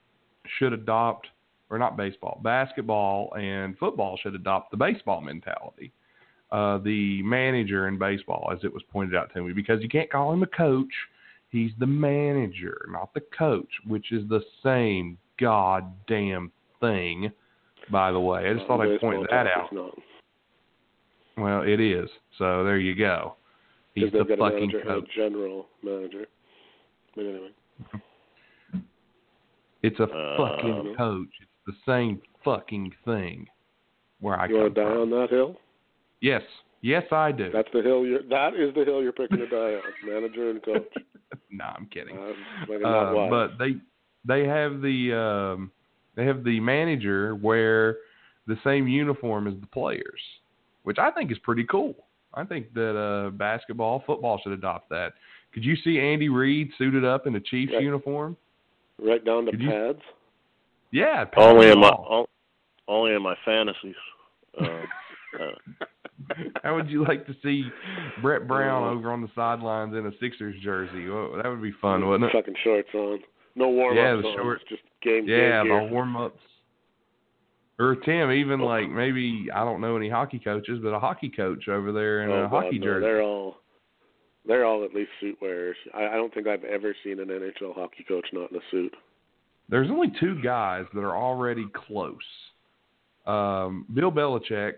should adopt, or not baseball, basketball and football should adopt the baseball mentality. Uh, the manager in baseball, as it was pointed out to me, because you can't call him a coach. He's the manager, not the coach, which is the same goddamn thing. By the way, I just thought I'd point that out. Well, it is. So there you go. He's the fucking manager, coach. general manager. But anyway, It's a Uh, fucking coach. It's the same fucking thing. Where I you want to die from. on that hill? Yes, yes, I do. That's the hill. You're, that is the hill you're picking to die on. Manager and coach. no, I'm kidding. Uh, Uh, but they they have the um, they have the manager wear the same uniform as the players, which I think is pretty cool. I think that uh, basketball, football should adopt that. Could you see Andy Reid suited up in a Chiefs Yeah. uniform? right down to Could you- pads. Yeah, only in my basketball. only in my fantasies. Um, uh, How would you like to see Brett Brown over on the sidelines in a Sixers jersey? Well, that would be fun, wouldn't it? Fucking shorts on. No warm Yeah, the shorts. Just game. Yeah, game the warm ups. Or Tim, even like maybe I don't know any hockey coaches, but a hockey coach over there in oh, a God, hockey no, jersey. They're all. They're all at least suit wearers. I, I don't think I've ever seen an NHL hockey coach not in a suit. There's only two guys that are already close. Um, Bill Belichick,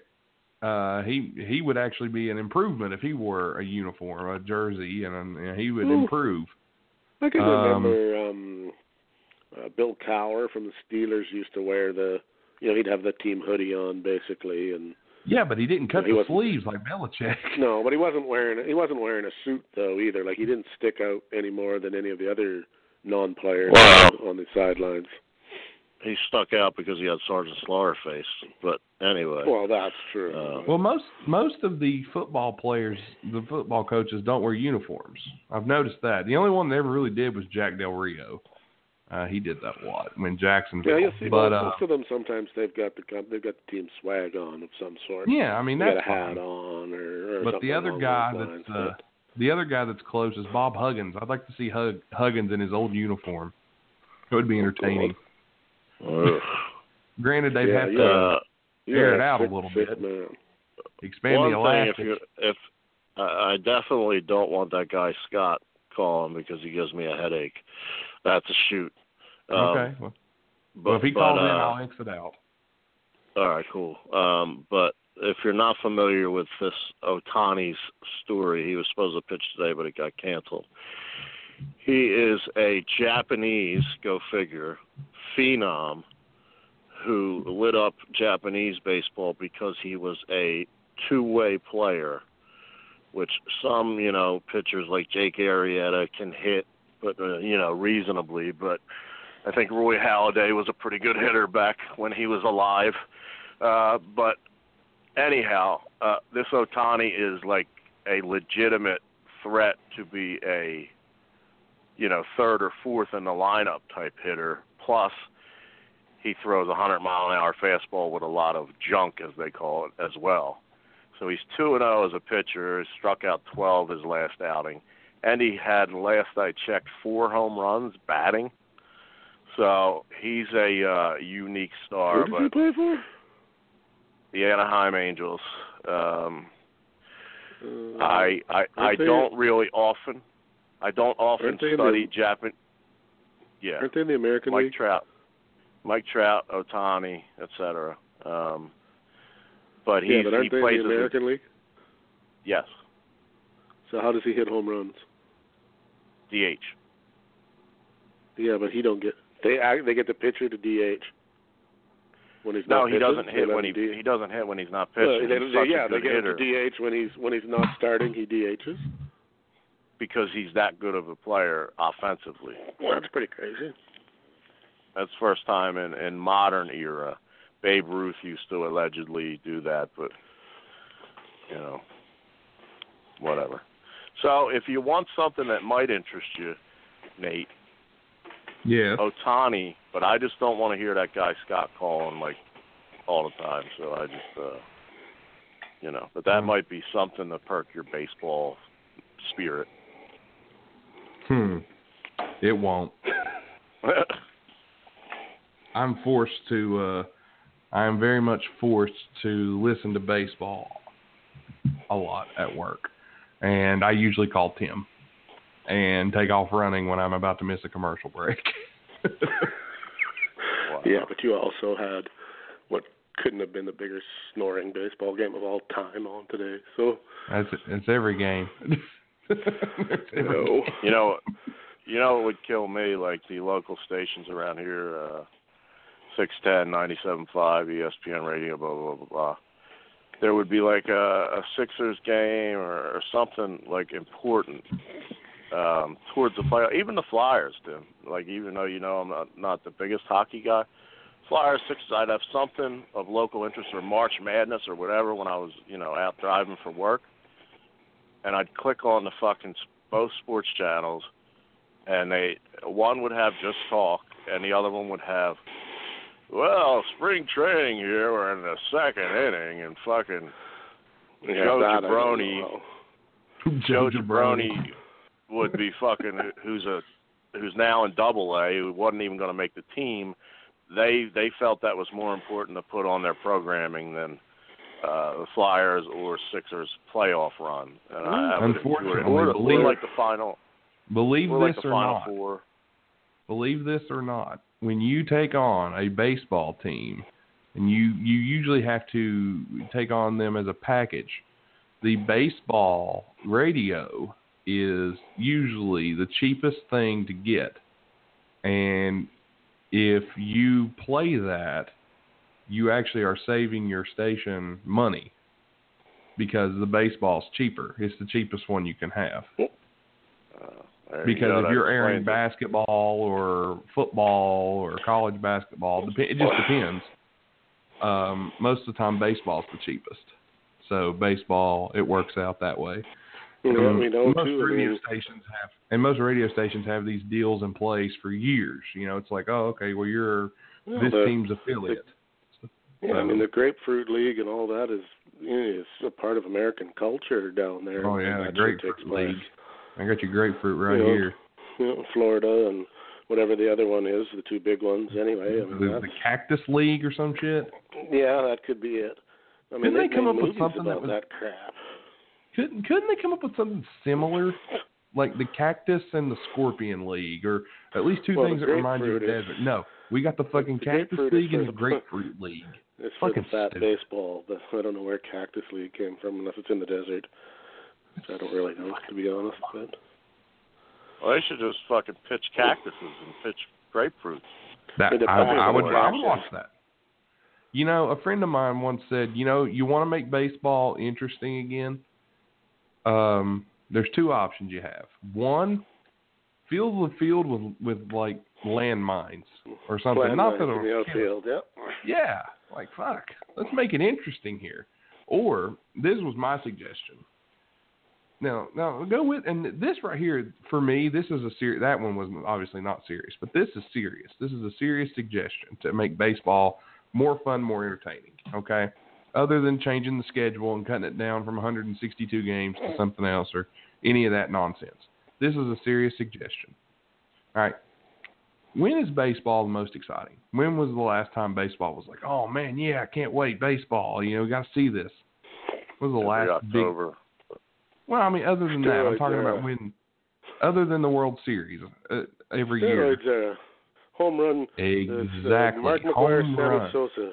uh, he he would actually be an improvement if he wore a uniform, a jersey, and, and he would Ooh. improve. I can Um, remember um uh, Bill Cowher from the Steelers used to wear the you know, he'd have the team hoodie on basically and Yeah, but he didn't cut He the wasn't- sleeves like Belichick. no, but he wasn't wearing he wasn't wearing a suit though either. Like he didn't stick out any more than any of the other non players Wow. on the sidelines. He stuck out because he had Sergeant Slaughter face. But anyway, Well, that's true. Uh, Well, most most of the football players, the football coaches, don't wear uniforms. I've noticed that. The only one that ever really did was Jack Del Rio. Uh, he did that a lot when Jacksonville. Yeah, you'll see but most, uh, most of them. Sometimes they've got the they've got the team swag on of some sort. yeah, I mean they that's got a hat fine. on or. or But the other guy that's lines, uh, the other guy that's close is Bob Huggins. I'd like to see Hug, Huggins in his old uniform. It would be entertaining. Granted, they'd Yeah, have to Uh, air it out a little bit. Man. expand One the thing, elastic. if you if I I definitely don't want that guy Scott calling because he gives me a headache. That's a shoot. Um, okay. Well, But, well, if he but, calls uh, in, I'll exit out. All right, cool. Um, but if you're not familiar with this Ohtani's story, he was supposed to pitch today, but it got canceled. He is a Japanese, go figure, phenom who lit up Japanese baseball because he was a two-way player, which some, you know, pitchers like Jake Arrieta can hit, but uh, you know, reasonably. But I think Roy Halladay was a pretty good hitter back when he was alive. Uh, but anyhow, uh, this Ohtani is like a legitimate threat to be a, you know, third or fourth in the lineup type hitter. Plus, he throws a 100 mile an hour fastball with a lot of junk, as they call it, as well. So he's 2 and 0 as a pitcher. Struck out 12 his last outing. And he had, last I checked, four home runs batting. So he's a uh, unique star. Who but did he play for? the Anaheim Angels. Um, Uh, I I, I don't really often I don't often study the- Japan. Yeah, Aren't they in the American league? Mike League? Trout, Mike Trout, Ohtani, etc. Um, but he yeah, but he aren't they in plays the as a- American League? yes So how does he hit home runs? DH. Yeah, but he don't get. They act- they get the pitcher to DH when he's No, not he pitching, doesn't hit when he he doesn't hit when he's not Well, pitching. they- they- yeah, they get hitter him to DH when he's when he's not starting. He DHs. Because he's that good of a player offensively. Well, that's pretty crazy. That's first time in in modern era. Babe Ruth used to allegedly do that, but you know, whatever. So if you want something that might interest you, Nate, Yeah. Ohtani, but I just don't want to hear that guy Scott calling like all the time. So I just, uh you know, but that Mhm. might be something to perk your baseball spirit. Hmm. It won't. I'm forced to. uh I am very much forced to listen to baseball a lot at work, and I usually call Tim and take off running when I'm about to miss a commercial break. Wow. Yeah, but you also had what couldn't have been the biggest snoring baseball game of all time on today. So That's it's every game. No. You know, you know what would kill me? Like the local stations around here, uh, six ten, ninety seven five, ESPN Radio, blah blah blah blah. There would be like a, a Sixers game or, or something like important um, towards the play. Even the Flyers, do. Like even though you know I'm not not the biggest hockey guy, Flyers, Sixers, I'd have something of local interest or March Madness or whatever when I was you know out driving for work, and I'd click on the fucking both sports channels and they one would have just talk and the other one would have well spring training here we're in the second inning and fucking Yeah, Joe that I don't Jabroni. Joe Jabroni would be fucking who's a who's now in double A who wasn't even going to make the team they they felt that was more important to put on their programming than uh the Flyers or Sixers playoff run and I, I would enjoy it. Unfortunately, or, or believe- like the final Believe like this the or not. four believe this or not, when you take on a baseball team, and you you usually have to take on them as a package, the baseball radio is usually the cheapest thing to get, and if you play that, you actually are saving your station money because the baseball's cheaper. It's the cheapest one you can have Uh, there you because if you're airing explains it. basketball or football or college basketball, it just depends. Um, most of the time, baseball's the cheapest. So baseball, it works out that way. You know, Um, we know most too. I radio mean, stations have And most radio stations have these deals in place for years. You know, it's like, oh, okay, well, you're Well, this the- team's affiliate. Yeah, I mean the Grapefruit League and all that is you know, it's a part of American culture down there. Oh yeah, the grapefruit league. I got your grapefruit right You know, here. You know, Florida and whatever the other one is, the two big ones. Anyway, I mean The, the Cactus League or some shit. yeah, that could be it. I mean, Didn't they come up with something that was- that crap? Couldn't couldn't they come up with something similar, like the Cactus and the Scorpion League, or at least two Well, things that remind you of is- desert? No, we got the fucking the Cactus League and the- Grapefruit League. It's for the Fucking fat stupid. baseball. But I don't know where Cactus League came from, unless it's in the desert. Which I don't really know, to be honest. But Well, they should just fucking pitch cactuses and pitch grapefruits. That I, I would the I would watch that. You know, a friend of mine once said, you know, you want to make baseball interesting again. Um, there's two options you have. One, fill the field with with like landmines or something. Land Not that mines in the it'll outfield. Yeah. Yeah, like fuck. Let's make it interesting here. Or this was my suggestion. Now, now go with and this right here for me. This is a serious. That one was obviously not serious, but this is serious. This is a serious suggestion to make baseball more fun, more entertaining. Okay, other than changing the schedule and cutting it down from 162 games to something else or any of that nonsense. This is a serious suggestion. All right. When is baseball the most exciting? When was the last time baseball was like, oh man, yeah, I can't wait, baseball. You know, we got to see this. When was the Every last big? Well, I mean, other than that, I'm talking about when, other than the World Series, uh, every year. Home run. Exactly. Uh, Mark McGwire, Home Sammy run. Sosa.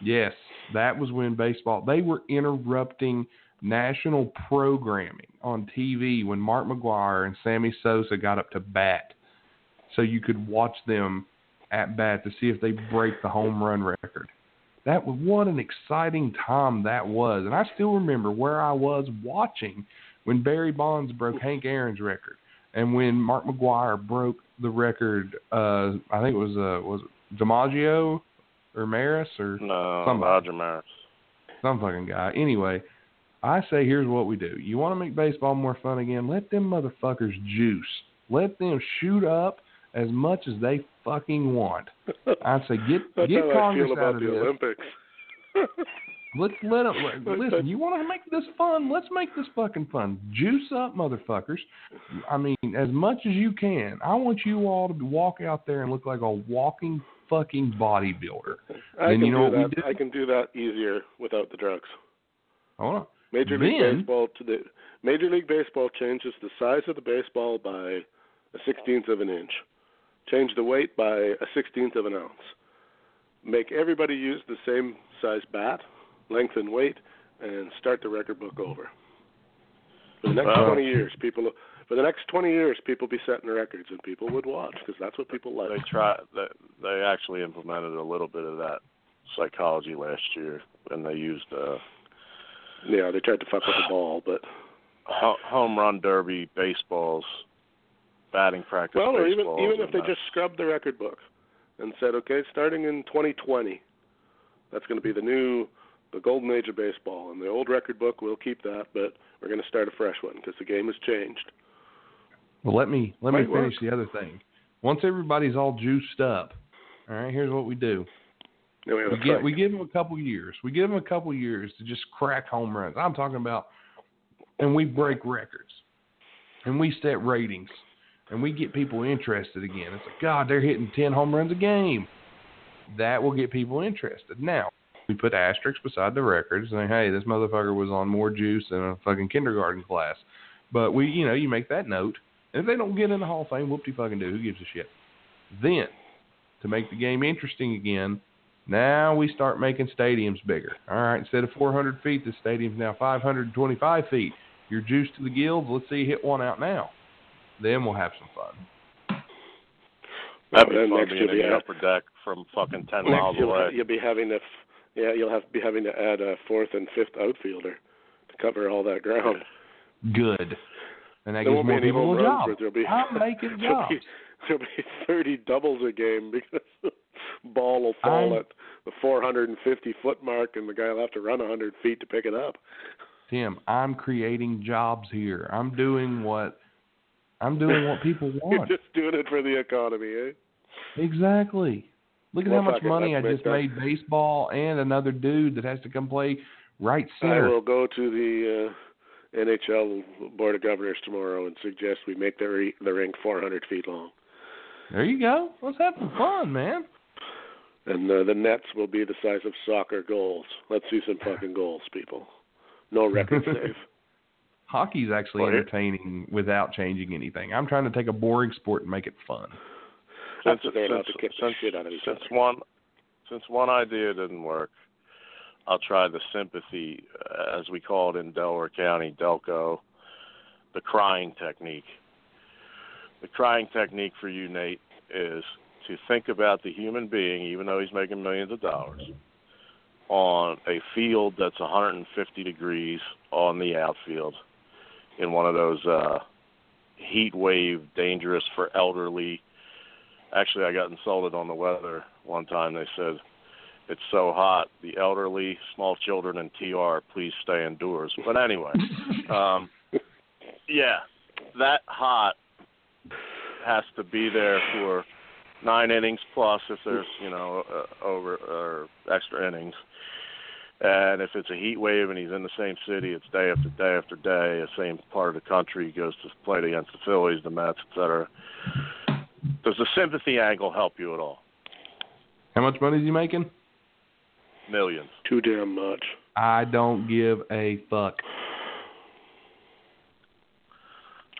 Yes, that was when baseball. They were interrupting national programming on TV when Mark McGwire and Sammy Sosa got up to bat, so you could watch them at bat to see if they break the home run record. That was what an exciting time that was, and I still remember where I was watching when Barry Bonds broke Hank Aaron's record, and when Mark McGwire broke the record. Uh, I think it was uh, was it DiMaggio or Maris or No, Somebody. Roger Maris. some fucking guy. Anyway, I say here's what we do. You want to make baseball more fun again? Let them motherfuckers juice. Let them shoot up as much as they fucking want. I say get get Congress out of the this. Olympics. Let's let them listen. You want to make this fun? Let's make this fucking fun. Juice up, motherfuckers. I mean, as much as you can. I want you all to walk out there and look like a walking fucking bodybuilder. I And can you know do what we that. I can do that easier without the drugs. Hold on. Major League Then- Baseball to the Major League Baseball changes the size of the baseball by a sixteenth of an inch. Change the weight by a sixteenth of an ounce. Make everybody use the same size bat, length and weight, and start the record book over. For the next Wow. twenty years, people for the next twenty years, people be setting records, and people would watch because that's what people like. They try. They, they actually implemented a little bit of that psychology last year, and they used uh, Yeah, they tried to fuck with the ball, but ho- home run derby baseballs, batting practice. Well, or even even if they that. just scrubbed the record book and said, okay, starting in 2020, that's going to be the new, the golden age of baseball, and the old record book we'll keep that, but we're going to start a fresh one because the game has changed. Well, let me let me finish work. the other thing. Once everybody's all juiced up, all right. Here's what we do: Then we have we get we give them a couple years. We give them a couple years to just crack home runs. I'm talking about, and we break records, and we set ratings, and we get people interested again. It's like God, they're hitting ten home runs a game. That will get people interested. Now we put asterisks beside the records, saying, "Hey, this motherfucker was on more juice than a fucking kindergarten class." But we, you know, you make that note, and if they don't get in the Hall of Fame, whoop de fucking do. Who gives a shit? Then, to make the game interesting again, now we start making stadiums bigger. All right, instead of 400 feet, the stadium's now 525 feet. You're juiced to the gills. Let's see you hit one out now. Then we'll have some fun. That'd be fun next being you'll in be the at- upper deck from fucking ten Next, miles you'll, away. you'll be having to, f- yeah, you'll have be having to add a fourth and fifth outfielder to cover all that ground. Good. And that There gives won't more any people a job. there'll be I'm making there'll jobs. be, there'll be 30 doubles a game because the ball will fall I'm- at the 450 foot mark, and the guy will have to run 100 feet to pick it up. Tim, I'm creating jobs here. I'm doing what I'm doing what people want. You're just doing it for the economy, eh? exactly. Look at Well, how much money I just made baseball and another dude that has to come play right I center. will go to the uh, NHL Board of Governors tomorrow and suggest we make the, re- the rink 400 feet long. There you go. Let's have some fun, man. And uh, the nets will be the size of soccer goals. Let's see some fucking goals, people. No record save. Hockey's actually Well, entertaining without changing anything. I'm trying to take a boring sport and make it fun. That's Since, what they're allowed since, to kick the since, shit out of each since one since one idea didn't work, I'll try the sympathy, uh, as we call it in Delaware County, Delco, the crying technique. The crying technique for you, Nate, is to think about the human being, even though he's making millions of dollars, on a field that's 150 degrees on the outfield in one of those uh, heat wave, dangerous for elderly. Actually, I got insulted on the weather one time. They said it's so hot, the elderly, small children, and TR, please stay indoors. But anyway, um, yeah, that hot has to be there for nine innings plus if there's you know uh, over or extra innings. And if it's a heat wave and he's in the same city, it's day after day after day, the same part of the country. He goes to play against the Phillies, the Mets, et cetera. Does the sympathy angle help you at all? How much money is he making? Millions. Too damn much. I don't give a fuck.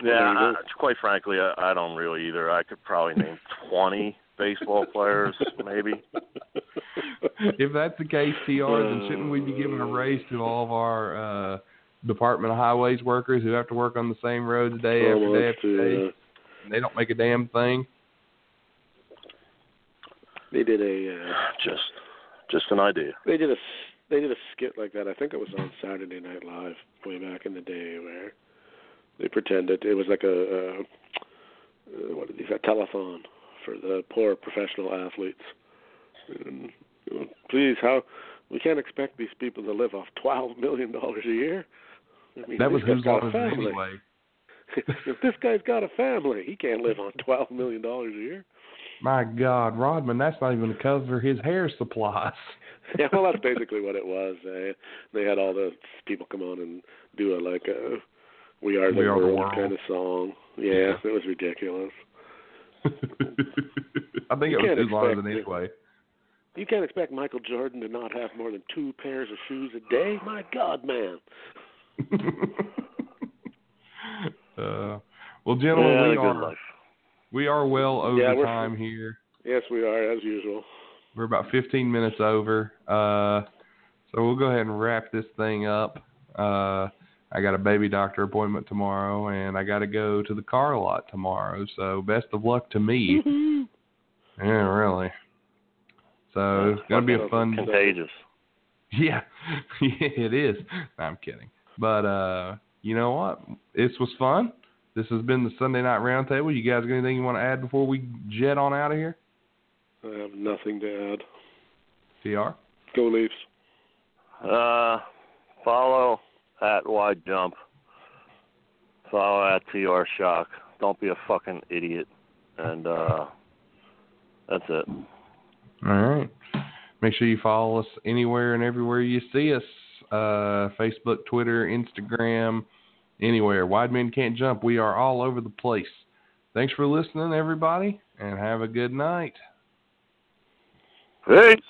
Yeah, I, quite frankly, I, I don't really either. I could probably name 20 baseball players, maybe. if that's the case, TR, then shouldn't we be giving a raise to all of our uh Department of Highways workers who have to work on the same roads day after day Almost, after day? uh, And they don't make a damn thing. they did a uh, Just, just an idea. they did a s- they did a skit like that. I think it was on Saturday Night Live way back in the day where they pretended it was like a, a uh, what did they say, a telethon for the poor professional athletes. Um, and, know, please, how we can't expect these people to live off twelve million dollars a year. I mean, That was his got a family. anyway. if this guy's got a family, he can't live on twelve million dollars a year. My God, Rodman, that's not even to cover his hair supplies. yeah, well, that's basically what it was. They they had all the people come on and do a like a "We Are the, We Are world, World. kind of song. Yeah, it was ridiculous. I think You it was his it. anyway. You can't expect Michael Jordan to not have more than two pairs of shoes a day. My God, man. uh, well, gentlemen, yeah, we are life. we are well over Yeah, time here. Yes, we are as usual. We're about 15 minutes over. Uh, so we'll go ahead and wrap this thing up. Uh, I got a baby doctor appointment tomorrow, and I got to go to the car lot tomorrow. So best of luck to me. yeah, really. So it's gonna be a fun. Contagious. Yeah, yeah, it is. No, I'm kidding. But uh, you know what? This was fun. This has been the Sunday Night Roundtable. You guys got anything you want to add before we jet on out of here? I have nothing to add. TR? Go Leafs. Uh, follow at Wide Jump. Follow at TR Shock. Don't be a fucking idiot. And uh, that's it. All right. Make sure you follow us anywhere and everywhere you see us. Uh, Facebook, Twitter, Instagram, anywhere. Wide Men Can't Jump. We are all over the place. Thanks for listening, everybody, and have a good night. Peace.